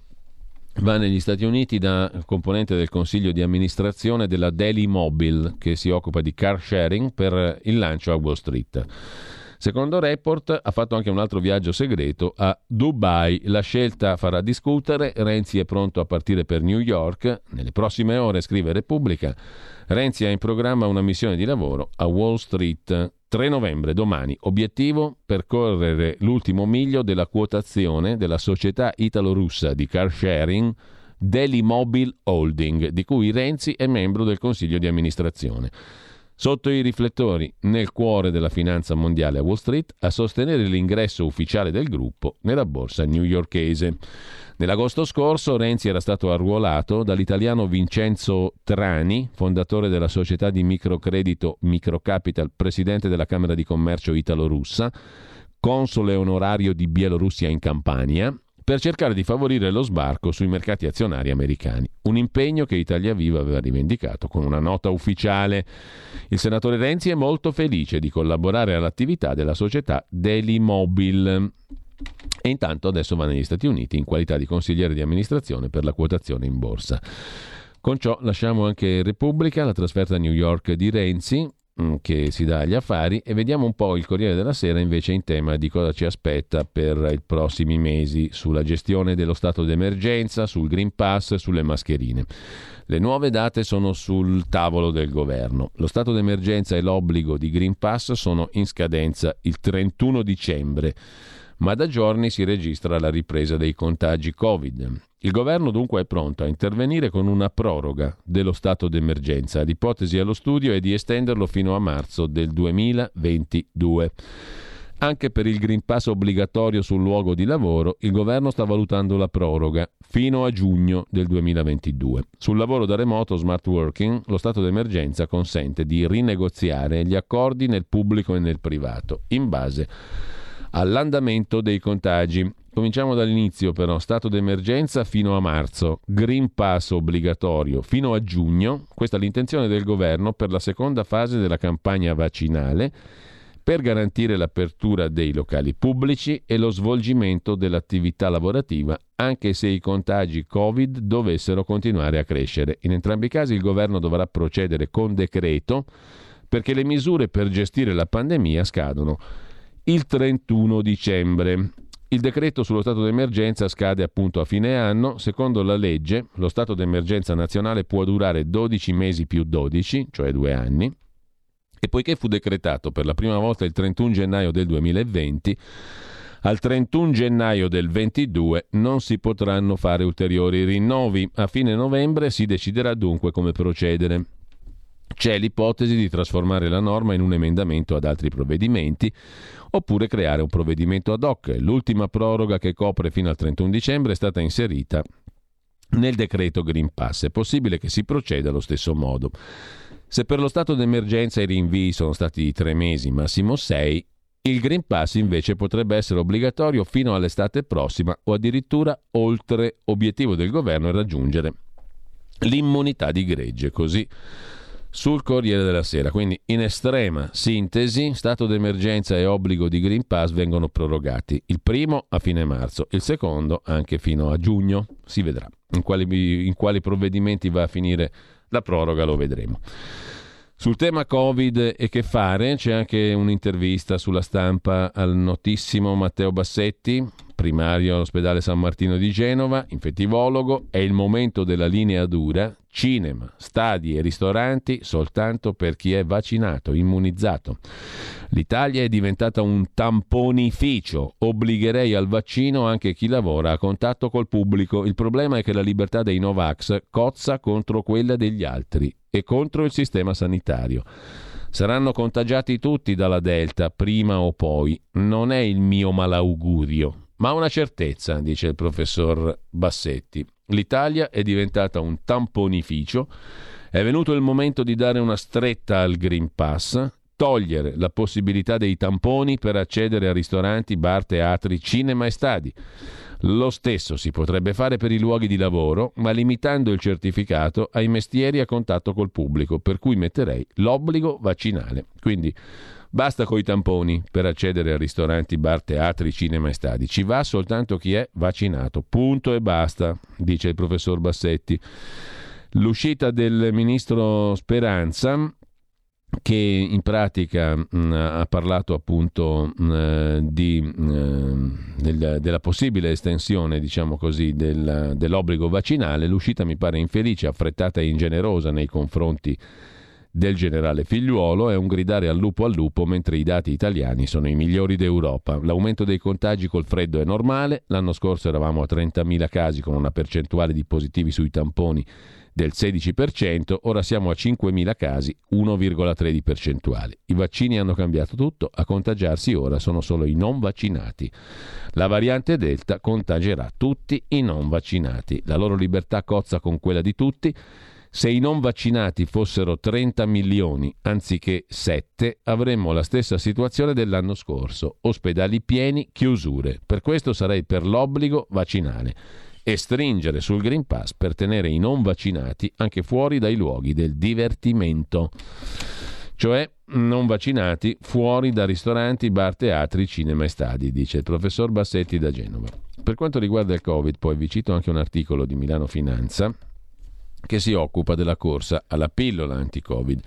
Speaker 1: va negli Stati Uniti da componente del consiglio di amministrazione della Daily Mobile che si occupa di car sharing per il lancio a Wall Street. Secondo Report ha fatto anche un altro viaggio segreto a Dubai. La scelta farà discutere, Renzi è pronto a partire per New York. Nelle prossime ore, scrive Repubblica, Renzi ha in programma una missione di lavoro a Wall Street. 3 novembre, domani. Obiettivo? Percorrere l'ultimo miglio della quotazione della società italo-russa di car sharing Daily Mobile Holding, di cui Renzi è membro del consiglio di amministrazione. Sotto i riflettori, nel cuore della finanza mondiale a Wall Street, a sostenere l'ingresso ufficiale del gruppo nella borsa newyorkese. Nell'agosto scorso Renzi era stato arruolato dall'italiano Vincenzo Trani, fondatore della società di microcredito Microcapital, presidente della Camera di Commercio italo-russa, console onorario di Bielorussia in Campania, per cercare di favorire lo sbarco sui mercati azionari americani. Un impegno che Italia Viva aveva rivendicato con una nota ufficiale. Il senatore Renzi è molto felice di collaborare all'attività della società Daily Mobile. E intanto adesso va negli Stati Uniti in qualità di consigliere di amministrazione per la quotazione in borsa. Con ciò lasciamo anche Repubblica, la trasferta a New York di Renzi, mm, che si dà agli affari e vediamo un po' il Corriere della Sera invece in tema di cosa ci aspetta per i prossimi mesi sulla gestione dello stato d'emergenza, sul Green Pass, sulle mascherine. Le nuove date sono sul tavolo del governo. Lo stato d'emergenza e l'obbligo di Green Pass sono in scadenza il 31 dicembre ma da giorni si registra la ripresa dei contagi Covid. Il governo dunque è pronto a intervenire con una proroga dello stato d'emergenza. L'ipotesi allo studio è di estenderlo fino a marzo del 2022. Anche per il Green Pass obbligatorio sul luogo di lavoro, il governo sta valutando la proroga fino a giugno del 2022. Sul lavoro da remoto smart working, lo stato d'emergenza consente di rinegoziare gli accordi nel pubblico e nel privato, in base all'andamento dei contagi. Cominciamo dall'inizio però, stato d'emergenza fino a marzo, Green Pass obbligatorio fino a giugno, questa è l'intenzione del governo per la seconda fase della campagna vaccinale per garantire l'apertura dei locali pubblici e lo svolgimento dell'attività lavorativa, anche se i contagi Covid dovessero continuare a crescere. In entrambi i casi il governo dovrà procedere con decreto perché le misure per gestire la pandemia scadono il 31 dicembre. Il decreto sullo stato d'emergenza scade appunto a fine anno. Secondo la legge, lo stato d'emergenza nazionale può durare 12 mesi più 12, cioè due anni, e poiché fu decretato per la prima volta il 31 gennaio del 2020, al 31 gennaio del 22 non si potranno fare ulteriori rinnovi. A fine novembre si deciderà dunque come procedere. C'è l'ipotesi di trasformare la norma in un emendamento ad altri provvedimenti oppure creare un provvedimento ad hoc. L'ultima proroga che copre fino al 31 dicembre è stata inserita nel decreto Green Pass. È possibile che si proceda allo stesso modo. Se per lo stato d'emergenza i rinvii sono stati tre mesi, massimo sei, il Green Pass invece potrebbe essere obbligatorio fino all'estate prossima o addirittura oltre obiettivo del governo è raggiungere l'immunità di gregge, così sul Corriere della Sera. Quindi in estrema sintesi, stato d'emergenza e obbligo di Green Pass vengono prorogati. Il primo a fine marzo, il secondo anche fino a giugno. Si vedrà in quali, in quali provvedimenti va a finire la proroga lo vedremo. Sul tema Covid e che fare c'è anche un'intervista sulla stampa al notissimo Matteo Bassetti, primario all'ospedale San Martino di Genova, infettivologo, è il momento della linea dura, cinema, stadi e ristoranti soltanto per chi è vaccinato, immunizzato. L'Italia è diventata un tamponificio, obbligherei al vaccino anche chi lavora a contatto col pubblico. Il problema è che la libertà dei Novax cozza contro quella degli altri e contro il sistema sanitario. Saranno contagiati tutti dalla Delta, prima o poi. Non è il mio malaugurio, ma una certezza, dice il professor Bassetti. L'Italia è diventata un tamponificio. È venuto il momento di dare una stretta al Green Pass, togliere la possibilità dei tamponi per accedere a ristoranti, bar, teatri, cinema e stadi. Lo stesso si potrebbe fare per i luoghi di lavoro, ma limitando il certificato ai mestieri a contatto col pubblico, per cui metterei l'obbligo vaccinale. Quindi basta coi tamponi per accedere a ristoranti, bar, teatri, cinema e stadi. Ci va soltanto chi è vaccinato. Punto e basta, dice il professor Bassetti. L'uscita del ministro Speranza che in pratica mh, mm, ha parlato appunto mh, mm, di, mh, mm, del, della possibile estensione, diciamo così, del, dell'obbligo vaccinale. L'uscita mi pare infelice, affrettata e ingenerosa nei confronti del generale figliuolo è un gridare al lupo al lupo mentre i dati italiani sono i migliori d'Europa. L'aumento dei contagi col freddo è normale, l'anno scorso eravamo a 30.000 casi con una percentuale di positivi sui tamponi del 16%, ora siamo a 5.000 casi, 1,3 di percentuale. I vaccini hanno cambiato tutto, a contagiarsi ora sono solo i non vaccinati. La variante Delta contagerà tutti i non vaccinati. La loro libertà cozza con quella di tutti. Se i non vaccinati fossero 30 milioni anziché 7, avremmo la stessa situazione dell'anno scorso. Ospedali pieni, chiusure. Per questo sarei per l'obbligo vaccinale e stringere sul Green Pass per tenere i non vaccinati anche fuori dai luoghi del divertimento. Cioè non vaccinati fuori da ristoranti, bar, teatri, cinema e stadi, dice il professor Bassetti da Genova. Per quanto riguarda il Covid, poi vi cito anche un articolo di Milano Finanza che si occupa della corsa alla pillola anti-Covid.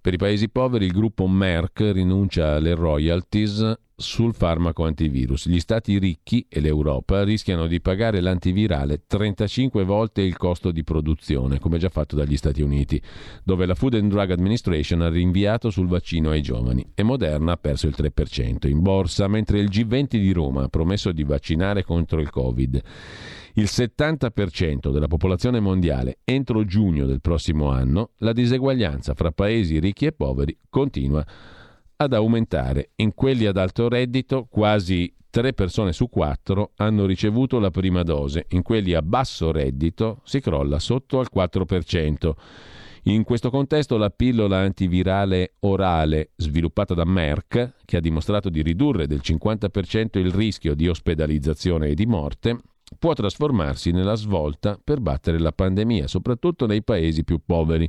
Speaker 1: Per i paesi poveri il gruppo Merck rinuncia alle royalties sul farmaco antivirus. Gli stati ricchi e l'Europa rischiano di pagare l'antivirale 35 volte il costo di produzione, come già fatto dagli Stati Uniti, dove la Food and Drug Administration ha rinviato sul vaccino ai giovani e Moderna ha perso il 3% in borsa, mentre il G20 di Roma ha promesso di vaccinare contro il Covid il 70% della popolazione mondiale entro giugno del prossimo anno, la diseguaglianza fra paesi ricchi e poveri continua ad aumentare. In quelli ad alto reddito quasi 3 persone su 4 hanno ricevuto la prima dose, in quelli a basso reddito si crolla sotto al 4%. In questo contesto la pillola antivirale orale sviluppata da Merck, che ha dimostrato di ridurre del 50% il rischio di ospedalizzazione e di morte, può trasformarsi nella svolta per battere la pandemia, soprattutto nei paesi più poveri.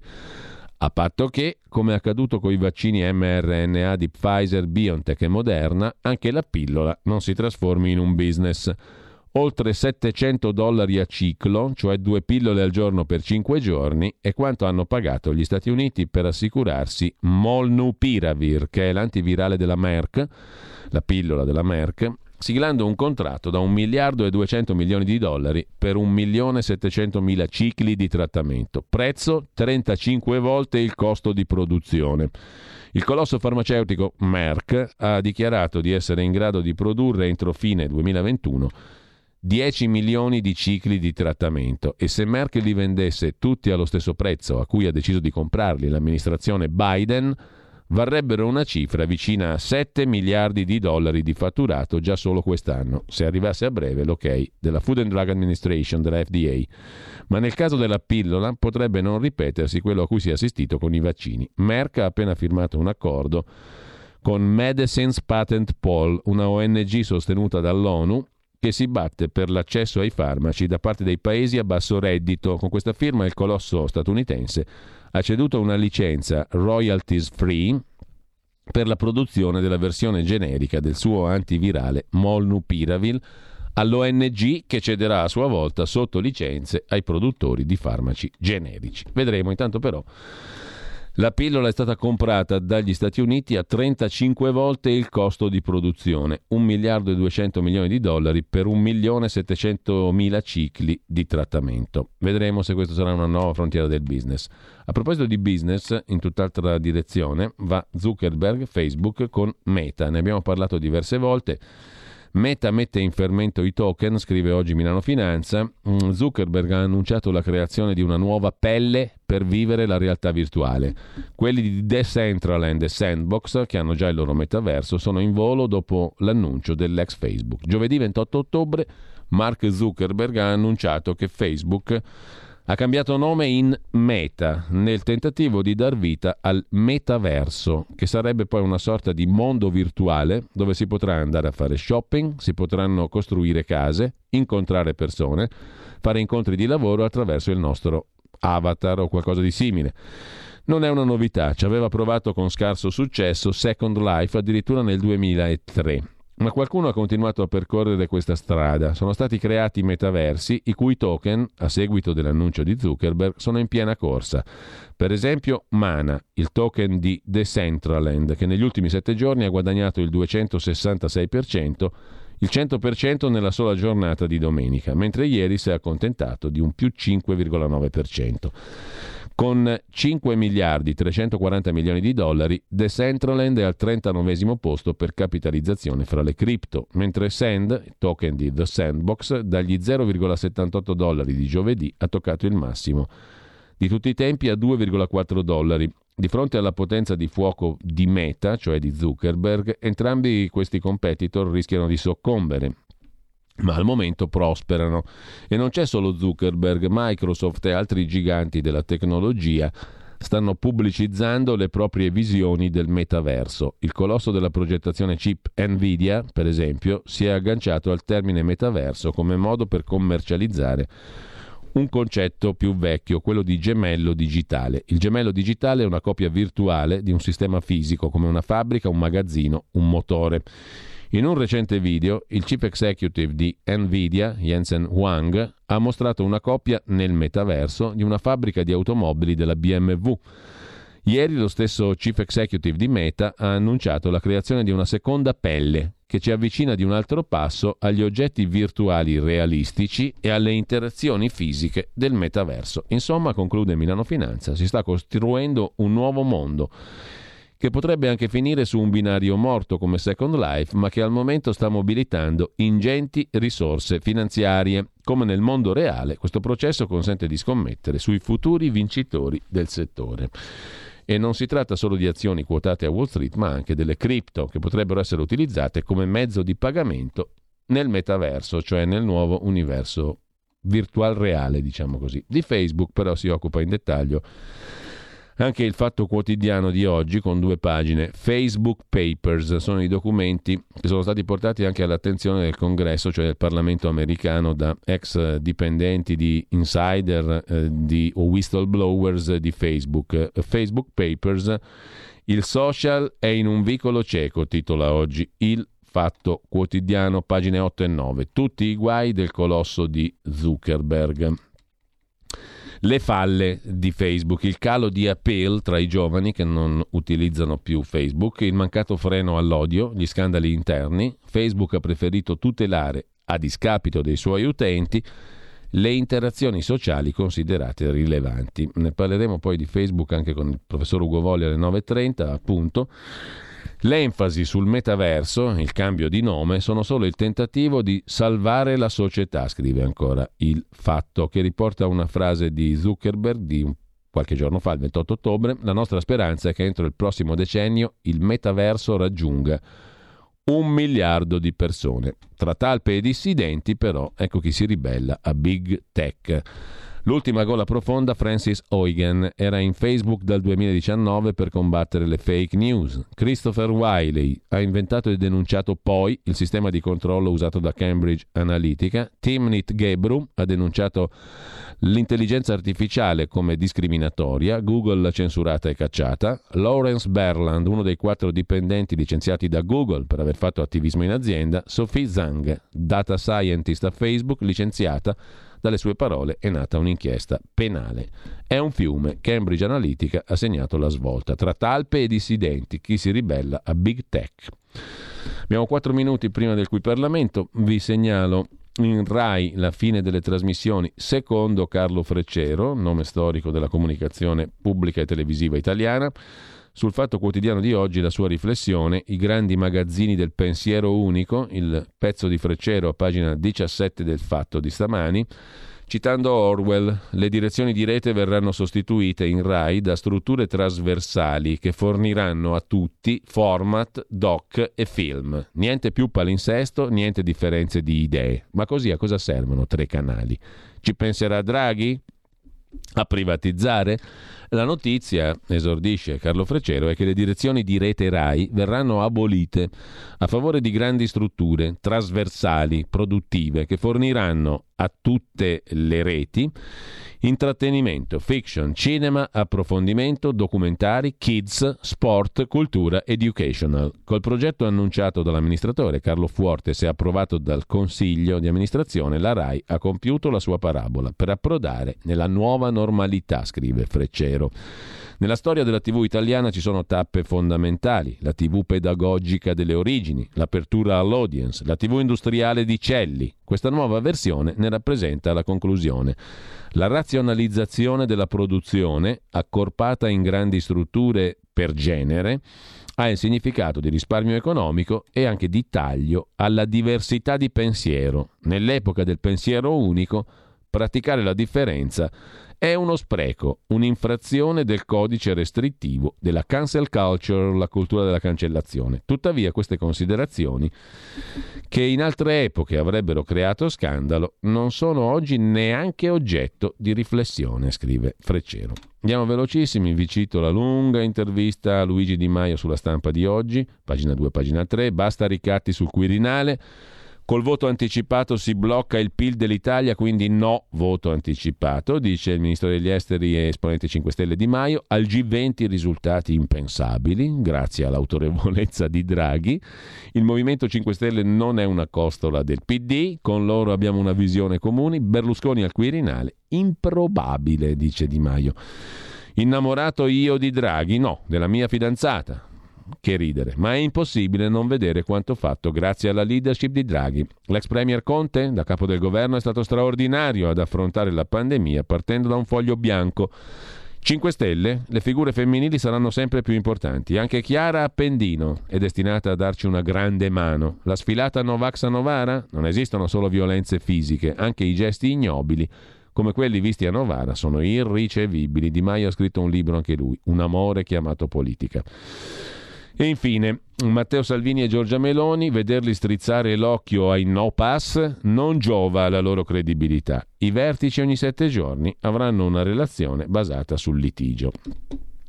Speaker 1: A patto che, come è accaduto con i vaccini mRNA di Pfizer, BioNTech e Moderna, anche la pillola non si trasformi in un business. Oltre 700 dollari a ciclo, cioè due pillole al giorno per 5 giorni, è quanto hanno pagato gli Stati Uniti per assicurarsi Molnupiravir, che è l'antivirale della Merck, la pillola della Merck, siglando un contratto da 1 miliardo e 200 milioni di dollari per 1 milione e 700 mila cicli di trattamento, prezzo 35 volte il costo di produzione. Il colosso farmaceutico Merck ha dichiarato di essere in grado di produrre entro fine 2021 10 milioni di cicli di trattamento e se Merck li vendesse tutti allo stesso prezzo a cui ha deciso di comprarli l'amministrazione Biden, varrebbero una cifra vicina a 7 miliardi di dollari di fatturato già solo quest'anno, se arrivasse a breve l'ok della Food and Drug Administration, della FDA. Ma nel caso della pillola potrebbe non ripetersi quello a cui si è assistito con i vaccini. Merck ha appena firmato un accordo con Medicines Patent Poll, una ONG sostenuta dall'ONU che si batte per l'accesso ai farmaci da parte dei paesi a basso reddito. Con questa firma il colosso statunitense ha ceduto una licenza royalties free per la produzione della versione generica del suo antivirale Molnupiravir all'ONG che cederà a sua volta sotto licenze ai produttori di farmaci generici. Vedremo intanto però la pillola è stata comprata dagli Stati Uniti a 35 volte il costo di produzione, 1 miliardo e 200 milioni di dollari per 1 milione e 700 mila cicli di trattamento. Vedremo se questa sarà una nuova frontiera del business. A proposito di business, in tutt'altra direzione, va Zuckerberg, Facebook con Meta. Ne abbiamo parlato diverse volte. Meta mette in fermento i token, scrive oggi Milano Finanza. Mm, Zuckerberg ha annunciato la creazione di una nuova pelle per vivere la realtà virtuale. Quelli di Decentraland e Sandbox, che hanno già il loro metaverso, sono in volo dopo l'annuncio dell'ex Facebook. Giovedì 28 ottobre Mark Zuckerberg ha annunciato che Facebook ha cambiato nome in Meta nel tentativo di dar vita al metaverso, che sarebbe poi una sorta di mondo virtuale dove si potrà andare a fare shopping, si potranno costruire case, incontrare persone, fare incontri di lavoro attraverso il nostro avatar o qualcosa di simile. Non è una novità, ci aveva provato con scarso successo Second Life addirittura nel 2003. Ma qualcuno ha continuato a percorrere questa strada. Sono stati creati metaversi i cui token, a seguito dell'annuncio di Zuckerberg, sono in piena corsa. Per esempio Mana, il token di Decentraland, che negli ultimi sette giorni ha guadagnato il 266%, il 100% nella sola giornata di domenica, mentre ieri si è accontentato di un più 5,9%. Con 5 miliardi 340 milioni di dollari, Decentraland è al 39 posto per capitalizzazione fra le cripto, mentre Sand, token di The Sandbox, dagli 0,78 dollari di giovedì ha toccato il massimo di tutti i tempi a 2,4 dollari. Di fronte alla potenza di fuoco di Meta, cioè di Zuckerberg, entrambi questi competitor rischiano di soccombere ma al momento prosperano. E non c'è solo Zuckerberg, Microsoft e altri giganti della tecnologia stanno pubblicizzando le proprie visioni del metaverso. Il colosso della progettazione chip Nvidia, per esempio, si è agganciato al termine metaverso come modo per commercializzare un concetto più vecchio, quello di gemello digitale. Il gemello digitale è una copia virtuale di un sistema fisico come una fabbrica, un magazzino, un motore. In un recente video, il chief executive di Nvidia, Jensen Huang, ha mostrato una copia nel metaverso di una fabbrica di automobili della BMW. Ieri lo stesso chief executive di Meta ha annunciato la creazione di una seconda pelle che ci avvicina di un altro passo agli oggetti virtuali realistici e alle interazioni fisiche del metaverso. Insomma, conclude Milano Finanza, si sta costruendo un nuovo mondo che potrebbe anche finire su un binario morto come Second Life, ma che al momento sta mobilitando ingenti risorse finanziarie. Come nel mondo reale, questo processo consente di scommettere sui futuri vincitori del settore. E non si tratta solo di azioni quotate a Wall Street, ma anche delle cripto che potrebbero essere utilizzate come mezzo di pagamento nel metaverso, cioè nel nuovo universo virtual reale, diciamo così. Di Facebook però si occupa in dettaglio Anche il Fatto Quotidiano di oggi con due pagine, Facebook Papers, sono i documenti che sono stati portati anche all'attenzione del Congresso, cioè del Parlamento americano, da ex dipendenti di insider eh, di, o whistleblowers di Facebook. Facebook Papers, il social è in un vicolo cieco, titola oggi il Fatto Quotidiano, pagine 8 e 9. Tutti i guai del colosso di Zuckerberg le falle di Facebook, il calo di appeal tra i giovani che non utilizzano più Facebook, il mancato freno all'odio, gli scandali interni. Facebook ha preferito tutelare, a discapito dei suoi utenti, le interazioni sociali considerate rilevanti. Ne parleremo poi di Facebook anche con il professor Ugo Voglia alle 9.30, appunto. L'enfasi sul metaverso, il cambio di nome, sono solo il tentativo di salvare la società, scrive ancora il fatto, che riporta una frase di Zuckerberg di qualche giorno fa, il 28 ottobre. La nostra speranza è che entro il prossimo decennio il metaverso raggiunga un miliardo di persone. Tra talpe e dissidenti, però, ecco chi si ribella a Big Tech. L'ultima gola profonda, Francis Huygen, era in Facebook dal 2019 per combattere le fake news. Christopher Wiley ha inventato e denunciato poi il sistema di controllo usato da Cambridge Analytica. Timnit Gebru ha denunciato l'intelligenza artificiale come discriminatoria. Google l'ha censurata e cacciata. Lawrence Berland, uno dei quattro dipendenti licenziati da Google per aver fatto attivismo in azienda. Sophie Zhang, data scientist a Facebook, licenziata dalle sue parole è nata un'inchiesta penale. È un fiume. Cambridge Analytica ha segnato la svolta tra talpe e dissidenti. Chi si ribella a Big Tech. Abbiamo quattro minuti prima del cui Parlamento. Vi segnalo in RAI la fine delle trasmissioni secondo Carlo Freccero, nome storico della comunicazione pubblica e televisiva italiana. Sul Fatto Quotidiano di oggi la sua riflessione, i grandi magazzini del pensiero unico, il pezzo di Freccero a pagina 17 del Fatto di stamani, Citando Orwell, le direzioni di rete verranno sostituite in RAI da strutture trasversali che forniranno a tutti format, doc e film. Niente più palinsesto, niente differenze di idee. Ma così a cosa servono tre canali? Ci penserà Draghi? A privatizzare? La notizia, esordisce Carlo Freccero, è che le direzioni di rete RAI verranno abolite a favore di grandi strutture trasversali, produttive, che forniranno a tutte le reti intrattenimento, fiction, cinema, approfondimento, documentari, kids, sport, cultura, educational. Col progetto annunciato dall'amministratore Carlo Fuortes e approvato dal Consiglio di amministrazione, la RAI ha compiuto la sua parabola per approdare nella nuova normalità, scrive Freccero. Nella storia della TV italiana ci sono tappe fondamentali, la TV pedagogica delle origini, l'apertura all'audience, la TV industriale di Celli. Questa nuova versione ne rappresenta la conclusione. La razionalizzazione della produzione, accorpata in grandi strutture per genere, ha il significato di risparmio economico e anche di taglio alla diversità di pensiero. Nell'epoca del pensiero unico, praticare la differenza è uno spreco, un'infrazione del codice restrittivo della cancel culture, la cultura della cancellazione. Tuttavia queste considerazioni, che in altre epoche avrebbero creato scandalo, non sono oggi neanche oggetto di riflessione, scrive Freccero. Andiamo velocissimi, vi cito la lunga intervista a Luigi Di Maio sulla stampa di oggi, pagina 2, pagina 3, basta ricatti sul Quirinale. Col voto anticipato si blocca il PIL dell'Italia, quindi no voto anticipato, dice il ministro degli esteri e esponente 5 Stelle Di Maio. Al G20 risultati impensabili, grazie all'autorevolezza di Draghi. Il Movimento 5 Stelle non è una costola del PD, con loro abbiamo una visione comune. Berlusconi al Quirinale, improbabile, dice Di Maio. Innamorato io di Draghi? No, della mia fidanzata che ridere, ma è impossibile non vedere quanto fatto grazie alla leadership di Draghi. L'ex premier Conte, da capo del governo, è stato straordinario ad affrontare la pandemia partendo da un foglio bianco. 5 Stelle, le figure femminili saranno sempre più importanti. Anche Chiara Appendino è destinata a darci una grande mano. La sfilata Novax a Novara? Non esistono solo violenze fisiche, anche i gesti ignobili come quelli visti a Novara sono irricevibili. Di Maio ha scritto un libro anche lui, Un amore chiamato politica. E infine, Matteo Salvini e Giorgia Meloni, vederli strizzare l'occhio ai no pass non giova alla loro credibilità. I vertici ogni sette giorni avranno una relazione basata sul litigio.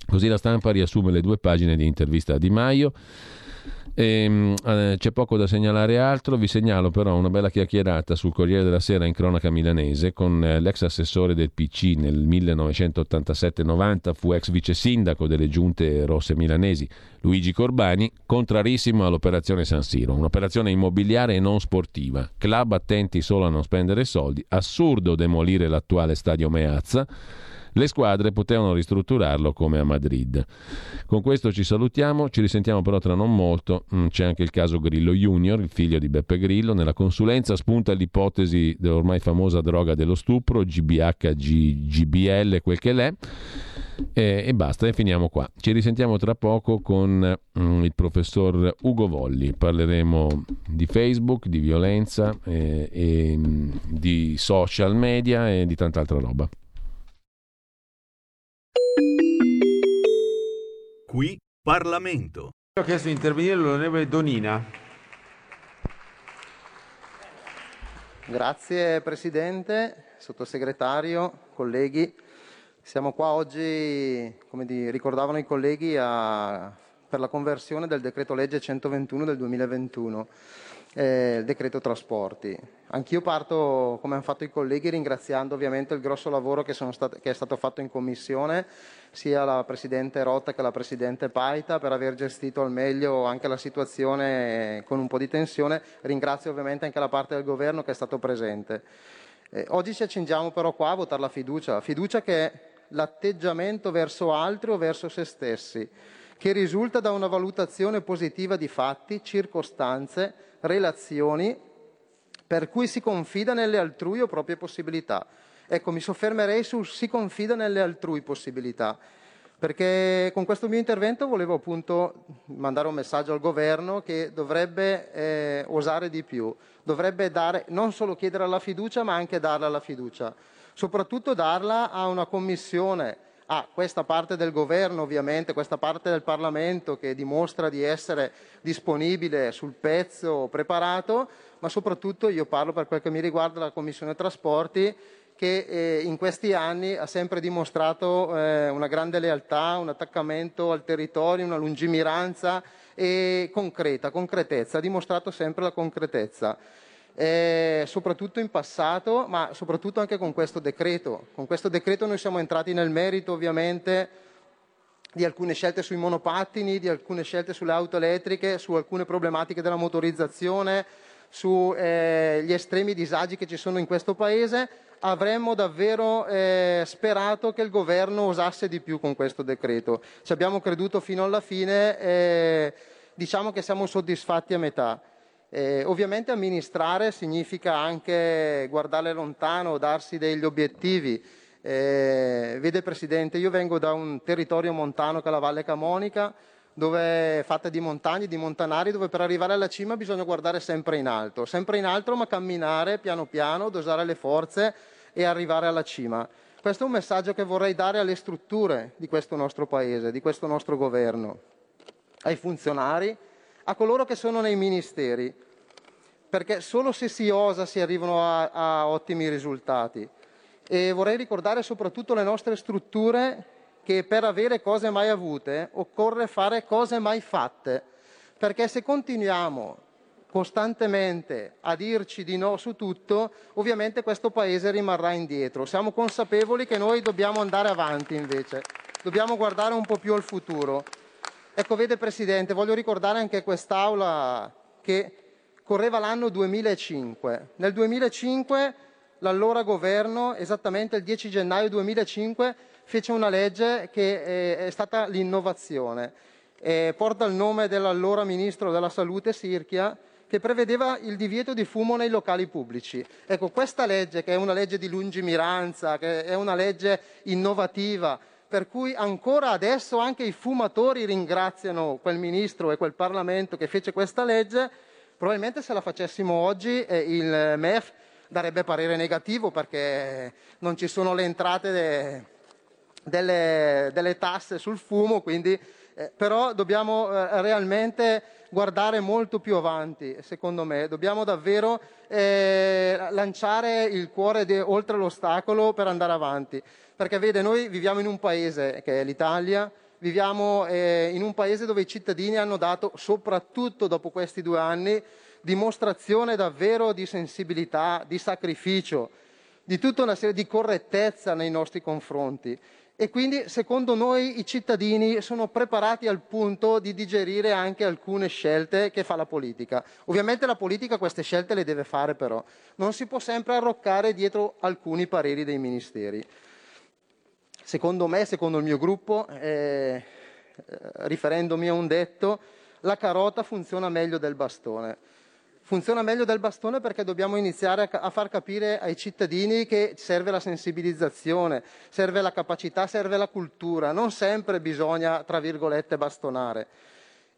Speaker 1: Così la stampa riassume le due pagine di intervista a Di Maio. E, ehm, eh, c'è poco da segnalare altro, vi segnalo però una bella chiacchierata sul Corriere della Sera in cronaca milanese con eh, l'ex assessore del PC nel 1987-90, fu ex vice sindaco delle giunte rosse milanesi, Luigi Corbani, contrarissimo all'operazione San Siro, un'operazione immobiliare e non sportiva, club attenti solo a non spendere soldi, assurdo demolire l'attuale stadio Meazza le squadre potevano ristrutturarlo come a Madrid. Con questo ci salutiamo, ci risentiamo però tra non molto. Mm, c'è anche il caso Grillo Junior, il figlio di Beppe Grillo. Nella consulenza spunta l'ipotesi dell'ormai famosa droga dello stupro, GBH, GBL, quel che l'è. E, e, basta, e finiamo qua. Ci risentiamo tra poco con mm, il professor Ugo Volli. Parleremo di Facebook, di violenza, eh, e, mm, di social media e di tanta altra roba.
Speaker 8: Qui Parlamento.
Speaker 9: Ho chiesto di intervenire l'onorevole Donina.
Speaker 10: Grazie Presidente, Sottosegretario, colleghi. Siamo qua oggi, come ricordavano i colleghi, a, per la conversione del decreto legge 121 del 2021 eh, il decreto trasporti. Anch'io parto, come hanno fatto i colleghi, ringraziando ovviamente il grosso lavoro che, state, che, è stato fatto in Commissione, sia la Presidente Rotta che la Presidente Paita, per aver gestito al meglio anche la situazione con un po' di tensione. Ringrazio ovviamente anche la parte del Governo che è stato presente. Eh, oggi ci accingiamo però qua a votare la fiducia, fiducia che è l'atteggiamento verso altri o verso se stessi, che risulta da una valutazione positiva di fatti, circostanze, relazioni per cui si confida nelle altrui o proprie possibilità. Ecco, mi soffermerei su si confida nelle altrui possibilità, perché con questo mio intervento volevo appunto mandare un messaggio al governo che dovrebbe eh, osare di più, dovrebbe dare, non solo chiedere la fiducia, ma anche darla la fiducia, soprattutto darla a una commissione a questa parte del governo, ovviamente, questa parte del Parlamento che dimostra di essere disponibile sul pezzo, preparato, ma soprattutto io parlo per quel che mi riguarda la Commissione Trasporti che eh, in questi anni ha sempre dimostrato eh, una grande lealtà, un attaccamento al territorio, una lungimiranza e concreta, concretezza, ha dimostrato sempre la concretezza eh, soprattutto in passato, ma soprattutto anche con questo decreto. Con questo decreto noi siamo entrati nel merito ovviamente di alcune scelte sui monopattini, di alcune scelte sulle auto elettriche, su alcune problematiche della motorizzazione, sugli eh, estremi disagi che ci sono in questo Paese. Avremmo davvero eh, sperato che il governo osasse di più con questo decreto. Ci abbiamo creduto fino alla fine, eh, diciamo che siamo soddisfatti a metà. Eh, ovviamente amministrare significa anche guardare lontano, darsi degli obiettivi. Eh, vede Presidente, io vengo da un territorio montano che è la Valle Camonica, dove è fatta di montagne, di montanari, dove per arrivare alla cima bisogna guardare sempre in alto, sempre in alto ma camminare piano piano, dosare le forze e arrivare alla cima. Questo è un messaggio che vorrei dare alle strutture di questo nostro Paese, di questo nostro governo, ai funzionari, a coloro che sono nei ministeri, perché solo se si osa si arrivano a, a ottimi risultati. E vorrei ricordare soprattutto le nostre strutture che per avere cose mai avute occorre fare cose mai fatte, perché se continuiamo costantemente a dirci di no su tutto, ovviamente questo Paese rimarrà indietro. Siamo consapevoli che noi dobbiamo andare avanti invece, dobbiamo guardare un po' più al futuro. Ecco, vede Presidente, voglio ricordare anche a quest'Aula che correva l'anno 2005. Nel 2005 l'allora governo, esattamente il 10 gennaio 2005, fece una legge che eh, è stata l'innovazione. Eh, porta il nome dell'allora ministro della salute Sirchia, che prevedeva il divieto di fumo nei locali pubblici. Ecco, questa legge, che è una legge di lungimiranza, che è una legge innovativa, per cui ancora adesso anche i fumatori ringraziano quel ministro e quel Parlamento che fece questa legge, probabilmente se la facessimo oggi eh, il MEF darebbe parere negativo perché non ci sono le entrate de, delle, delle, tasse sul fumo, quindi, eh, però dobbiamo eh, realmente guardare molto più avanti, secondo me. Dobbiamo davvero eh, lanciare il cuore de, oltre l'ostacolo per andare avanti perché vede, noi viviamo in un paese che è l'Italia, Viviamo eh, in un paese dove i cittadini hanno dato, soprattutto dopo questi due anni, dimostrazione davvero di sensibilità, di sacrificio, di tutta una serie di correttezza nei nostri confronti e quindi secondo noi i cittadini sono preparati al punto di digerire anche alcune scelte che fa la politica. Ovviamente la politica queste scelte le deve fare però, non si può sempre arroccare dietro alcuni pareri dei ministeri. Secondo me, secondo il mio gruppo, eh, riferendomi a un detto, la carota funziona meglio del bastone funziona meglio del bastone perché dobbiamo iniziare a, far capire ai cittadini che serve la sensibilizzazione, serve la capacità, serve la cultura, non sempre bisogna, tra virgolette, bastonare.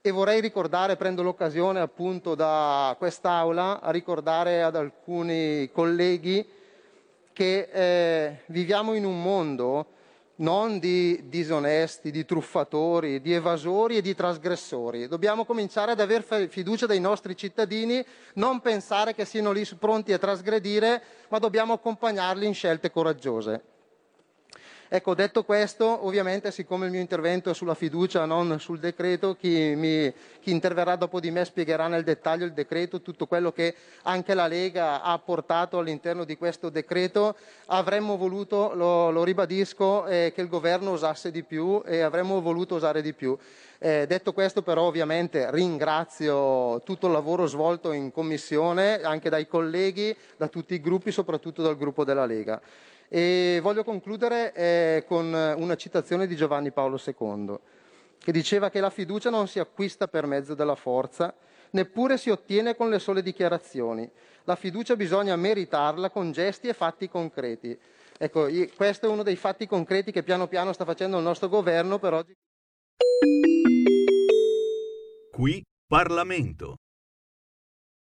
Speaker 10: E vorrei ricordare, prendo l'occasione appunto da quest'Aula, a ricordare ad alcuni colleghi che eh, viviamo in un mondo non di disonesti, di truffatori, di evasori e di trasgressori. Dobbiamo cominciare ad avere fiducia dei nostri cittadini, non pensare che siano lì pronti a trasgredire, ma dobbiamo accompagnarli in scelte coraggiose. Ecco, detto questo, ovviamente siccome il mio intervento è sulla fiducia, non sul decreto, chi, mi, chi, interverrà dopo di me spiegherà nel dettaglio il decreto, tutto quello che anche la Lega ha portato all'interno di questo decreto. Avremmo voluto, lo, lo ribadisco, eh, che il governo usasse di più e avremmo voluto usare di più. Eh, detto questo però ovviamente ringrazio tutto il lavoro svolto in commissione, anche dai colleghi, da tutti i gruppi, soprattutto dal gruppo della Lega. E voglio concludere eh, con una citazione di Giovanni Paolo II, che diceva che la fiducia non si acquista per mezzo della forza, neppure si ottiene con le sole dichiarazioni. La fiducia bisogna meritarla con gesti e fatti concreti. Ecco, questo è uno dei fatti concreti che piano piano sta facendo il nostro governo per oggi.
Speaker 8: Qui Parlamento.